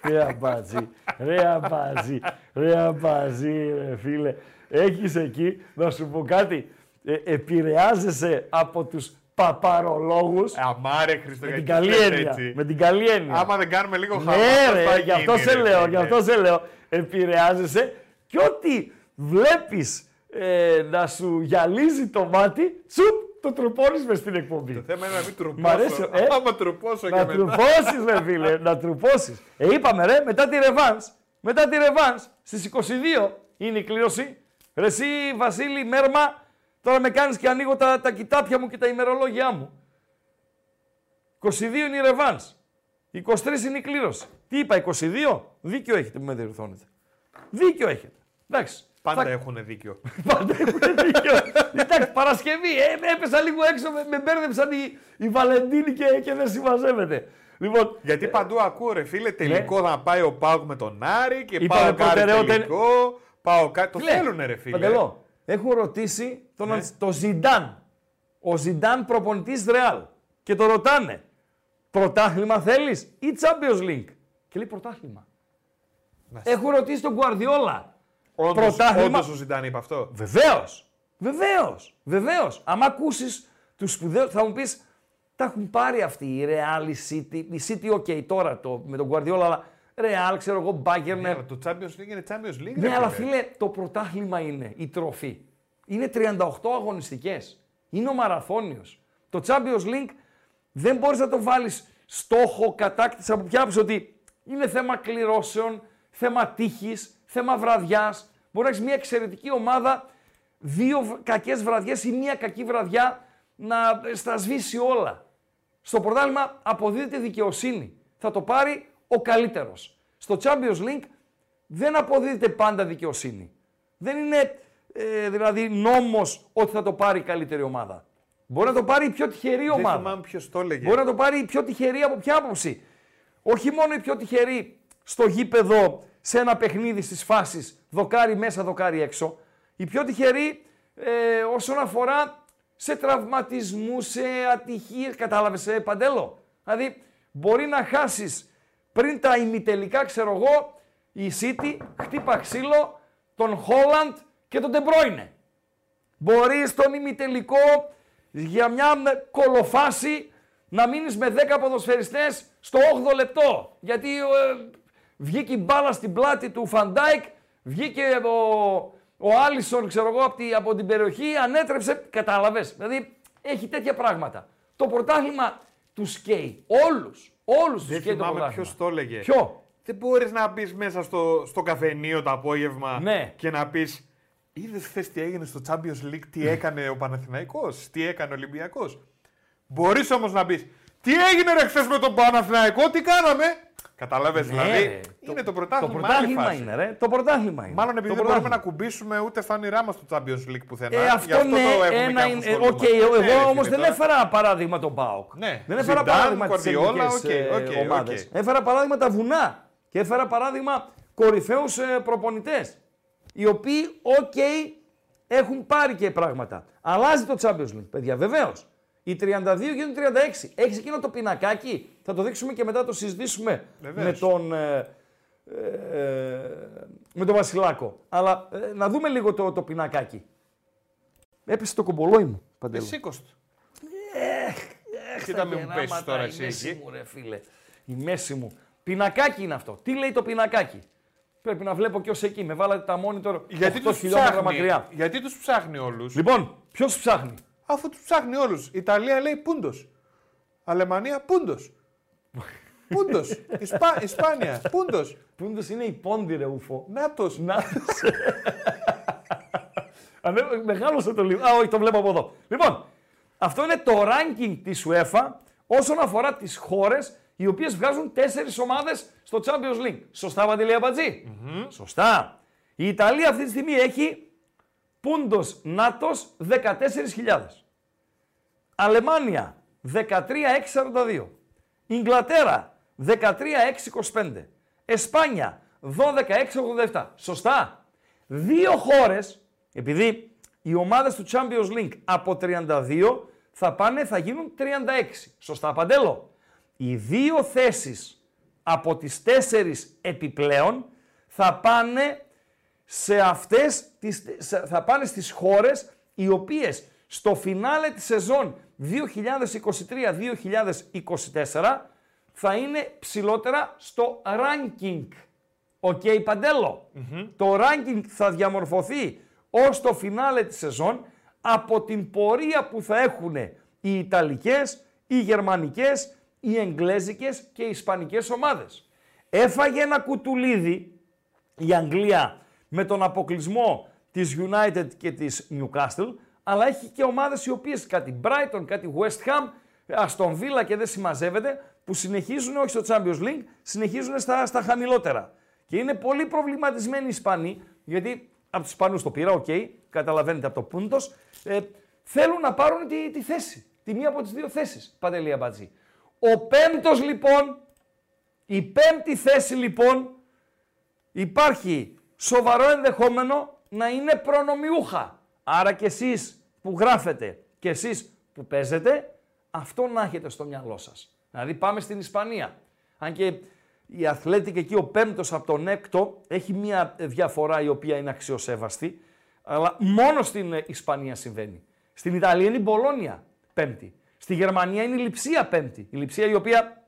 B: Ρε αμπάζι, ρε αμπάζι, ρε αμπάζι, ρε φίλε. Έχεις εκεί, να σου πω κάτι, ε, επηρεάζεσαι από τους παπαρολόγους.
D: Αμάρε Χριστό,
B: με την καλή έννοια. Με την καλή έννοια.
D: Άμα δεν κάνουμε λίγο χαμός,
B: ναι, ρε, γι' αυτό σε λέω, γι' αυτό σε λέω. Επηρεάζεσαι και ό,τι βλέπεις ε, να σου γυαλίζει το μάτι, τσουπ, το τρουπώνεις μες στην εκπομπή.
D: Το θέμα είναι να μην τρουπώσω.
B: Μ' αρέσει, ε;
D: Άμα τρουπώσω
B: να τρουπώσεις, ρε φίλε, να τρουπώσεις. Ε, είπαμε ρε, μετά τη ρεβάν. Μετά τη ρεβάν, στις 22 είναι η κλήρωση. Ρε εσύ Βασίλη Μέρμα, τώρα με κάνεις και ανοίγω τα, τα κοιτάπια μου και τα ημερολόγια μου. 22 είναι η Ρεβάνς. 23 είναι η κλήρωση. Τι είπα, 22. Δίκιο έχετε που με διορθώνετε. Δίκιο έχετε. Εντάξει.
D: Πάντα
B: Θα-
D: έχουν δίκιο.
B: Πάντα έχουν δίκιο. Εντάξει, Παρασκευή. Ε, έπεσα λίγο έξω, με, με μπέρδεψαν οι, οι Βαλεντίνοι και, και δεν συμμαζεύεται. Λοιπόν,
D: Γιατί παντού ακούω ρε φίλε, τελικό θα πάει ο Πάουκ με τον Άρη και
B: Είπαμε
D: πάω κάτι
B: προτεραιότητα είναι-
D: τελικό. Πάω κάτι. Το
B: Φίλε,
D: θέλουνε ρε φίλε.
B: Παντελώ, έχουν ρωτήσει τον,
D: Ναι.
B: το Ζιντάν. Ο Ζιντάν προπονητής Ρεάλ. Και το ρωτάνε. Πρωτάθλημα θέλεις ή Champions League; Και λέει πρωτάθλημα. Έχουν ρωτήσει τον Γκουαρδιόλα.
D: Όντως,
B: πρωτάθλημα.
D: όντως ο Ζιντάν είπε αυτό;
B: Βεβαίως. Βεβαίως. Βεβαίως. Αν ακούσεις τους σπουδαίους, θα μου πεις. Τα έχουν πάρει αυτοί οι Real, η City. Η City, οκ, τώρα το, με τον Guardiola, αλλά Real, ξέρω εγώ, Bayern.
D: Ναι, αλλά το Champions League είναι Champions League.
B: Ναι,
D: ρε
B: αλλά φίλε, το πρωτάθλημα είναι η τροφή. Είναι 38 αγωνιστικές. Είναι ο μαραθώνιος. Το Champions League δεν μπορείς να το βάλεις στόχο κατάκτηση από ποια άποψη ότι είναι θέμα κληρώσεων, θέμα τύχης, θέμα βραδιάς. Μπορεί να έχεις μια εξαιρετική ομάδα, δύο β- κακές βραδιές ή μια κακή βραδιά να στα σβήσει όλα. Στο πρωτάθλημα αποδίδεται δικαιοσύνη. Θα το πάρει ο καλύτερος. Στο Champions League δεν αποδίδεται πάντα δικαιοσύνη. Δεν είναι ε, δηλαδή νόμος ότι θα το πάρει η καλύτερη ομάδα. Μπορεί να το πάρει η πιο τυχερή
D: Δεν
B: ομάδα.
D: θυμάμαι ποιος το έλεγε.
B: Μπορεί να το πάρει η πιο τυχερή από ποια άποψη. Όχι μόνο η πιο τυχερή στο γήπεδο σε ένα παιχνίδι στις φάσεις δοκάρι μέσα, δοκάρι έξω. Η πιο τυχερή ε, όσον αφορά σε τραυματισμούς, σε ατυχίες, κατάλαβες ε, Παντέλο; Δηλαδή μπορεί να χάσεις πριν τα ημιτελικά, ξέρω εγώ, η City χτύπα ξύλο, τον Χόλαντ και τον Ντεμπρόινε. Μπορείς στον ημιτελικό για μια κωλοφάση να μείνεις με 10 ποδοσφαιριστές στο 8ο λεπτό. Γιατί ε, βγήκε η μπάλα στην πλάτη του Φαν Ντάικ, βγήκε ο, ο Άλισον, ξέρω εγώ, από, τη- από την περιοχή, ανέτρεψε, κατάλαβες; Δηλαδή έχει τέτοια πράγματα. Το πρωτάθλημα τους καίει. Όλους. Όλους τους
D: Δεν
B: τους καίει το
D: θυμάμαι
B: πρωτάθλημα.
D: ποιος το έλεγε.
B: Ποιο;
D: Δεν μπορείς να μπεις μέσα στο, στο καφενείο το απόγευμα
B: Ναι.
D: και να πεις. Είδες χθες τι έγινε στο Champions League, τι έκανε ο Παναθηναϊκός, τι έκανε ο Ολυμπιακός. Μπορείς όμως να πεις. Τι έγινε ρε χθες με τον Παναθηναϊκό, τι κάναμε. Κατάλαβε
B: Ναι,
D: δηλαδή.
B: ρε.
D: είναι το
B: Το
D: πρωτάθλημα. άλλη
B: πρωτάθλημα
D: φάση.
B: είναι, ρε. Το πρωτάθλημα είναι.
D: Μάλλον επειδή
B: Το
D: δεν μπορούμε
B: πρωτάθλημα.
D: να κουμπίσουμε ούτε στα όνειρά μας το Champions League πουθενά.
B: Ε,
D: γι'
B: αυτό, ναι,
D: το έχουμε
B: ένα
D: και
B: είναι.
D: αυτό
B: Οκ,
D: πρόβλημα.
B: εγώ
D: Ναι, ρε,
B: όμως
D: φίλε,
B: δεν
D: τώρα.
B: έφερα παράδειγμα τον Πάοκ.
D: Ναι.
B: Δεν έφερα
D: Zidane,
B: παράδειγμα τι
D: Guardiola,
B: ελληνικέ
D: οκ, οκ,
B: ομάδες.
D: οκ.
B: Έφερα παράδειγμα τα βουνά. Και έφερα παράδειγμα κορυφαίους προπονητές. Οι οποίοι, οκ, έχουν πάρει και πράγματα. Αλλάζει το Champions League, παιδιά, βεβαίως. Οι 32 γίνουν 36. Έχεις εκείνο το πινακάκι; Θα το δείξουμε και μετά το συζητήσουμε
D: Βεβαίως.
B: με τον. ε, ε, με τον Βασιλάκο. Αλλά ε, να δούμε λίγο το, το πινακάκι. Έπεσε το κομπολόι μου.
D: Ε,
B: Παντελό.
D: σήκωσε το.
B: Έχ,
D: Κοίτα
B: τα
D: με μου
B: γεράματα,
D: πέσεις τώρα
B: η
D: εσύ
B: μέση
D: εκεί.
B: μου, ρε φίλε. Η μέση μου. Πινακάκι είναι αυτό. Τι λέει το πινακάκι; Πρέπει να βλέπω και ως εκεί. Με βάλατε τα monitor
D: Γιατί
B: 8
D: τους
B: χιλιόμετρα
D: ψάχνει,
B: μακριά.
D: γιατί τους ψάχνει όλους;
B: Λοιπόν, ποιος ψάχνει;
D: Αφού τους ψάχνει όλους. Ιταλία λέει πούντος. Αλεμανία πούντος. πούντος. Ισπα... Ισπάνια πούντος.
B: Πούντος είναι η πόντι ρε ουφο.
D: Νάτος.
B: Να. Ανέ- Μεγάλωσε το λίγο. Α, όχι, το βλέπω από εδώ. Λοιπόν, αυτό είναι το ranking της UEFA όσον αφορά τις χώρες οι οποίες βγάζουν τέσσερις ομάδες στο Champions League. Σωστά, Παντελή Αμπατζή; Σωστά. Η Ιταλία αυτή τη στιγμή έχει πούντος νάτος 14.000. Αλεμάνια 13.642. Ιγκλατέρα 13.625. Εσπάνια 12.687. Σωστά. Δύο χώρες, επειδή οι ομάδες του Champions League από 32 θα πάνε, θα γίνουν 36. Σωστά, Παντέλο. Οι δύο θέσεις από τις τέσσερις επιπλέον θα πάνε σε αυτές, τις, σε- θα πάνε στις χώρες οι οποίες στο φινάλε της σεζόν 2023-2024 θα είναι ψηλότερα στο ranking. Οκ, παντελο Το ranking θα διαμορφωθεί ως το φινάλε της σεζόν από την πορεία που θα έχουν οι Ιταλικές, οι Γερμανικές, οι Εγγλέζικες και οι Ισπανικές ομάδες. Έφαγε ένα κουτουλίδι η Αγγλία με τον αποκλεισμό της United και της Newcastle, αλλά έχει και ομάδες οι οποίες κάτι Brighton, κάτι West Ham, Aston Villa και δεν συμμαζεύεται, που συνεχίζουν, όχι στο Champions League, συνεχίζουν στα, στα χαμηλότερα. Και είναι πολύ προβληματισμένοι οι Ισπανοί, γιατί από τους Ισπανούς το πήρα, οκ, καταλαβαίνετε από το Mundo's, ε, θέλουν να πάρουν τη, τη θέση. Τη μία από τις δύο θέσεις. Παντελή Αμπατζή. Ο πέμπτος λοιπόν, η πέμπτη θέση λοιπόν, υπάρχει σοβαρό ενδεχόμενο να είναι προνομιούχα. Άρα και εσείς που γράφετε και εσείς που παίζετε, αυτό να έχετε στο μυαλό σας. Δηλαδή πάμε στην Ισπανία. Αν και η Αθλέτικ εκεί ο πέμπτος από τον έκτο έχει μια διαφορά η οποία είναι αξιοσέβαστη, αλλά μόνο στην ε, Ισπανία συμβαίνει. Στην Ιταλία είναι η Μπολόνια πέμπτη. Στη Γερμανία είναι η Λιψία πέμπτη. Η Λιψία η οποία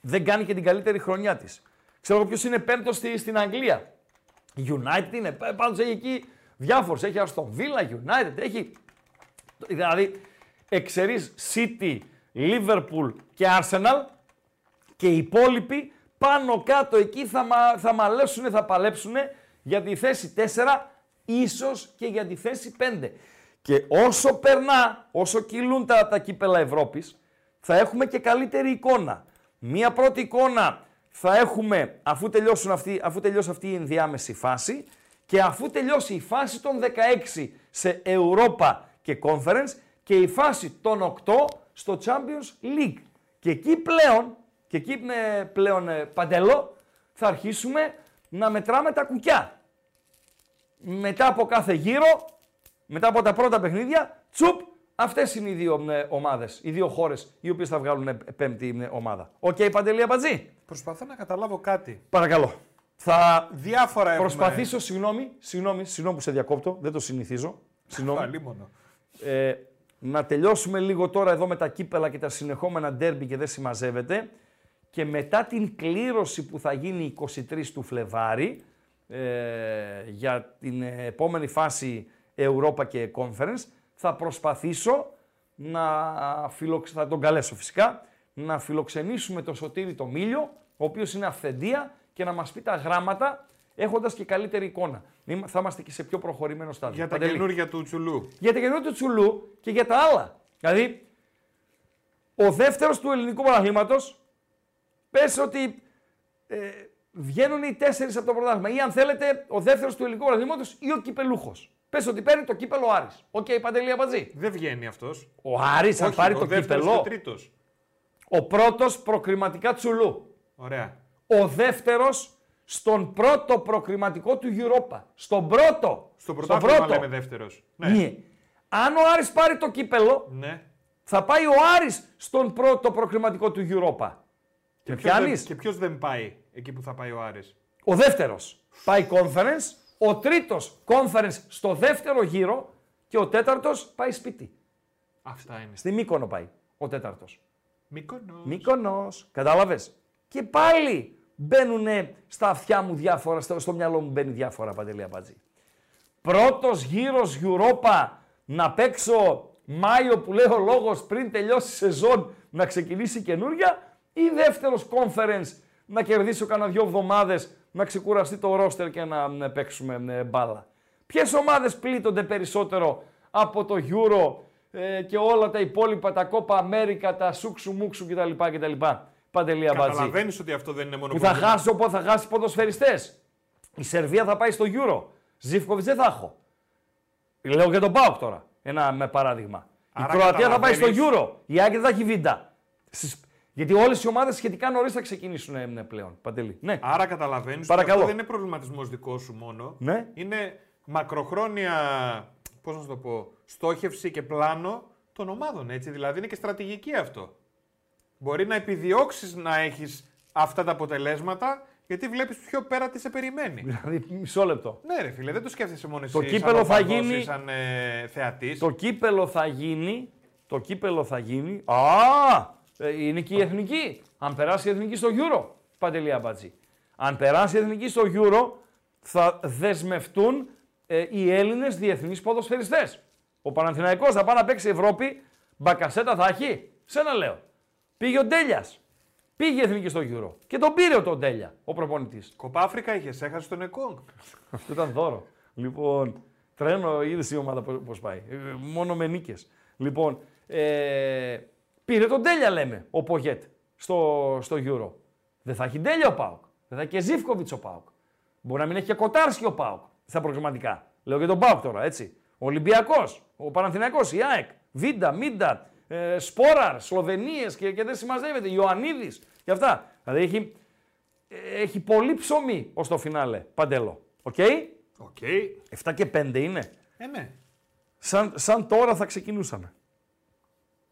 B: δεν κάνει και την καλύτερη χρονιά της. Ξέρω ποιος είναι πέμπτος στη, στην Αγγλία. Η United είναι, πάντως έχει εκεί διάφορους. Έχει Aston Villa, United, έχει... Δηλαδή, εξαιρείς City, Liverpool και Arsenal και οι υπόλοιποι πάνω κάτω εκεί θα, μα, θα μαλέσουν, θα παλέψουν για τη θέση 4, ίσως και για τη θέση 5. Και όσο περνά, όσο κυλούν τα, τα κύπελα Ευρώπης, θα έχουμε και καλύτερη εικόνα. Μία πρώτη εικόνα θα έχουμε αφού, τελειώσουν αυτή, αφού τελειώσει αυτή η ενδιάμεση φάση και αφού τελειώσει η φάση των 16 σε Europa και Conference και η φάση των 8 στο Champions League. Και εκεί πλέον, και εκεί ε, πλέον ε, Παντελό, θα αρχίσουμε να μετράμε τα κουκιά. Μετά από κάθε γύρο, μετά από τα πρώτα παιχνίδια, τσουπ, αυτές είναι οι δύο ε, ομάδες, οι δύο χώρες οι οποίες θα βγάλουν ε, πέμπτη ε, ομάδα. OK, okay, Παντελή Αμπατζή.
D: Προσπαθώ να καταλάβω κάτι.
B: Παρακαλώ. Θα
D: Διάφορα έχουμε.
B: προσπαθήσω, συγγνώμη, συγγνώμη, συγγνώμη που σε διακόπτω, δεν το συνηθίζω. Συγγνώμη.
D: Πάλι μόνο.
B: Ε, να τελειώσουμε λίγο τώρα εδώ με τα κύπελα και τα συνεχόμενα ντέρμπι και δεν συμμαζεύεται. Και μετά την κλήρωση που θα γίνει 23 του Φλεβάρι ε, για την επόμενη φάση Europa και Conference, θα προσπαθήσω να φιλοξ... θα τον καλέσω φυσικά, να φιλοξενήσουμε τον Σωτήρη το Μήλιο, ο οποίος είναι αυθεντία και να μας πει τα γράμματα έχοντας και καλύτερη εικόνα. Είμα- Θα είμαστε και σε πιο προχωρημένο στάδιο.
D: Για τα
B: Παντελή.
D: καινούργια του Τσουλού.
B: Για τα καινούργια του Τσουλού και για τα άλλα. Δηλαδή, ο δεύτερος του ελληνικού πρωταθλήματος, πες ότι ε, βγαίνουν οι τέσσερις από το πρωτάθλημα. Ή αν θέλετε, ο δεύτερος του ελληνικού πρωταθλήματος ή ο κυπελλούχος. Πες ότι παίρνει το κύπελλο ο Άρης. Οκ, Παντελή Αμπατζή.
D: Δεν βγαίνει αυτός.
B: Ο Άρης θα πάρει το
D: δεύτερος και
B: κύπελλο.
D: ο τρίτος.
B: Ο πρώτος προκριματικά Τσουλού.
D: Ωραία.
B: Ο δεύτερος στον πρώτο προκριματικό του Europa. Στον πρώτο.
D: Στο
B: Στον
D: πρωτάθλημα λέμε δεύτερος. Ναι.
B: Ναι. Αν ο Άρης πάρει το κύπελο,
D: ναι.
B: θα πάει ο Άρης στον πρώτο προκριματικό του Europa.
D: Και
B: Με
D: ποιος δεν-
B: πιάνεις;
D: Και ποιος δεν πάει εκεί που θα πάει ο Άρης;
B: Ο δεύτερος πάει conference, ο τρίτος conference στο δεύτερο γύρο και ο τέταρτος πάει σπίτι.
D: Αυτά είναι.
B: Στη Μύκονο πάει ο τέταρτος.
D: Μύκονος.
B: Μύκονος, κατάλαβες; Και πάλι μπαίνουν στα αυτιά μου διάφορα, στο, στο μυαλό μου μπαίνει διάφορα, Παντελή Αμπατζή. Πρώτος γύρος Europa να παίξω Μάιο που λέει ο λόγος πριν τελειώσει η σεζόν να ξεκινήσει καινούρια ή δεύτερος conference να κερδίσω κανένα δυο εβδομάδες να ξεκουραστεί το ρόστερ και να ε, παίξουμε ε, μπάλα. Ποιες ομάδες πλήττονται περισσότερο από το Euro ε, και όλα τα υπόλοιπα, τα Κόπα Αμέρικα, τα Σούξου Μούξου κτλ. κτλ. Παντελή Αμπατζή.
D: Καταλαβαίνεις ότι αυτό δεν είναι μόνο
B: Που θα
D: πρόβλημα.
B: χάσει, οπότε θα χάσει ποδοσφαιριστές. Η Σερβία θα πάει στο Euro. Ζήφκοβιτς δεν θα έχω. Λέω για τον Πάοκ τώρα. Ένα με παράδειγμα.
D: Άρα
B: η Κροατία θα πάει στο
D: καταλαβαίνεις-
B: Euro. Η Άγκη δεν θα έχει βίντα. Στις- Γιατί όλες οι ομάδες σχετικά νωρίς θα ξεκινήσουν ε, πλέον. Παντελή. Ναι.
D: Άρα καταλαβαίνεις ότι
B: Παρακαλώ.
D: αυτό δεν είναι προβληματισμός δικός σου μόνο.
B: Ναι.
D: Είναι μακροχρόνια, πώς να σου το πω, στόχευση και πλάνο των ομάδων. Έτσι. Δηλαδή είναι και στρατηγική αυτό. Μπορεί να επιδιώξεις να έχεις αυτά τα αποτελέσματα γιατί βλέπεις πιο πέρα τι σε περιμένει.
B: Δηλαδή, μισό λεπτό.
D: ναι, ρε φίλε, δεν το σκέφτεσαι μόνος εσύ.
B: Το
D: σαν
B: κύπελο θα
D: οπαδός ή
B: γίνει-
D: Σαν ε, θεατής.
B: Το κύπελο θα γίνει. Το κύπελο θα γίνει. Α! ε, Είναι και η εθνική. Αν περάσει η εθνική στο Euro. Παντελή Αμπατζή. Αν περάσει η εθνική στο Euro, θα δεσμευτούν ε, οι Έλληνες διεθνείς ποδοσφαιριστές. Ο Παναθηναϊκός θα πάει να παίξει Ευρώπη. Μπακασέτα θα έχει. Σένα λέω. Πήγε ο Ντέλιας. Πήγε η εθνική στο Euro. Και τον πήρε ο τον Ντέλια, ο προπονητής.
D: Κοπάφρικα είχες, έχασες τον Εκόνγκ.
B: Αυτό ήταν δώρο. Λοιπόν, τρένο, είδες η ομάδα πώ πάει. Ε, μόνο με νίκες. Λοιπόν, ε, πήρε τον Ντέλια, λέμε, ο Πογέτ στο, στο Euro. Δεν θα έχει Ντέλια ο ΠΑΟΚ. Δεν θα έχει και Ζίβκοβιτς ο ΠΑΟΚ. Μπορεί να μην έχει και Κοτάρσκι ο ΠΑΟΚ στα προγραμματικά. Λέω για τον ΠΑΟΚ τώρα, έτσι. Ο Ολυμπιακός, ο Παναθηναϊκός, η ΑΕΚ, Βίντα, Μίντα, ε, Σπόραρ, Σλοβενίες και, και δεν συμμαζεύεται. Ιωαννίδης και αυτά. Δηλαδή έχει, ε, έχει πολύ ψωμί ως το φινάλε. Παντελό. OK;
D: OK.
B: 7 και 5 είναι.
D: Ε, ναι.
B: Σαν, σαν τώρα θα ξεκινούσαμε.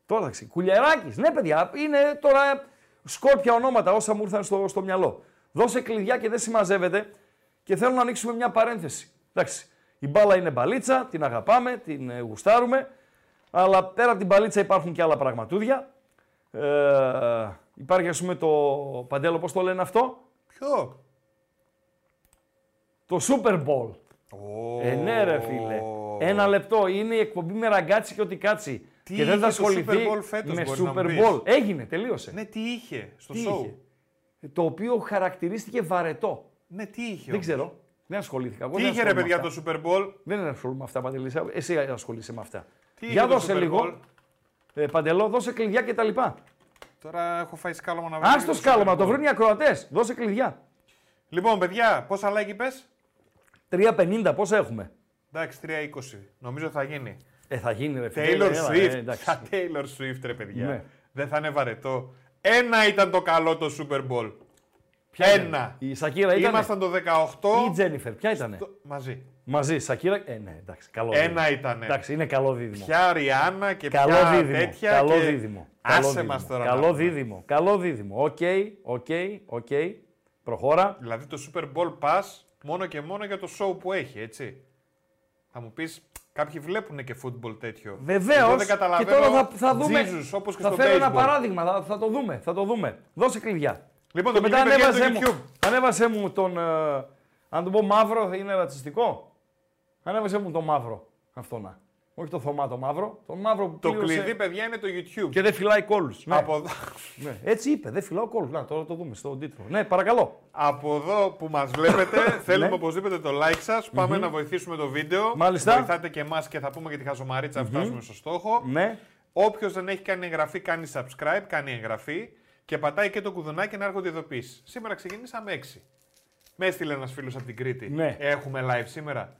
B: Τώρα θα ξεκινούσαμε. Κουλιαράκης. Ναι, παιδιά, είναι τώρα σκόρπια ονόματα όσα μου ήρθαν στο, στο μυαλό. Δώσε κλειδιά και δεν συμμαζεύεται και θέλω να ανοίξουμε μια παρένθεση. Εντάξει. Η μπάλα είναι μπαλίτσα, την αγαπάμε, την ε, γουστάρουμε, αλλά πέρα από την μπαλίτσα υπάρχουν και άλλα πραγματούδια. Ε, υπάρχει ας πούμε το παντέλο, πώς το λένε αυτό,
D: Ποιο;
B: το Super Bowl. Ε, ναι ρε φίλε. Ένα λεπτό. Είναι η εκπομπή με ραγκάτσι και ό,τι κάτσι.
D: Τι
B: και δεν θα
D: είχε το
B: ασχοληθεί
D: Super Bowl φέτος,
B: με
D: μπορείς να μου
B: Super
D: πεις;
B: Bowl. Έγινε, τελείωσε.
D: Ναι, τι είχε στο
B: Τι
D: show;
B: είχε; Το οποίο χαρακτηρίστηκε βαρετό.
D: Ναι, τι είχε.
B: Δεν
D: όμως;
B: ξέρω. Δεν ασχολήθηκα. Εγώ
D: Τι
B: δεν
D: είχε ρε
B: ασχολούμαι
D: παιδιά
B: με αυτά.
D: το Super Bowl;
B: Δεν ασχολούμαι με αυτά, Παντελή. Εσύ ασχολείσαι με αυτά.
D: Τι
B: Για
D: είχε το
B: δώσε
D: Super
B: λίγο.
D: Bowl?
B: Ε, Παντελό, δώσε κλειδιά και τα λοιπά.
D: Τώρα έχω φάει σκάλωμα να
B: Α
D: βρω
B: το
D: και
B: σκάλωμα,
D: Super
B: το
D: Bowl.
B: βρουν οι ακροατές. Δώσε κλειδιά.
D: Λοιπόν, παιδιά, πόσα like είπες;
B: 3,50 πόσα έχουμε;
D: Εντάξει, 3,20. Νομίζω θα γίνει.
B: Ε, θα γίνει ρε φίλε.
D: Taylor
B: Έλα,
D: Swift.
B: ε, εντάξει.
D: Ποια Taylor Swift, ρε παιδιά.
B: Ναι.
D: Δεν θα είναι βαρετό. Ένα ήταν το καλό το Super Bowl.
B: Ποια
D: Ένα.
B: ήταν; Η Σακίρα ήταν.
D: Ήμασταν το 18.
B: Ή η Τζένιφερ, ποια ήταν.
D: το- Μαζί.
B: Μαζί, Σακίρα. Ε, ναι, εντάξει, καλό
D: Ένα
B: δίδυμο.
D: ήτανε.
B: Εντάξει, είναι καλό δίδυμο.
D: Ποια Ριάννα και
B: Καλό
D: ποια
B: δίδυμο.
D: τέτοια.
B: Καλό
D: και...
B: δίδυμο. Καλό
D: Άσε
B: δίδυμο.
D: μας τώρα.
B: Καλό
D: να πούμε.
B: δίδυμο. Καλό δίδυμο. Οκ, οκ, οκ. Προχώρα.
D: Δηλαδή το Super Bowl Pass μόνο και μόνο για το show που έχει, έτσι. Θα μου πεις, κάποιοι βλέπουν και football τέτοιο.
B: Βεβαίως.
D: Εγώ δεν
B: Και
D: καταλαβαίνω
B: τώρα θα, θα δούμε.
D: Jesus, όπως και
B: θα
D: στο
B: φέρω ένα
D: baseball.
B: παράδειγμα. Θα, θα το δούμε. Θα το δούμε. Δώσε κλειδιά.
D: Λοιπόν,
B: Και
D: το
B: μετά
D: κλειδί, παιδιά,
B: ανέβασε
D: είναι
B: μου,
D: το YouTube.
B: ανέβασε μου τον. ε, αν το πω μαύρο, θα είναι ρατσιστικό; Ανέβασε μου τον μαύρο. Αυτό να. Όχι το θωμά το μαύρο. Τον μαύρο που
D: Το
B: πλήρωσε
D: κλειδί, παιδιά, είναι το YouTube.
B: Και δεν φυλάει κόλλου. Ναι.
D: Από, εδώ,
B: ναι. Έτσι είπε, δεν φυλάω κόλλου. Να, τώρα το δούμε στον τίτλο. Ναι, παρακαλώ.
D: από εδώ που μας βλέπετε, θέλουμε
B: Ναι.
D: οπωσδήποτε το like σας. Πάμε να βοηθήσουμε το βίντεο.
B: Μάλιστα.
D: Βοηθάτε και εμάς και θα πούμε και τη χαζομαρίτσα, φτάσουμε στο στόχο.
B: Ναι.
D: Όποιος δεν έχει κάνει εγγραφή, κάνει subscribe, κάνει εγγραφή και πατάει και το κουδουνάκι να έρχονται ειδοποιήσει. Σήμερα ξεκινήσαμε 6. Με έστειλε ένας φίλος από την Κρήτη.
B: Ναι.
D: Έχουμε live σήμερα.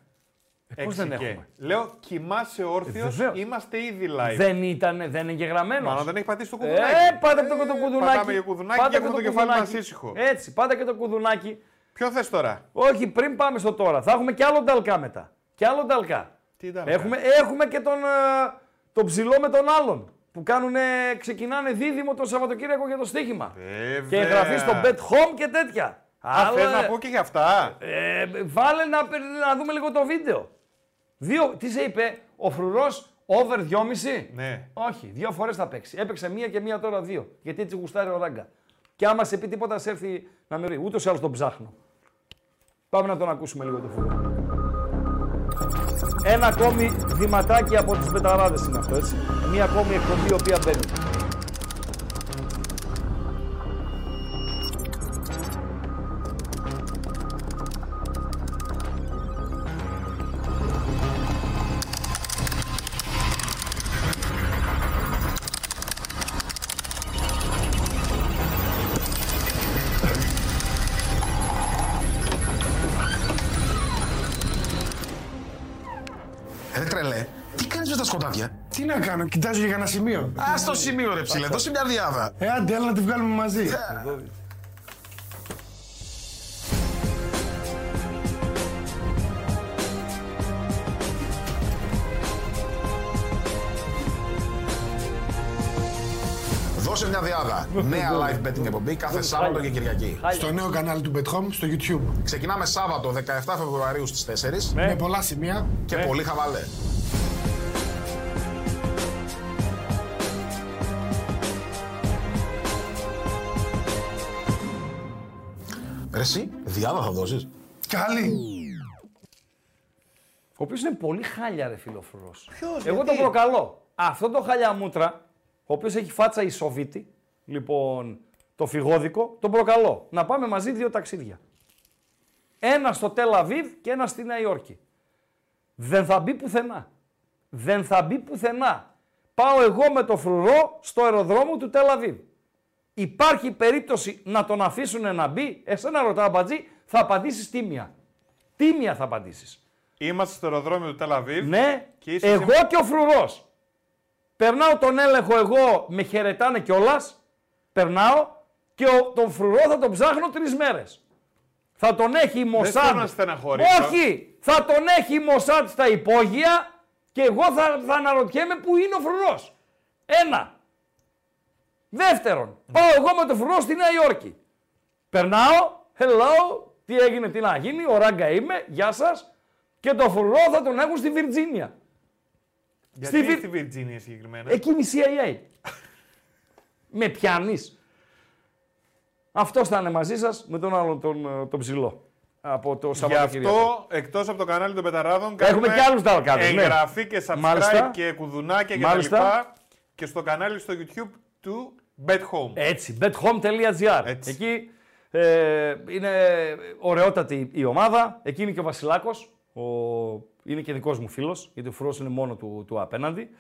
B: Ε, πώς
D: Έξι
B: δεν
D: και.
B: έχουμε;
D: Λέω, κοιμάσαι όρθιος,
B: Ε, βεβαίως.
D: είμαστε ήδη live.
B: Δεν ήταν, δεν είναι εγγεγραμμένο.
D: Μάλλον δεν έχει πατήσει το κουδουνάκι.
B: Ε, πάτε και το, το κουδουνάκι.
D: Πατάμε για κουδουνάκι
B: Πάτε
D: και έχουμε το
B: το
D: κεφάλι
B: κουδουνάκι.
D: μας ήσυχο.
B: Έτσι, πάτε και το κουδουνάκι.
D: Ποιο θες τώρα;
B: Όχι, πριν πάμε στο τώρα. Θα έχουμε και άλλο νταλκά μετά. Και άλλο νταλκά.
D: Τι ήταν.
B: Έχουμε, έχουμε και τον, ε, τον ψηλό με τον άλλον. Που κάνουνε, ξεκινάνε δίδυμο το Σαββατοκύριακο για το στοίχημα.
D: Βέβαια.
B: Και εγγραφή στο Bet Home και τέτοια.
D: Α,
B: Άλλο,
D: θες
B: ε,
D: να πω και για αυτά;
B: ε, βάλε να, περ- να δούμε λίγο το βίντεο. Δύο, τι σε είπε, ο φρουρός over 2,5.
D: Ναι.
B: Όχι, δύο φορές θα παίξει. Έπαιξε μία και μία τώρα δύο. Γιατί έτσι γουστάρει ο ράγκα. Και άμα σε πει τίποτα, σε έρθει να με ρίξει. Ούτως ή άλλως τον ψάχνω. Πάμε να τον ακούσουμε λίγο το φρουρό. Ένα ακόμη βηματάκι από τους πεταράδες είναι αυτό, έτσι. Μία ακόμη εκπομπή η οποία μπαίνει.
E: Κοιτάζω για ένα σημείο.
C: Α το σημείο ρε ψηλέ, δώσε μια διάδα.
E: Ε, άντε, έλα να τη βγάλουμε μαζί.
C: Δώσε μια διάδα. Νέα live betting εκπομπή κάθε Σάββατο και Κυριακή.
E: Στο νέο κανάλι του Betcom στο YouTube.
C: Ξεκινάμε Σάββατο 17 Φεβρουαρίου στις 4
E: Με πολλά σημεία.
C: και πολύ χαβαλέ. Εσύ, διάδα θα δώσεις.
E: Καλή.
B: Ο οποίος είναι πολύ χάλια, ρε φιλοφρουρό.
D: Ποιος,
B: Εγώ
D: γιατί;
B: τον προκαλώ. Αυτό το χαλιαμούτρα, ο οποίος έχει φάτσα ισοβίτη, λοιπόν, το φυγόδικο, τον προκαλώ. Να πάμε μαζί δύο ταξίδια. Ένα στο Τελαβίβ και ένα στη Νέα Υόρκη. Δεν θα μπει πουθενά. Δεν θα μπει πουθενά. Πάω εγώ με το φρουρό στο αεροδρόμιο του Τελαβίβ. Υπάρχει περίπτωση να τον αφήσουν να μπει. Εσένα ρωτάω, Μπατζή, θα απαντήσεις τίμια. Τίμια θα απαντήσεις.
D: Είμαστε στο αεροδρόμιο του Τελαβίβ.
B: Ναι,
D: Και είσαι
B: εγώ
D: σήμερα-
B: και ο φρουρός. Περνάω τον έλεγχο εγώ, με χαιρετάνε κιόλας. Περνάω και ο, τον φρουρό θα τον ψάχνω τρεις μέρες. Θα τον έχει η Μοσάντ.
D: θέλω να στεναχωρήσω.
B: Όχι! Θα τον έχει η Μοσάντ στα υπόγεια και εγώ θα, θα αναρωτιέμαι πού είναι ο φρουρός. Ένα. Δεύτερον, πάω εγώ με τον φρουρό στη Νέα Υόρκη. Περνάω, hello, τι έγινε, τι να γίνει, ο Ράγκα είμαι, γεια σας. Και το φρουρό θα τον έχουν στη Βιρτζίνια.
D: Γιατί
B: στη Βι-
D: στη Βιρτζίνια συγκεκριμένα;
B: Εκείνη η CIA. με πιάνεις. Αυτό θα είναι μαζί σας με τον άλλον τον, ε, τον ψηλό. Από το
D: Γι'
B: Σαββατοκύριακο.
D: αυτό, εκτός από το κανάλι των Πεταράδων,
B: Έχουμε
D: κάνουμε
B: και άλλους δαλκάδες, ναι.
D: Εγγραφή και subscribe
B: Μάλιστα.
D: και κουδουνάκια και
B: Μάλιστα.
D: τα λοιπά. Και στο κανάλι στο YouTube του Bet Home.
B: Έτσι, bethome.gr.
D: Έτσι.
B: Εκεί ε, είναι ωραιότατη η ομάδα. Εκεί είναι και ο Βασιλάκος. Ο... Είναι και δικός μου φίλος, γιατί ο Φρός είναι μόνο του, του απέναντι.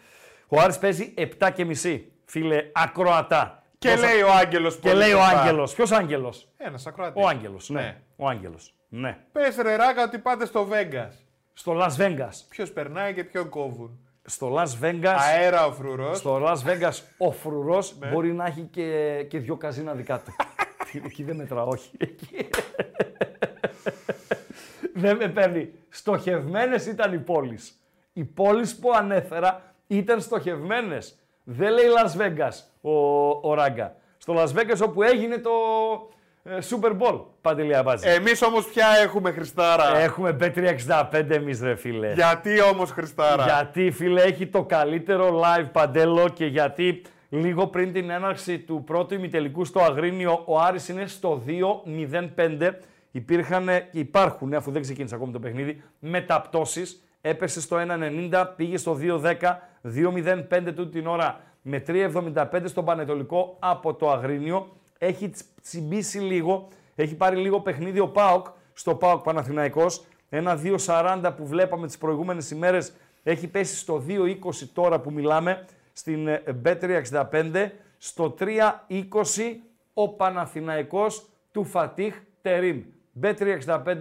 B: Ο Άρης παίζει 7 και μισή, φίλε ακροατά.
D: Και
B: Τόσα-
D: λέει ο Άγγελος.
B: και λέει ο Άγγελος. Ποιος Άγγελος;
D: Ένας ακροατής.
B: Ο Άγγελος, ναι.
D: Ναι.
B: Ο Άγγελος, ναι.
D: Πες ρε Ράγκα ότι πάτε στο Vegas.
B: Στο Las Vegas.
D: Ποιος περνάει και ποιον κόβουν.
B: Στο Las Vegas,
D: Αέρα ο φρουρός.
B: στο Las Vegas ο φρουρός μπορεί να έχει και, και δυο καζίνα δικά του. Εκεί δεν μετρά, όχι. Εκεί. δεν με παίρνει. Στοχευμένες ήταν οι πόλεις. Οι πόλεις που ανέφερα ήταν στοχευμένες. Δεν λέει Las Vegas ο, ο Ράγκα. Στο Las Vegas όπου έγινε το ε, Super Bowl, Παντελή Αμπάτζη.
D: Εμείς όμως πια έχουμε Χριστάρα.
B: Έχουμε B365 εμείς ρε φίλε.
D: Γιατί όμως Χριστάρα;
B: Γιατί φίλε έχει το καλύτερο live παντέλο και γιατί λίγο πριν την έναρξη του πρώτου ημιτελικού στο Αγρίνιο ο Άρης είναι στο 2-0-5. Υπήρχαν και υπάρχουν, αφού δεν ξεκίνησε ακόμη το παιχνίδι, μεταπτώσεις. Έπεσε στο 1-90, πήγε στο 2-10, 2-0-5 τούτη την ώρα με 3-75 στον Πανετολικό από το Αγρίνιο. Έχει τσ- τσιμπήσει λίγο, έχει πάρει λίγο παιχνίδι ο ΠΑΟΚ στο ΠΑΟΚ Παναθηναϊκός. Ένα 2-40 που βλέπαμε τις προηγούμενες ημέρες έχει πέσει στο 2-20 τώρα που μιλάμε στην ε, Bet365. Στο 3-20 ο Παναθηναϊκός του Φατίχ Τερίμ. Bet365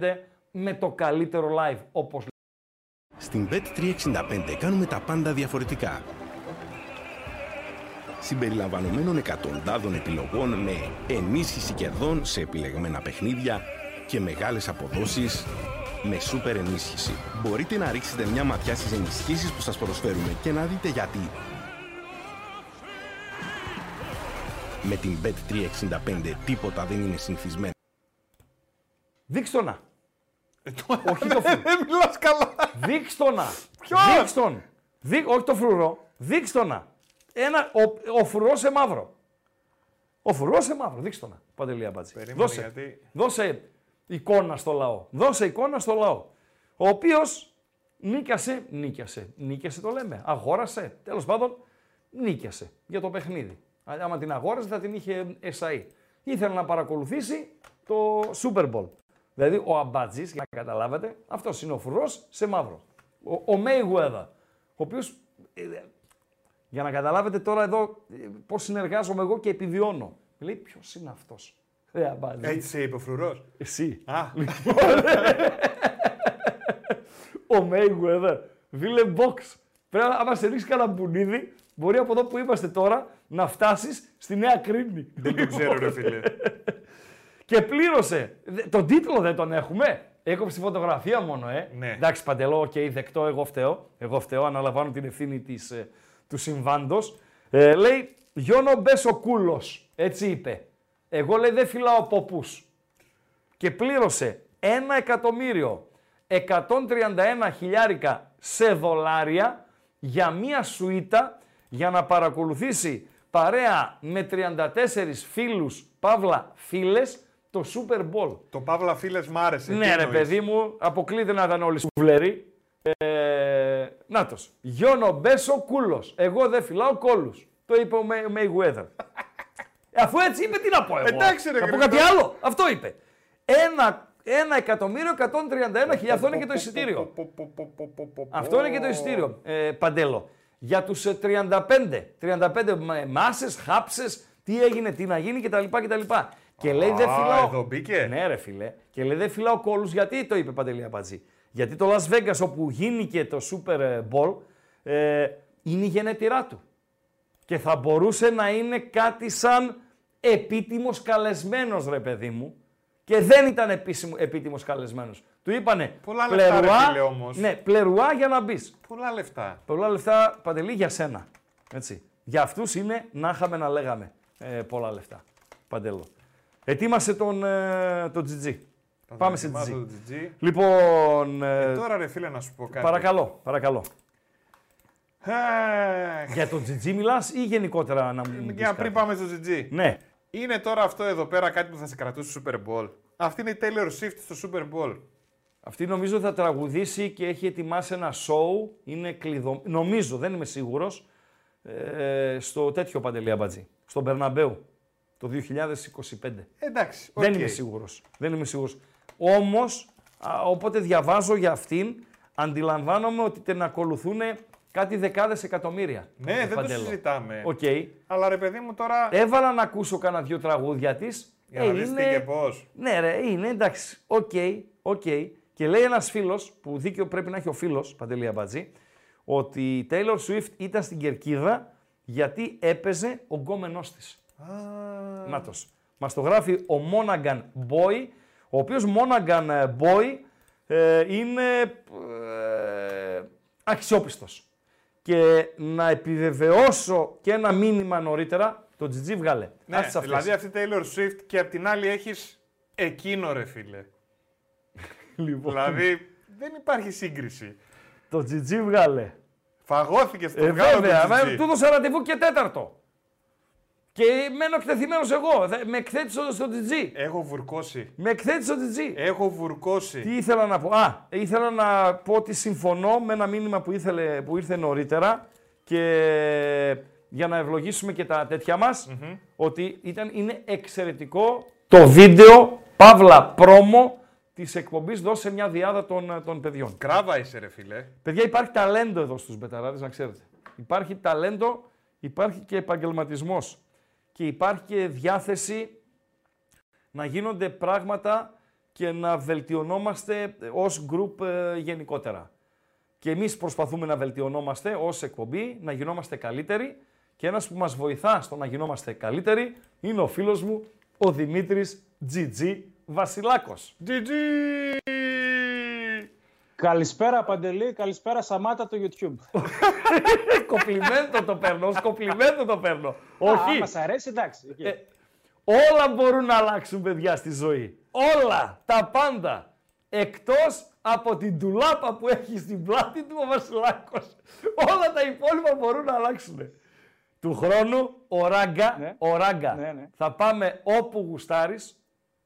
B: με το καλύτερο live όπως
F: Στην Bet365 κάνουμε τα πάντα διαφορετικά. Συμπεριλαμβανομένων εκατοντάδων επιλογών με ενίσχυση κερδών σε επιλεγμένα παιχνίδια και μεγάλες αποδόσεις με σούπερ ενίσχυση. Μπορείτε να ρίξετε μια ματιά στις ενισχύσεις που σας προσφέρουμε και να δείτε γιατί. Με την Bet365 τίποτα δεν είναι συνηθισμένο.
B: Δείξτε το να. όχι το φρουρό.
D: Δεν μιλάς καλά.
B: Δείξτε το να.
D: Ποιος;
B: Δείξτε τον. Δεί- όχι το φρουρό. Δείξτε το να. Ένα, ο, ο φρουρός σε μαύρο. Ο φρουρός σε μαύρο. Δείξτε το να. Παντελία Μπάτζη.
D: Περίμενε,
B: Δώσε.
D: γιατί-
B: Δώσε εικόνα στο λαό. Δώσε εικόνα στο λαό. Ο οποίος νίκιασε, νίκιασε. Νίκιασε το λέμε. Αγόρασε. Τέλος πάντων, νίκιασε για το παιχνίδι. Α- Άμα την αγόρασε θα την είχε εσαΐ. Ήθελε να παρακολουθήσει το Super Bowl. Δηλαδή ο Αμπάτζης, για να καταλάβετε, αυτός είναι ο φρουρός σε μαύρο. Ο, ο Mayweather, ο οποίος, ε, για να καταλάβετε τώρα εδώ ε, πώς συνεργάζομαι εγώ και επιβιώνω. Λέει, ποιος είναι αυτός. Ρε Αμπάτζη,
D: Έτσι σε είπε ο φρουρός.
B: εσύ.
D: Α,
B: Ο Mayweather, φίλε box. Πρέπει να άμα σε ρίξει κανένα μπουνίδι, μπορεί από εδώ που είμαστε τώρα να φτάσεις στη Νέα Κρίνη.
D: δεν το ξέρω, ρε φίλε.
B: Και πλήρωσε. Δε- Τον τίτλο δεν τον έχουμε. Έκοψε τη φωτογραφία μόνο, ε.
D: Ναι.
B: Εντάξει, παντελώ, οκ, δεκτό, εγώ φταίω. Εγώ φταίω, αναλαμβάνω την ευθύνη της, ε, του συμβάντος. Ε, λέει, Γιώνο Μπέσο Κούλος, έτσι είπε. Εγώ λέει δεν φυλάω ποπούς. Και πλήρωσε 1 εκατομμύριο 131 χιλιάρικα σε δολάρια για μία σουίτα για να παρακολουθήσει παρέα με 34 φίλους, παύλα φίλες, το Super Bowl.
D: Το Παύλα φίλες μ' άρεσε.
B: Ναι,
D: Τι
B: ρε
D: εννοείς;
B: παιδί μου, αποκλείται να ήταν όλοι σουβλεροί. Ε, νάτος. Γιώνο Μπέσο κούλος. Εγώ δεν φυλάω κόλους. Το είπε ο May- Mayweather. Ε, Αφού έτσι είπε, τι να πω εγώ.
D: Εντάξει, ρε,
B: Να πω
D: Χριστό.
B: κάτι άλλο. Αυτό είπε. Ένα 1 εκατομμύριο 131 χιλιάδε. Αυτό είναι και το εισιτήριο. Αυτό είναι και το εισιτήριο, ε, Παντέλο. Για τους 35, 35 μάσες, χάψες, τι έγινε, τι να γίνει κτλ. κτλ. Και λέει δεν
D: Α,
B: φυλάω.
D: εδώ μπήκε.
B: Ναι, ρε φίλε. Και λέει δεν φυλάω κόλους. Γιατί το είπε Παντελή Αμπατζή. Γιατί το Las Vegas όπου γίνηκε το Super Bowl ε, είναι η γενέτειρά του. Και θα μπορούσε να είναι κάτι σαν επίτιμος καλεσμένος ρε παιδί μου. Και δεν ήταν επίσημο, επίτιμος καλεσμένος. Του είπανε
D: Πολλά λεφτά, ρε φίλε, όμως.
B: Ναι, πλερουά για να μπεις.
D: Πολλά λεφτά.
B: Πολλά λεφτά, Παντελή, για σένα. Έτσι. Για αυτούς είναι να είχαμε να λέγαμε ε, πολλά λεφτά. Παντέλο. Ετοίμασε τον, ε, τον GG. Πάμε σε
D: δοκιμάσω
B: GG.
D: το GG.
B: Λοιπόν, ε,
D: Ε, τώρα ρε φίλε να σου πω κάτι.
B: παρακαλώ, παρακαλώ.
D: Αχ,
B: Για τον GG μιλάς ή γενικότερα να μου πεις
D: Για να
B: κάτι;
D: πριν πάμε στο GG.
B: Ναι.
D: Είναι τώρα αυτό εδώ πέρα κάτι που θα σε κρατούσε στο Super Bowl. Αυτή είναι η Taylor Swift στο Super Bowl.
B: Αυτή νομίζω θα τραγουδήσει και έχει ετοιμάσει ένα show. Είναι κλειδω... Νομίζω, δεν είμαι σίγουρος. Ε, στο τέτοιο Παντελή Αμπατζή. Στον Μπερναμπέου. Το 2025.
D: Εντάξει, οκ.
B: Δεν είμαι σίγουρος. Δεν είμαι σίγουρος. Όμως, α, όποτε διαβάζω για αυτήν, αντιλαμβάνομαι ότι την ακολουθούν κάτι δεκάδες εκατομμύρια.
D: Ναι,
B: Ε,
D: δεν το
B: Παντέλο.
D: συζητάμε.
B: Οκ.
D: Αλλά ρε παιδί μου τώρα.
B: Έβαλα να ακούσω κάνα δύο τραγούδια της.
D: Για να δεις τι και πώς.
B: Ναι ρε, είναι εντάξει. OK, OK. Και λέει ένας φίλος, που δίκιο πρέπει να έχει ο φίλος, Παντελή Αμπατζή, ότι η Taylor Swift ήταν στην Κερκίδα γιατί έπαιζε ο γκόμενός της.
D: Α,
B: Νάτος. Μας το γράφει ο Monaghan Boy, ο οποίος Monaghan ε, Boy ε, είναι ε, αξιόπιστος. Και να επιβεβαιώσω και ένα μήνυμα νωρίτερα, το GG βγάλε.
D: ναι,
B: Άσε αυτές.
D: δηλαδή αυτή η Taylor Swift και απ' την άλλη έχεις εκείνο ρε φίλε.
B: Λοιπόν,
D: δηλαδή δεν υπάρχει σύγκριση.
B: το GG βγάλε.
D: Φαγώθηκε στο
B: Ε,
D: βγάλο
B: βέβαια,
D: του
B: βέβαια,
D: GG.
B: του έδωσα ραντεβού και τέταρτο. Και μένω εκτεθειμένος εγώ. Δε- Με εκθέτεις στο, στο GG.
D: Έχω βουρκώσει.
B: Με εκθέτεις στο GG.
D: Έχω βουρκώσει.
B: Τι ήθελα να πω. Α, ήθελα να πω ότι συμφωνώ με ένα μήνυμα που, ήθελε, που ήρθε νωρίτερα και για να ευλογήσουμε και τα τέτοια μας, ότι ήταν, είναι εξαιρετικό το βίντεο, παύλα πρόμο, της εκπομπής «Δώσε μια διάδα των, των παιδιών».
D: Κράβα είσαι ρε φίλε.
B: Παιδιά, υπάρχει ταλέντο εδώ στους μπεταράδες, να ξέρετε. Υπάρχει ταλέντο, υπάρχει και επαγγελματισμός και υπάρχει και διάθεση να γίνονται πράγματα και να βελτιωνόμαστε ως group ε, γενικότερα. Και εμείς προσπαθούμε να βελτιωνόμαστε ως εκπομπή, να γινόμαστε καλύτεροι και ένας που μας βοηθά στο να γινόμαστε καλύτεροι είναι ο φίλος μου, ο Δημήτρης GG Βασιλάκος.
D: GG!
G: Καλησπέρα Παντελή, καλησπέρα Σαμάτα το YouTube.
B: κοπλιμέντο το παίρνω, ως κοπλιμέντο το παίρνω.
G: Α,
B: Όχι,
G: μας αρέσει, εντάξει. εκεί.
B: Ε, όλα μπορούν να αλλάξουν παιδιά στη ζωή. Όλα, τα πάντα. Εκτός από την τουλάπα που έχει στην πλάτη του ο Βασιλάκος. Όλα τα υπόλοιπα μπορούν να αλλάξουν. Του χρόνου, ο Ράγκα,
G: Ναι.
B: ο Ράγκα,
G: Ναι, ναι.
B: θα πάμε όπου γουστάρεις,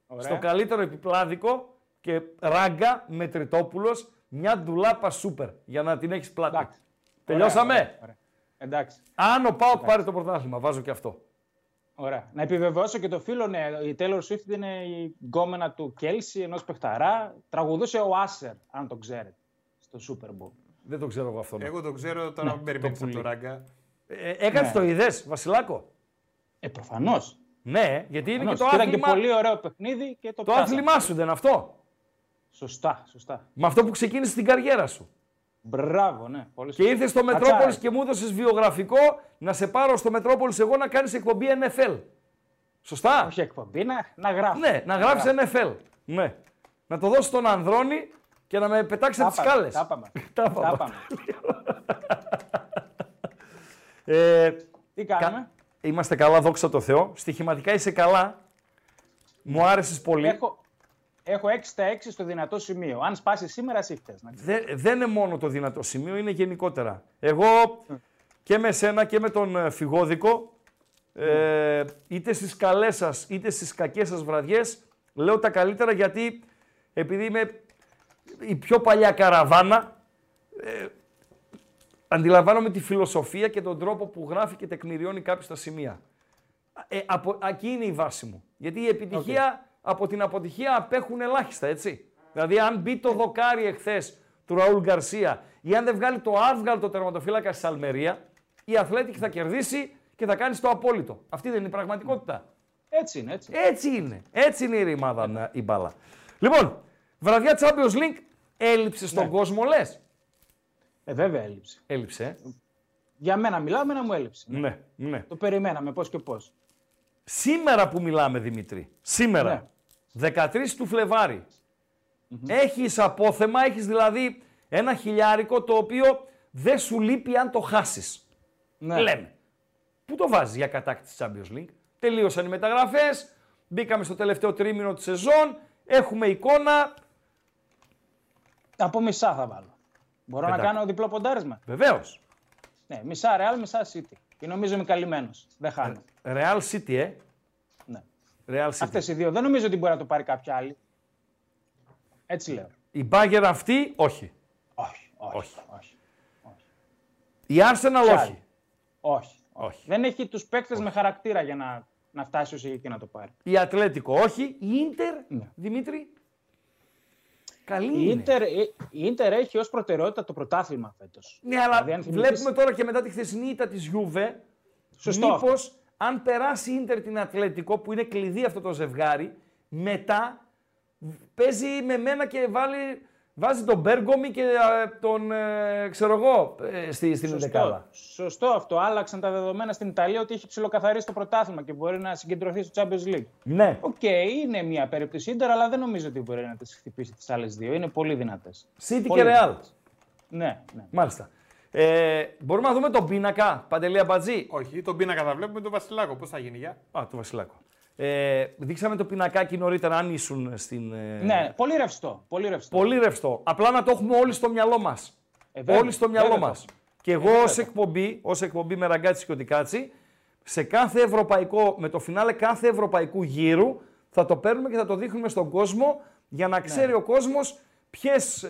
G: Ωραία.
B: στο καλύτερο επιπλάδικο και Ράγκα με Τριτόπουλος, μια ντουλάπα σούπερ για να την έχεις πλάτη.
G: Εντάξει.
B: Τελειώσαμε;
G: Ωραία, ωραία, ωραία. Εντάξει.
B: Αν ο Πάοκ πάρει το πρωτάθλημα, βάζω και αυτό.
G: Ωραία. Να επιβεβαιώσω και το φίλο, ναι, η Taylor Swift είναι η γκόμενα του Κέλσι, ενός παιχταρά. Τραγουδούσε ο Άσερ, αν το ξέρετε, στο Super Bowl.
B: Δεν το ξέρω εγώ αυτό.
D: Εγώ το ξέρω, τώρα μην περιμένεις από
B: πουλί.
D: το ράγκα.
B: Ε, Έκανες
G: Ναι.
B: το είδες, Βασιλάκο;
G: Ε, προφανώς.
B: Ναι, γιατί είναι και
G: Προφανώς.
B: το
G: Και ήταν
B: άθλημα.
G: και πολύ ωραίο παιχνίδι και το,
B: Το
G: πιάσαμε.
B: άθλημά σου δεν είναι αυτό;
G: Σωστά, σωστά.
B: Με αυτό που ξεκίνησε την καριέρα σου.
G: Μπράβο, ναι. Πολύ
B: Και
G: σωστά.
B: ήρθες στο
G: Κατσάρι.
B: Μετρόπολης και μου έδωσες βιογραφικό να σε πάρω στο Μετρόπολης εγώ να κάνεις εκπομπή NFL. Σωστά;
G: Όχι εκπομπή, να, να γράφει.
B: Ναι, να γράψεις NFL. Ναι. Να το δώσεις στον Ανδρώνη και να με πετάξει από τις σκάλες.
G: Τα είπαμε.
B: Τα
G: Τα
B: είπαμε.
G: είπαμε.
B: Ε,
G: Τι κάνουμε;
B: Είμαστε καλά, δόξα τω Θεώ. Στοιχηματικά είσαι καλά. Μου άρεσες πολύ.
G: Έχω, έχω 6 στα 6 στο δυνατό σημείο. Αν σπάσει σήμερα, εσύ φταίς, να ξέρεις.
B: Δεν, δεν είναι μόνο το δυνατό σημείο, είναι γενικότερα. Εγώ και με σένα και με τον ε, Φιγόδικο, ε, είτε στις καλές σας είτε στις κακές σας βραδιές, λέω τα καλύτερα γιατί επειδή είμαι η πιο παλιά καραβάνα, ε, αντιλαμβάνομαι τη φιλοσοφία και τον τρόπο που γράφει και τεκμηριώνει κάποιος τα σημεία. Ε, από, εκεί είναι η βάση μου. Γιατί η επιτυχία από την αποτυχία απέχουν ελάχιστα, έτσι. Δηλαδή, αν μπει το δοκάρι εχθές του Ραούλ Γκαρσία ή αν δεν βγάλει το άβγαλτο τερματοφύλακα στη Αλμερία, η Αθλέτικη θα κερδίσει και θα κάνει το απόλυτο. Αυτή δεν είναι η πραγματικότητα.
G: Έτσι είναι, έτσι.
B: Έτσι είναι. Έτσι είναι η ρημάδα η μπάλα. Λοιπόν, βραδιά Champions League έλειψες στον
G: Ναι.
B: κόσμο, λες.
G: Ε, βέβαια έλειψε.
B: Έλειψε. ε.
G: Για μένα μιλάμε να μου έλειψε.
B: Ναι, ναι.
G: Το περιμέναμε πώς και πώς.
B: Σήμερα που μιλάμε, Δημήτρη, σήμερα, 13 του φλεβαρη έχεις απόθεμα, έχεις δηλαδή ένα χιλιάρικο το οποίο δεν σου λείπει αν το χάσεις.
G: Ναι.
B: Λέμε. Πού το βάζεις για κατάκτηση της Champions League; Τελείωσαν οι μεταγραφές, μπήκαμε στο τελευταίο τρίμηνο της σεζόν, έχουμε εικόνα.
G: Από μισά θα βάλω. Μπορώ να
B: Εντάξει.
G: κάνω διπλό ποντάρισμα;
B: Βεβαίως.
G: Ναι, μισά Real, μισά City. Και νομίζω είμαι καλυμμένος. Δεν χάνω.
B: Real City, ε.
G: Ναι.
B: Real City.
G: Αυτές οι δύο. Δεν νομίζω ότι μπορεί να το πάρει κάποια άλλη. Έτσι λέω.
B: Η Bayern αυτή, όχι.
G: Όχι. Όχι.
B: Όχι.
G: όχι.
B: Η Arsenal,
G: Κι
B: όχι.
G: άλλη. όχι.
B: Όχι.
G: Δεν έχει τους παίκτες με χαρακτήρα για να, να φτάσει ως εκεί να το πάρει.
B: Η Ατλέτικο, όχι. Η Ίντερ,
G: Ναι.
B: Δημήτρη. Καλή
G: Η
B: είναι.
G: Ίντερ, η Ίντερ έχει ως προτεραιότητα το πρωτάθλημα φέτος.
B: Ναι, αλλά
G: Δηλαδή, αν θυμηθείς-
B: βλέπουμε τώρα και μετά τη χθεσινή ήττα της Γιούβε,
G: Σωστό
B: μήπως αν περάσει η Ίντερ την Ατλέτικο, που είναι κλειδί αυτό το ζευγάρι, μετά παίζει με μένα και βάλει, βάζει τον Μπέργκομι και ε, τον, ε, ξέρω εγώ, ε, στη, στην
G: Σωστό.
B: δεκάδα.
G: Σωστό αυτό. Άλλαξαν τα δεδομένα στην Ιταλία ότι έχει ψηλοκαθαρίσει το πρωτάθλημα και μπορεί να συγκεντρωθεί στο Champions League.
B: Ναι.
G: Οκ, είναι μια περίπτωση Ίντερ, αλλά δεν νομίζω ότι μπορεί να τις χτυπήσει τις άλλες δύο. Είναι πολύ δυνατές.
B: City
G: Πολύ
B: και Real.
G: δυνατές. Ναι, ναι.
B: Μάλιστα. Ε, μπορούμε να δούμε τον πίνακα, Παντελή Αμπατζή;
D: Όχι, τον πίνακα θα βλέπουμε τον Βασιλάκο. Πώς θα γίνει, για.
B: Α, το Βασιλάκο. Ε, δείξαμε το πινακάκι νωρίτερα, αν ήσουν στην... ε,
G: Ναι, πολύ ρευστό. Πολύ ρευστό.
B: Πολύ ρευστό. Απλά να το έχουμε όλοι στο μυαλό μας.
G: Ε, βέβαια,
B: όλοι στο μυαλό
G: βέβαια
B: μας.
G: το
B: Και εγώ
G: βέβαια
B: ως
G: το.
B: εκπομπή, ως εκπομπή με ραγκάτσι και οτικάτσι, σε κάθε ευρωπαϊκό, με το φινάλε κάθε ευρωπαϊκού γύρου, θα το παίρνουμε και θα το δείχνουμε στον κόσμο για
G: Ναι.
B: να ξέρει ο κόσμος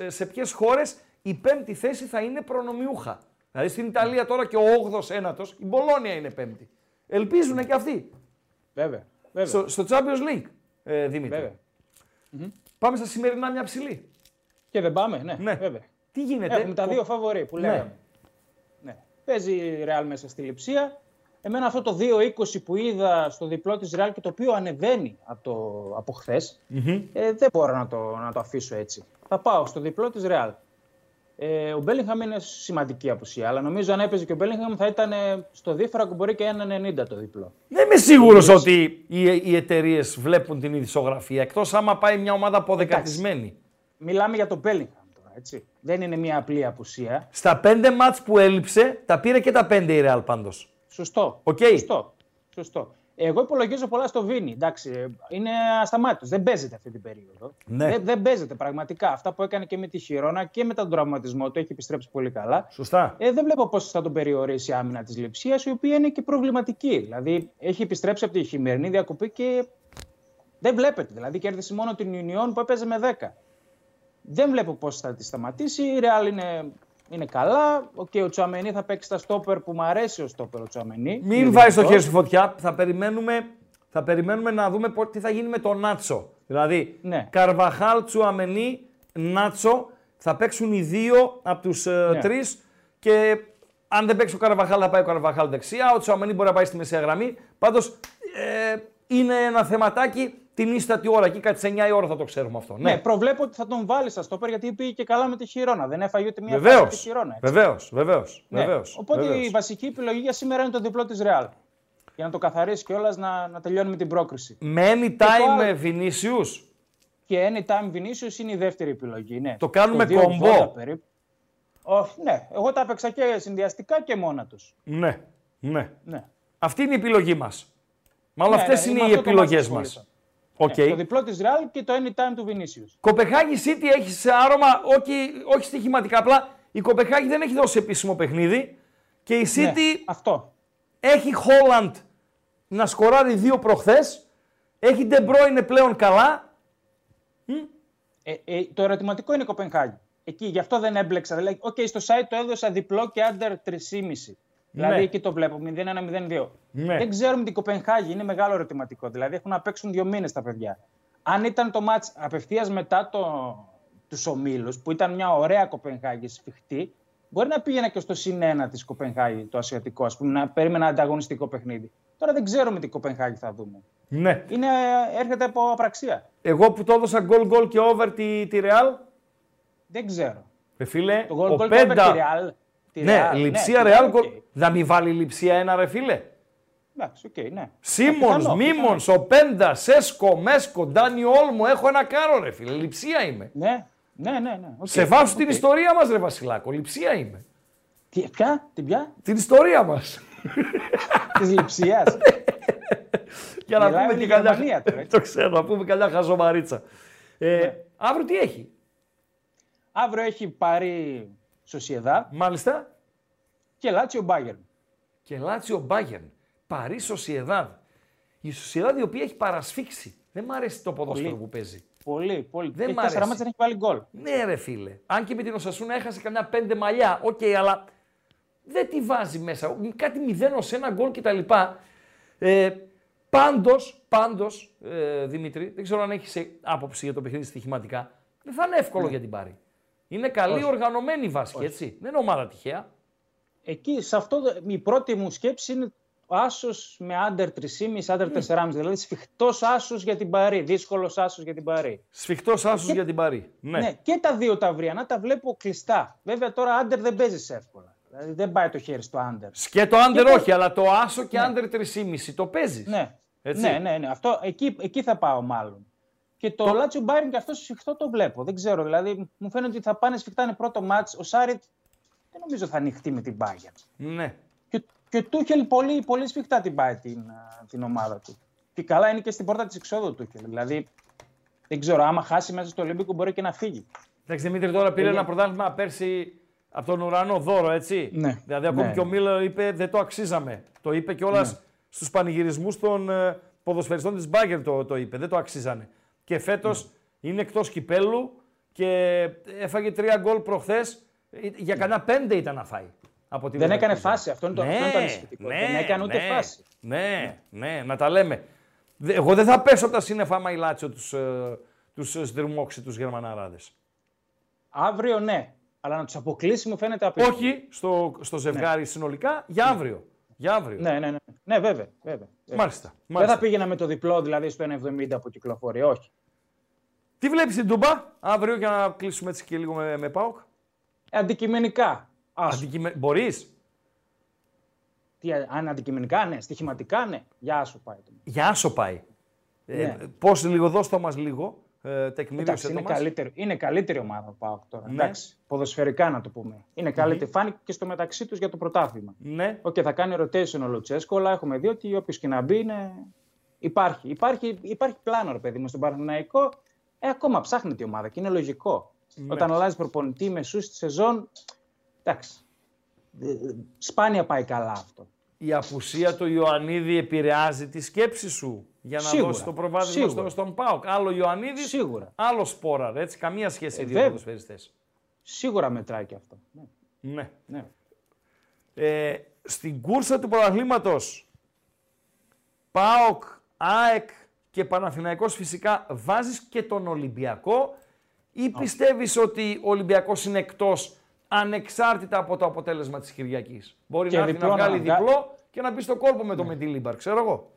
B: σε ποιες χώρες η πέμπτη θέση θα είναι προνομιούχα. Δηλαδή στην Ιταλία τώρα και ο 8ο ένατος, η Μπολόνια είναι πέμπτη. Ελπίζουν και αυτοί.
G: Βέβαια. βέβαια.
B: Στο, στο Champions League, ε, Δημήτρη.
G: βέβαια.
B: Πάμε στα σημερινά μια ψηλή.
G: Και δεν πάμε, ναι,
B: Ναι.
G: βέβαια.
B: Τι γίνεται;
G: Έχουμε τα δύο φαβορή που
B: Ναι.
G: λέγαμε. Ναι. Παίζει η Real μέσα στη λειψία. Εμένα αυτό το 2-20 που είδα στο διπλό της Real και το οποίο ανεβαίνει από, το, από χθες, ε, δεν μπορώ να το, να το αφήσω έτσι. Θα πάω στο διπλό της Real. Ε, ο Μπέλιγχαμ είναι σημαντική απουσία, αλλά νομίζω αν έπαιζε και ο Μπέλιγχαμ θα ήταν ε, στο δίφρακο μπορεί και ένα 90 το διπλό.
B: Δεν είμαι σίγουρος ότι οι, οι εταιρείες βλέπουν την ειδησογραφία εκτός άμα πάει μια ομάδα αποδεκατισμένη.
G: Μιλάμε για τον Μπέλιγχαμ τώρα, έτσι. Δεν είναι μια απλή απουσία.
B: Στα πέντε μάτς που έλειψε, τα πήρε και τα πέντε η Real πάντως.
G: Σωστό.
B: Οκ.
G: Σωστό. Σωστό. Εγώ υπολογίζω πολλά στο Βίνι. Εντάξει, ε, είναι ασταμάτητος. Δεν παίζεται αυτή την περίοδο.
B: Ναι.
G: Δεν, δεν παίζεται πραγματικά. Αυτά που έκανε και με τη Χιρόνα και με τον τραυματισμό του έχει επιστρέψει πολύ καλά.
B: Σωστά.
G: Ε, δεν βλέπω πώς θα τον περιορίσει η άμυνα της Λειψίας, η οποία είναι και προβληματική. Δηλαδή, έχει επιστρέψει από τη χειμερινή διακοπή και δεν βλέπετε. Δηλαδή, κέρδισε μόνο την Ουνιόν που έπαιζε με 10. Δεν βλέπω πώς θα τη σταματήσει. Η Ρεάλ είναι, είναι καλά. Οκ, ο Τσουαμενί θα παίξει τα στόπερ που μου αρέσει ο στόπερ ο Τσουαμενί.
B: Μην
G: Είναι
B: βάζεις το
G: δυνατός.
B: χέρι στη φωτιά. Θα περιμένουμε, θα περιμένουμε να δούμε πο- τι θα γίνει με τον Νάτσο. Δηλαδή,
G: Ναι.
B: Καρβαχάλ, Τσουαμενί, Νάτσο. Θα παίξουν οι δύο από τους
G: Ναι.
B: τρεις και αν δεν παίξει ο Καρβαχάλ, θα πάει ο Καρβαχάλ δεξιά. Ο Τσουαμενί μπορεί να πάει στη μεσαία γραμμή. Πάντως ε, είναι ένα θεματάκι την ίστατη ώρα. Εκεί κάτι σε 9 η ώρα θα το ξέρουμε αυτό.
G: Ναι,
B: Ναι,
G: προβλέπω ότι θα τον βάλεις στα στόπερ γιατί πήγε και καλά με τη Χιρόνα. Δεν έφαγε ούτε μία φάση
B: βεβαίω.
G: με τη Χιρόνα. έτσι.
B: Βεβαίως, βεβαίως.
G: Ναι. Οπότε η βασική επιλογή για σήμερα είναι το διπλό της Ρεάλ. Για να το καθαρίσει κιόλας να, να τελειώνει την πρόκριση.
B: Με anytime
G: άλλο-
B: με Vinicius.
G: Και anytime Vinicius είναι η δεύτερη επιλογή. Ναι.
B: Το κάνουμε
G: 2.80
B: κομπό.
G: περίπου. Όχι, ναι. Εγώ τα έπαιξα και συνδυαστικά και μόνα τους.
B: Ναι, ναι.
G: Ναι.
B: Αυτή είναι η επιλογή μας. Μάλλον
G: Ναι,
B: αυτές
G: ναι,
B: είναι
G: με
B: οι
G: αυτό το
B: επιλογές
G: μάτς
B: μας.
G: Ασχολήθηκα.
B: Οκ.
G: Ναι, το διπλό της Ρεάλ και το anytime του Vinicius.
B: Κοπεχάγη City έχει σε άρωμα, όχι, όχι στοιχηματικά, απλά η Κοπεχάγη δεν έχει δώσει επίσημο παιχνίδι και η City
G: Ναι, αυτό.
B: έχει Haaland να σκοράρει δύο προχθές, έχει De Bruyne πλέον καλά.
G: Ε, ε, το ερωτηματικό είναι η Κοπενχάγη. Εκεί, γι' αυτό δεν έμπλεξα. Δηλαδή, okay, στο site το έδωσα διπλό και under 3,5. Δηλαδή εκεί το βλέπω, 0-1-0-2.
B: Ναι.
G: Δεν ξέρουμε την Κοπενχάγη, είναι μεγάλο ερωτηματικό. Δηλαδή έχουν να παίξουν δύο μήνες τα παιδιά. αν ήταν το μάτς απευθείας μετά το, τους ομίλους, που ήταν μια ωραία Κοπενχάγη σφιχτή, μπορεί να πήγαινε και στο συν ένα της Κοπενχάγη, το ασιατικό, ας πούμε, να περίμενα ανταγωνιστικό παιχνίδι. Τώρα δεν ξέρουμε τι Κοπενχάγη θα δούμε.
B: Ναι.
G: Είναι, έρχεται από απραξία.
B: Εγώ που το έδωσα γκολ γκολ και over τη, τη Real,
G: Δεν ξέρω.
B: ρε φίλε,
G: Το γκολ
B: ο
G: γκολ και over τη
B: Πέντα.
G: Real. Τη
B: Ναι,
G: Real,
B: λειψία
G: ναι,
B: Real.
G: οκ.
B: γκολ. Να μην βάλει λειψία ένα ρε φίλε.
G: Εντάξει, οκ, ναι.
B: Σίμον,
G: Πιθανό,
B: Μίμον, ο Πέντα, Σέσκο, Μέσκο, Ντάνι Όλμο, έχω ένα κάρο ρε φίλε. Λειψία είμαι.
G: Ναι, ναι, ναι. ναι. οκ,
B: Σε βάζω την
G: οκ.
B: ιστορία μας, ρε Βασιλάκο. Λειψία είμαι.
G: Τι, ποια, την ποια,
B: Την ιστορία μας.
G: της λειψίας.
B: Για να
G: Μιλάμε
B: πούμε και
G: για
B: καλιά.
G: Γερμανία τώρα, έτσι.
B: το ξέρω, να πούμε καλιά χαζομαρίτσα. Ε,
G: Ναι.
B: Αύριο τι έχει,
G: Αύριο έχει πάρει Σοσιεδά
B: μάλιστα.
G: και Λάτσιο Μπάγκερν.
B: Και Λάτσιο Μπάγερν. Παρί Σοσιεδάδ. Η Σοσιεδάδ η οποία έχει παρασφίξει. Δεν μ' αρέσει το ποδόσφαιρο
G: Πολύ.
B: που παίζει.
G: Πολύ, πολύ.
B: Δεν
G: Έχει
B: μ'
G: τέσσερα
B: αρέσει.
G: μάτια δεν έχει βάλει γκολ.
B: Ναι, ρε φίλε. Αν και με την Οσασούνα έχασε καμιά πέντε μαλλιά, οκ, αλλά δεν τη βάζει μέσα. Κάτι μηδέν ως ένα γκολ κτλ. Ε, πάντως, πάντως, ε, Δημήτρη, δεν ξέρω αν έχεις άποψη για το παιχνίδι στοιχηματικά, δεν θα είναι εύκολο για την πάρη. Είναι καλή
G: Όχι.
B: οργανωμένη βάσκη, έτσι. Δεν είναι ομάδα τυχαία.
G: Εκεί, σε αυτό, το- η πρώτη μου σκέψη είναι ο άσος με άντερ 3,5, άντερ 4,5. Δηλαδή σφιχτός άσος για την Παρή. Δύσκολος άσος για την Παρή.
B: Σφιχτός άσος για την πάρη. Ναι.
G: Ναι. και τα δύο τα αυριανά τα βλέπω κλειστά. Βέβαια τώρα άντερ δεν παίζει εύκολα. Δηλαδή δεν πάει το χέρι στο άντερ.
B: Και το άντερ
G: Και το-
B: όχι, αλλά το άσο και άντερ 3,5 το παίζεις.
G: Ναι.
B: Έτσι.
G: ναι, ναι, ναι. Αυτό, εκεί, εκεί θα πάω μάλλον. Και το, Λάτσιο Μπάιρν και αυτό σφιχτό το βλέπω. Δεν ξέρω. Δηλαδή μου φαίνεται ότι θα πάνε σφιχτά είναι πρώτο μάτς. Ο Σάριτ δεν νομίζω θα ανοιχτεί με την Μπάγκερ.
B: ναι.
G: Και, και ο Τούχελ πολύ, πολύ σφιχτά την πάει την, α, την ομάδα του. Και καλά είναι και στην πόρτα της εξόδου του Τούχελ. Δηλαδή δεν ξέρω, άμα χάσει μέσα στο Ολυμπίκο μπορεί και να φύγει.
B: Εντάξει, Δημήτρη, τώρα πήρε
G: Ε,
B: ένα
G: για-
B: πρωτάθλημα πέρσι από τον ουρανό δώρο, έτσι.
G: Ναι.
B: Δηλαδή, ακόμη
G: Ναι.
B: και ο Μίλλερ είπε δεν το αξίζαμε. Το είπε κιόλας
G: Ναι.
B: στους πανηγυρισμούς των ε, ποδοσφαιριστών της Μπάγκερ το, το είπε. Δεν το αξίζανε. Και φέτος
G: Ναι.
B: είναι εκτός κυπέλου και έφαγε τρία γκολ προχθές. Για κανένα πέντε ήταν να φάει. Από τη
G: Δεν έκανε
B: Leverkusen.
G: φάση. Αυτό είναι το, αυτό είναι το ανησυχητικό. δεν έκανε ούτε
B: ναι,
G: φάση.
B: Ναι, ναι, να τα λέμε. Δε- Εγώ δεν θα πέσω από τα σύννεφα άμα η Λάτσιο τους, ε, τους ε, σδρυμώξει τους Γερμαναράδες.
G: Αύριο ναι. Αλλά να τους αποκλείσει μου φαίνεται απίθανο.
B: Όχι στο, στο ζευγάρι συνολικά, για αύριο. Για αύριο.
G: Ναι, ναι, ναι. Ναι, βέβαια. βέβαια. Βέβαια.
B: Μάλιστα.
G: Δεν
B: μάλιστα.
G: θα πήγαινα με το διπλό δηλαδή στο 1,70 που κυκλοφορεί. Όχι.
B: Τι βλέπεις την Τούμπα αύριο για να κλείσουμε έτσι και λίγο με, με ΠΑΟΚ;
G: Αντικειμενικά. Άσο.
B: Αντικειμε... Μπορείς.
G: Τι, αν αντικειμενικά, ναι. Στοιχηματικά, ναι. Για άσο πάει. το.
B: Για άσο πάει. Ε,
G: Ναι.
B: πώς λίγο, δώσ' το μας λίγο. Ε, τεκμήριωσε
G: Εντάξει,
B: το
G: είναι,
B: μας.
G: καλύτερο, είναι καλύτερη ομάδα ο Πάοκ τώρα.
B: Ναι.
G: Εντάξει, ποδοσφαιρικά να το πούμε. Είναι καλύτερη. Φάνηκε και στο μεταξύ τους για το πρωτάθλημα.
B: Ναι.
G: Οκ, θα κάνει rotation ο Λουτσέσκου, αλλά έχουμε δει ότι όποιος και να μπει είναι. Υπάρχει, υπάρχει, υπάρχει πλάνο, ρε παιδί μου, στον Παναθηναϊκό. Ε, ακόμα ψάχνεται η ομάδα και είναι λογικό.
B: Ναι.
G: Όταν αλλάζει προπονητή μεσού στη σεζόν. Εντάξει. Ε, ε, Σπάνια πάει καλά αυτό.
B: Η απουσία του Ιωαννίδη επηρεάζει τη σκέψη σου για να
G: Σίγουρα.
B: δώσει το προβάδισμα
G: Σίγουρα.
B: στο, στον ΠΑΟΚ. Άλλο Ιωαννίδης,
G: Σίγουρα.
B: άλλο Σπόραρ. Έτσι, καμία σχέση
G: Ε,
B: οι δύο
G: βέβαια.
B: ποδοσφαιριστές.
G: Σίγουρα μετράει και αυτό. Ναι.
B: Ναι.
G: ναι.
B: Ε, στην κούρσα του πρωταθλήματος ΠΑΟΚ, ΑΕΚ και Παναθηναϊκός φυσικά βάζεις και τον Ολυμπιακό ή πιστεύεις ότι ο Ολυμπιακός είναι εκτός ανεξάρτητα από το αποτέλεσμα της Κυριακής. Μπορεί
G: Και
B: να έρθει να
G: διπλό να
B: βγάλει
G: βγα-
B: διπλό και να μπει στο κόλπο με το Μεντιλίμπαρ, ξέρω εγώ.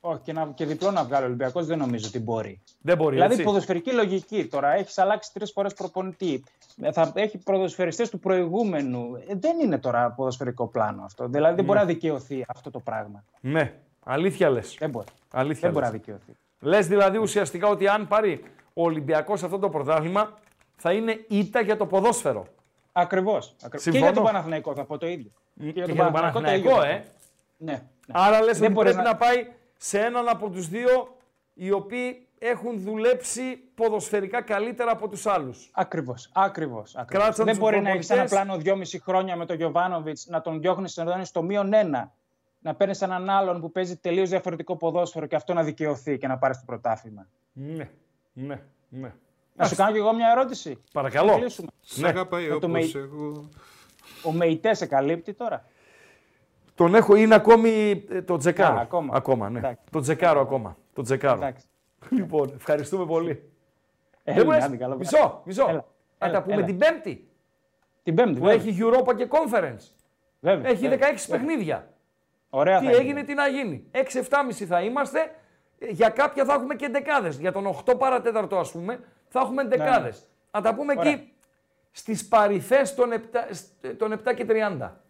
G: Όχι, και, να, και διπλό να βγάλει ο Ολυμπιακός δεν νομίζω ότι μπορεί.
B: Δεν μπορεί,
G: Δηλαδή,
B: έτσι.
G: ποδοσφαιρική λογική τώρα. Έχεις αλλάξει τρεις φορές προπονητή. Ε, Θα έχει ποδοσφαιριστές του προηγούμενου. Ε, δεν είναι τώρα ποδοσφαιρικό πλάνο αυτό. Δηλαδή, δεν μπορεί να δικαιωθεί αυτό το πράγμα.
B: Ναι, αλήθεια λες.
G: Δεν μπορεί.
B: Αλήθεια
G: Δεν μπορεί να
B: λες.
G: δικαιωθεί.
B: Λες δηλαδή ουσιαστικά ότι αν πάρει ο Ολυμπιακός αυτό το πρωτάθλημα θα είναι ήττα για το ποδόσφαιρο.
G: Ακριβώς. Και
B: Συμφωνώ.
G: για τον Παναθηναϊκό θα πω το ίδιο.
B: Και για τον Παναθηναϊκό,
G: το ίδιο θα
B: ε.
G: πω. Ναι. ναι.
B: Άρα λες
G: Δεν
B: ότι
G: μπορεί
B: πρέπει να... πάει σε έναν από τους δύο οι οποίοι έχουν δουλέψει ποδοσφαιρικά καλύτερα από τους άλλους.
G: Ακριβώς. Ακριβώς, ακριβώς.
B: Κράτησαν
G: Δεν
B: τους
G: μπορεί να έχεις ένα
B: προπονητές.
G: πλάνο δυόμιση χρόνια με τον Γιωβάνοβιτς να τον διώχνεις να τον στο μείον ένα. Να παίρνεις έναν άλλον που παίζει τελείως διαφορετικό ποδόσφαιρο και αυτό να δικαιωθεί και να πάρεις το πρωτάθλημα.
B: Ναι, ναι, ναι.
G: Να σου κάνω κι εγώ μια ερώτηση.
B: Παρακαλώ.
G: Να κλείσουμε.
D: Σ'
B: Ναι.
D: αγαπάει
G: Να το
D: όπως
G: με-
D: εγώ.
G: Ο Μεϊτέ σε καλύπτει τώρα.
B: Τον έχω, είναι ακόμη ε, το τζεκάρο.
G: Α, ακόμα.
B: Ακόμα, ναι.
G: Εντάξει.
B: Το τζεκάρο ακόμα. Το τζεκάρο.
G: Εντάξει.
B: Λοιπόν, ευχαριστούμε πολύ.
G: Έλα,
B: Δεν μου λες-
G: άντε, καλά,
B: μισό, μισό.
G: Έλα,
B: Θα
G: έλα,
B: τα πούμε
G: έλα.
B: την Πέμπτη
G: Την Πέμπτη.
B: που
G: βέβαια.
B: έχει Europa και Conference.
G: Βέβαια,
B: Έχει
G: βέβαια.
B: 16 παιχνίδια.
G: Ωραία
B: Τι
G: θα είναι.
B: έγινε, τι να γίνει. 6-7,5 θα είμαστε. Ε, Για κάποια θα έχουμε και δεκάδες. Για τον 8 παρατέταρτο, ας πούμε, θα έχουμε δεκάδες. Θα τα πούμε
G: Ναι. Ωραία.
B: εκεί στις παρυφές των, 7 σ- των 7 και 30.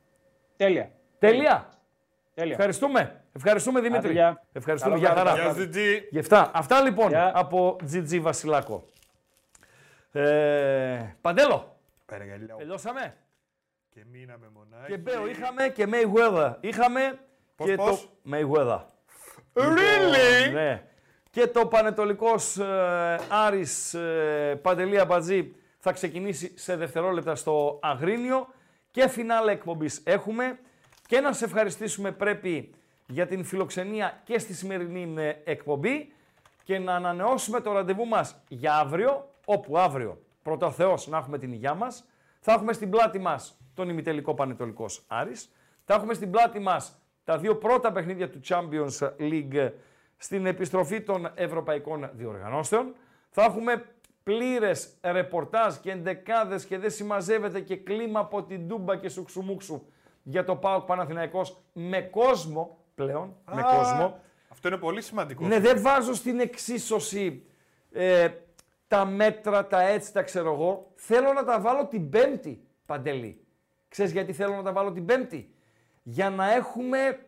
G: Τέλεια.
B: Τέλεια.
G: Τέλεια.
B: Ευχαριστούμε. Ευχαριστούμε Δημήτρη.
G: Άντε, γεια.
B: Ευχαριστούμε.
G: Καλό
B: Για χαρά.
G: βράδυ.
D: Γεια Ζητζή.
B: Γι' αυτά. Αυτά λοιπόν
G: Γεια.
B: από GG Βασιλάκο. Ε, Παντέλο,
D: Παρακαλώ.
B: τελειώσαμε.
D: Και μείναμε μονάχα.
B: Και Μπέο είχαμε και Mayweather. Είχαμε
D: Πώς,
B: και
D: πώς;
B: το Mayweather.
D: Really?
B: Ναι. Και το Πανετολικός ε, Άρης ε, Παντελή Αμπατζή θα ξεκινήσει σε δευτερόλεπτα στο Αγρίνιο. Και φινάλε εκπομπής έχουμε. Και να σε ευχαριστήσουμε πρέπει για την φιλοξενία και στη σημερινή ε, εκπομπή. Και να ανανεώσουμε το ραντεβού μας για αύριο, όπου αύριο πρώτα ο Θεός να έχουμε την υγειά μας, θα έχουμε στην πλάτη μας τον ημιτελικό Πανετολικός Άρης, θα έχουμε στην πλάτη μας τα δύο πρώτα παιχνίδια του Champions League στην επιστροφή των ευρωπαϊκών διοργανώσεων. Θα έχουμε πλήρες ρεπορτάζ και εντεκάδες και δεν συμμαζεύεται και κλίμα από την Τούμπα και Σουξουμούξου για το ΠΑΟΚ Παναθηναϊκός με κόσμο πλέον, με
D: Α,
B: κόσμο.
D: Αυτό είναι πολύ σημαντικό.
B: Ναι, δεν βάζω στην εξίσωση ε, τα μέτρα, τα έτσι, τα ξέρω εγώ. Θέλω να τα βάλω την Πέμπτη, Παντελή. Ξέρεις γιατί θέλω να τα βάλω την Πέμπτη; Για να έχουμε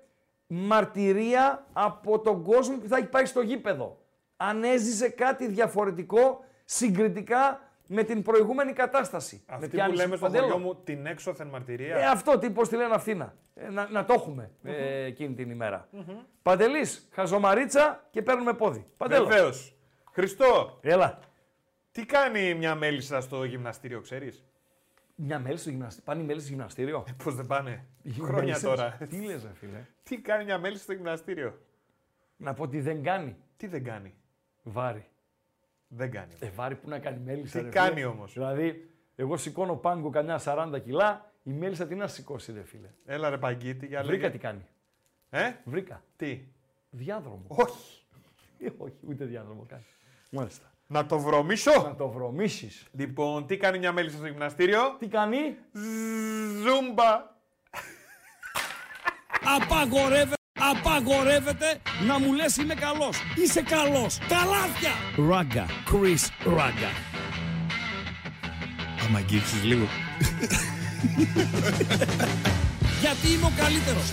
B: μαρτυρία από τον κόσμο που θα έχει πάει στο γήπεδο. Αν έζησε κάτι διαφορετικό συγκριτικά με την προηγούμενη κατάσταση. με
D: Αυτή
B: πιάνεις,
D: που λέμε στο
B: Παντέλο;
D: χωριό μου την έξωθεν μαρτυρία.
B: Ε, αυτό τι πώς τη λένε αυτήνα. Ε, να, να το εχουμε ε, εκείνη την ημέρα. Παντελής, χαζομαρίτσα και παίρνουμε πόδι. Παντέλο.
D: Βεβαίως. Χριστό,
B: Έλα.
D: τι κάνει μια μέλισσα στο γυμναστήριο, ξέρεις;
B: Μια μέλη στο γυμναστήριο. Πάνε οι μέλη στο γυμναστήριο;
D: Πώς δεν πάνε;
B: Οι
D: Χρόνια
B: μέλισσες.
D: τώρα.
B: Τι λες ρε φίλε;
D: Τι κάνει μια μέλισσα στο γυμναστήριο;
B: Να πω ότι δεν κάνει
D: Τι δεν κάνει;
B: βάρη.
D: Δεν κάνει.
B: Ε, βάρη που να κάνει μέλισσα.
D: Τι
B: ρε
D: κάνει
B: φίλε;
D: όμως;
B: Δηλαδή, εγώ σηκώνω πάγκο κανένα 40 κιλά, η μέλισσα τι να σηκώσει ρε φίλε.
D: Έλα ρε παγκίτη για
B: Βρήκα
D: λέγε.
B: τι κάνει.
D: Ε,
B: Βρήκα.
D: τι;
B: Διάδρομο.
D: Όχι.
B: Ε, Όχι, ούτε διάδρομο κάνει. Μάλιστα.
D: Να το βρωμίσω;
B: Να το βρωμίσεις.
D: Λοιπόν, τι κάνει μια μέλισσα στο γυμναστήριο;
B: Τι κάνει;
D: Ζούμπα.
H: Απαγορεύεται, απαγορεύεται να μου λες είμαι καλός. Είσαι καλός. Καλάθια. Ράγκα. Chris Ράγκα.
F: Άμα αγγίξεις λίγο.
H: Γιατί είμαι ο καλύτερος.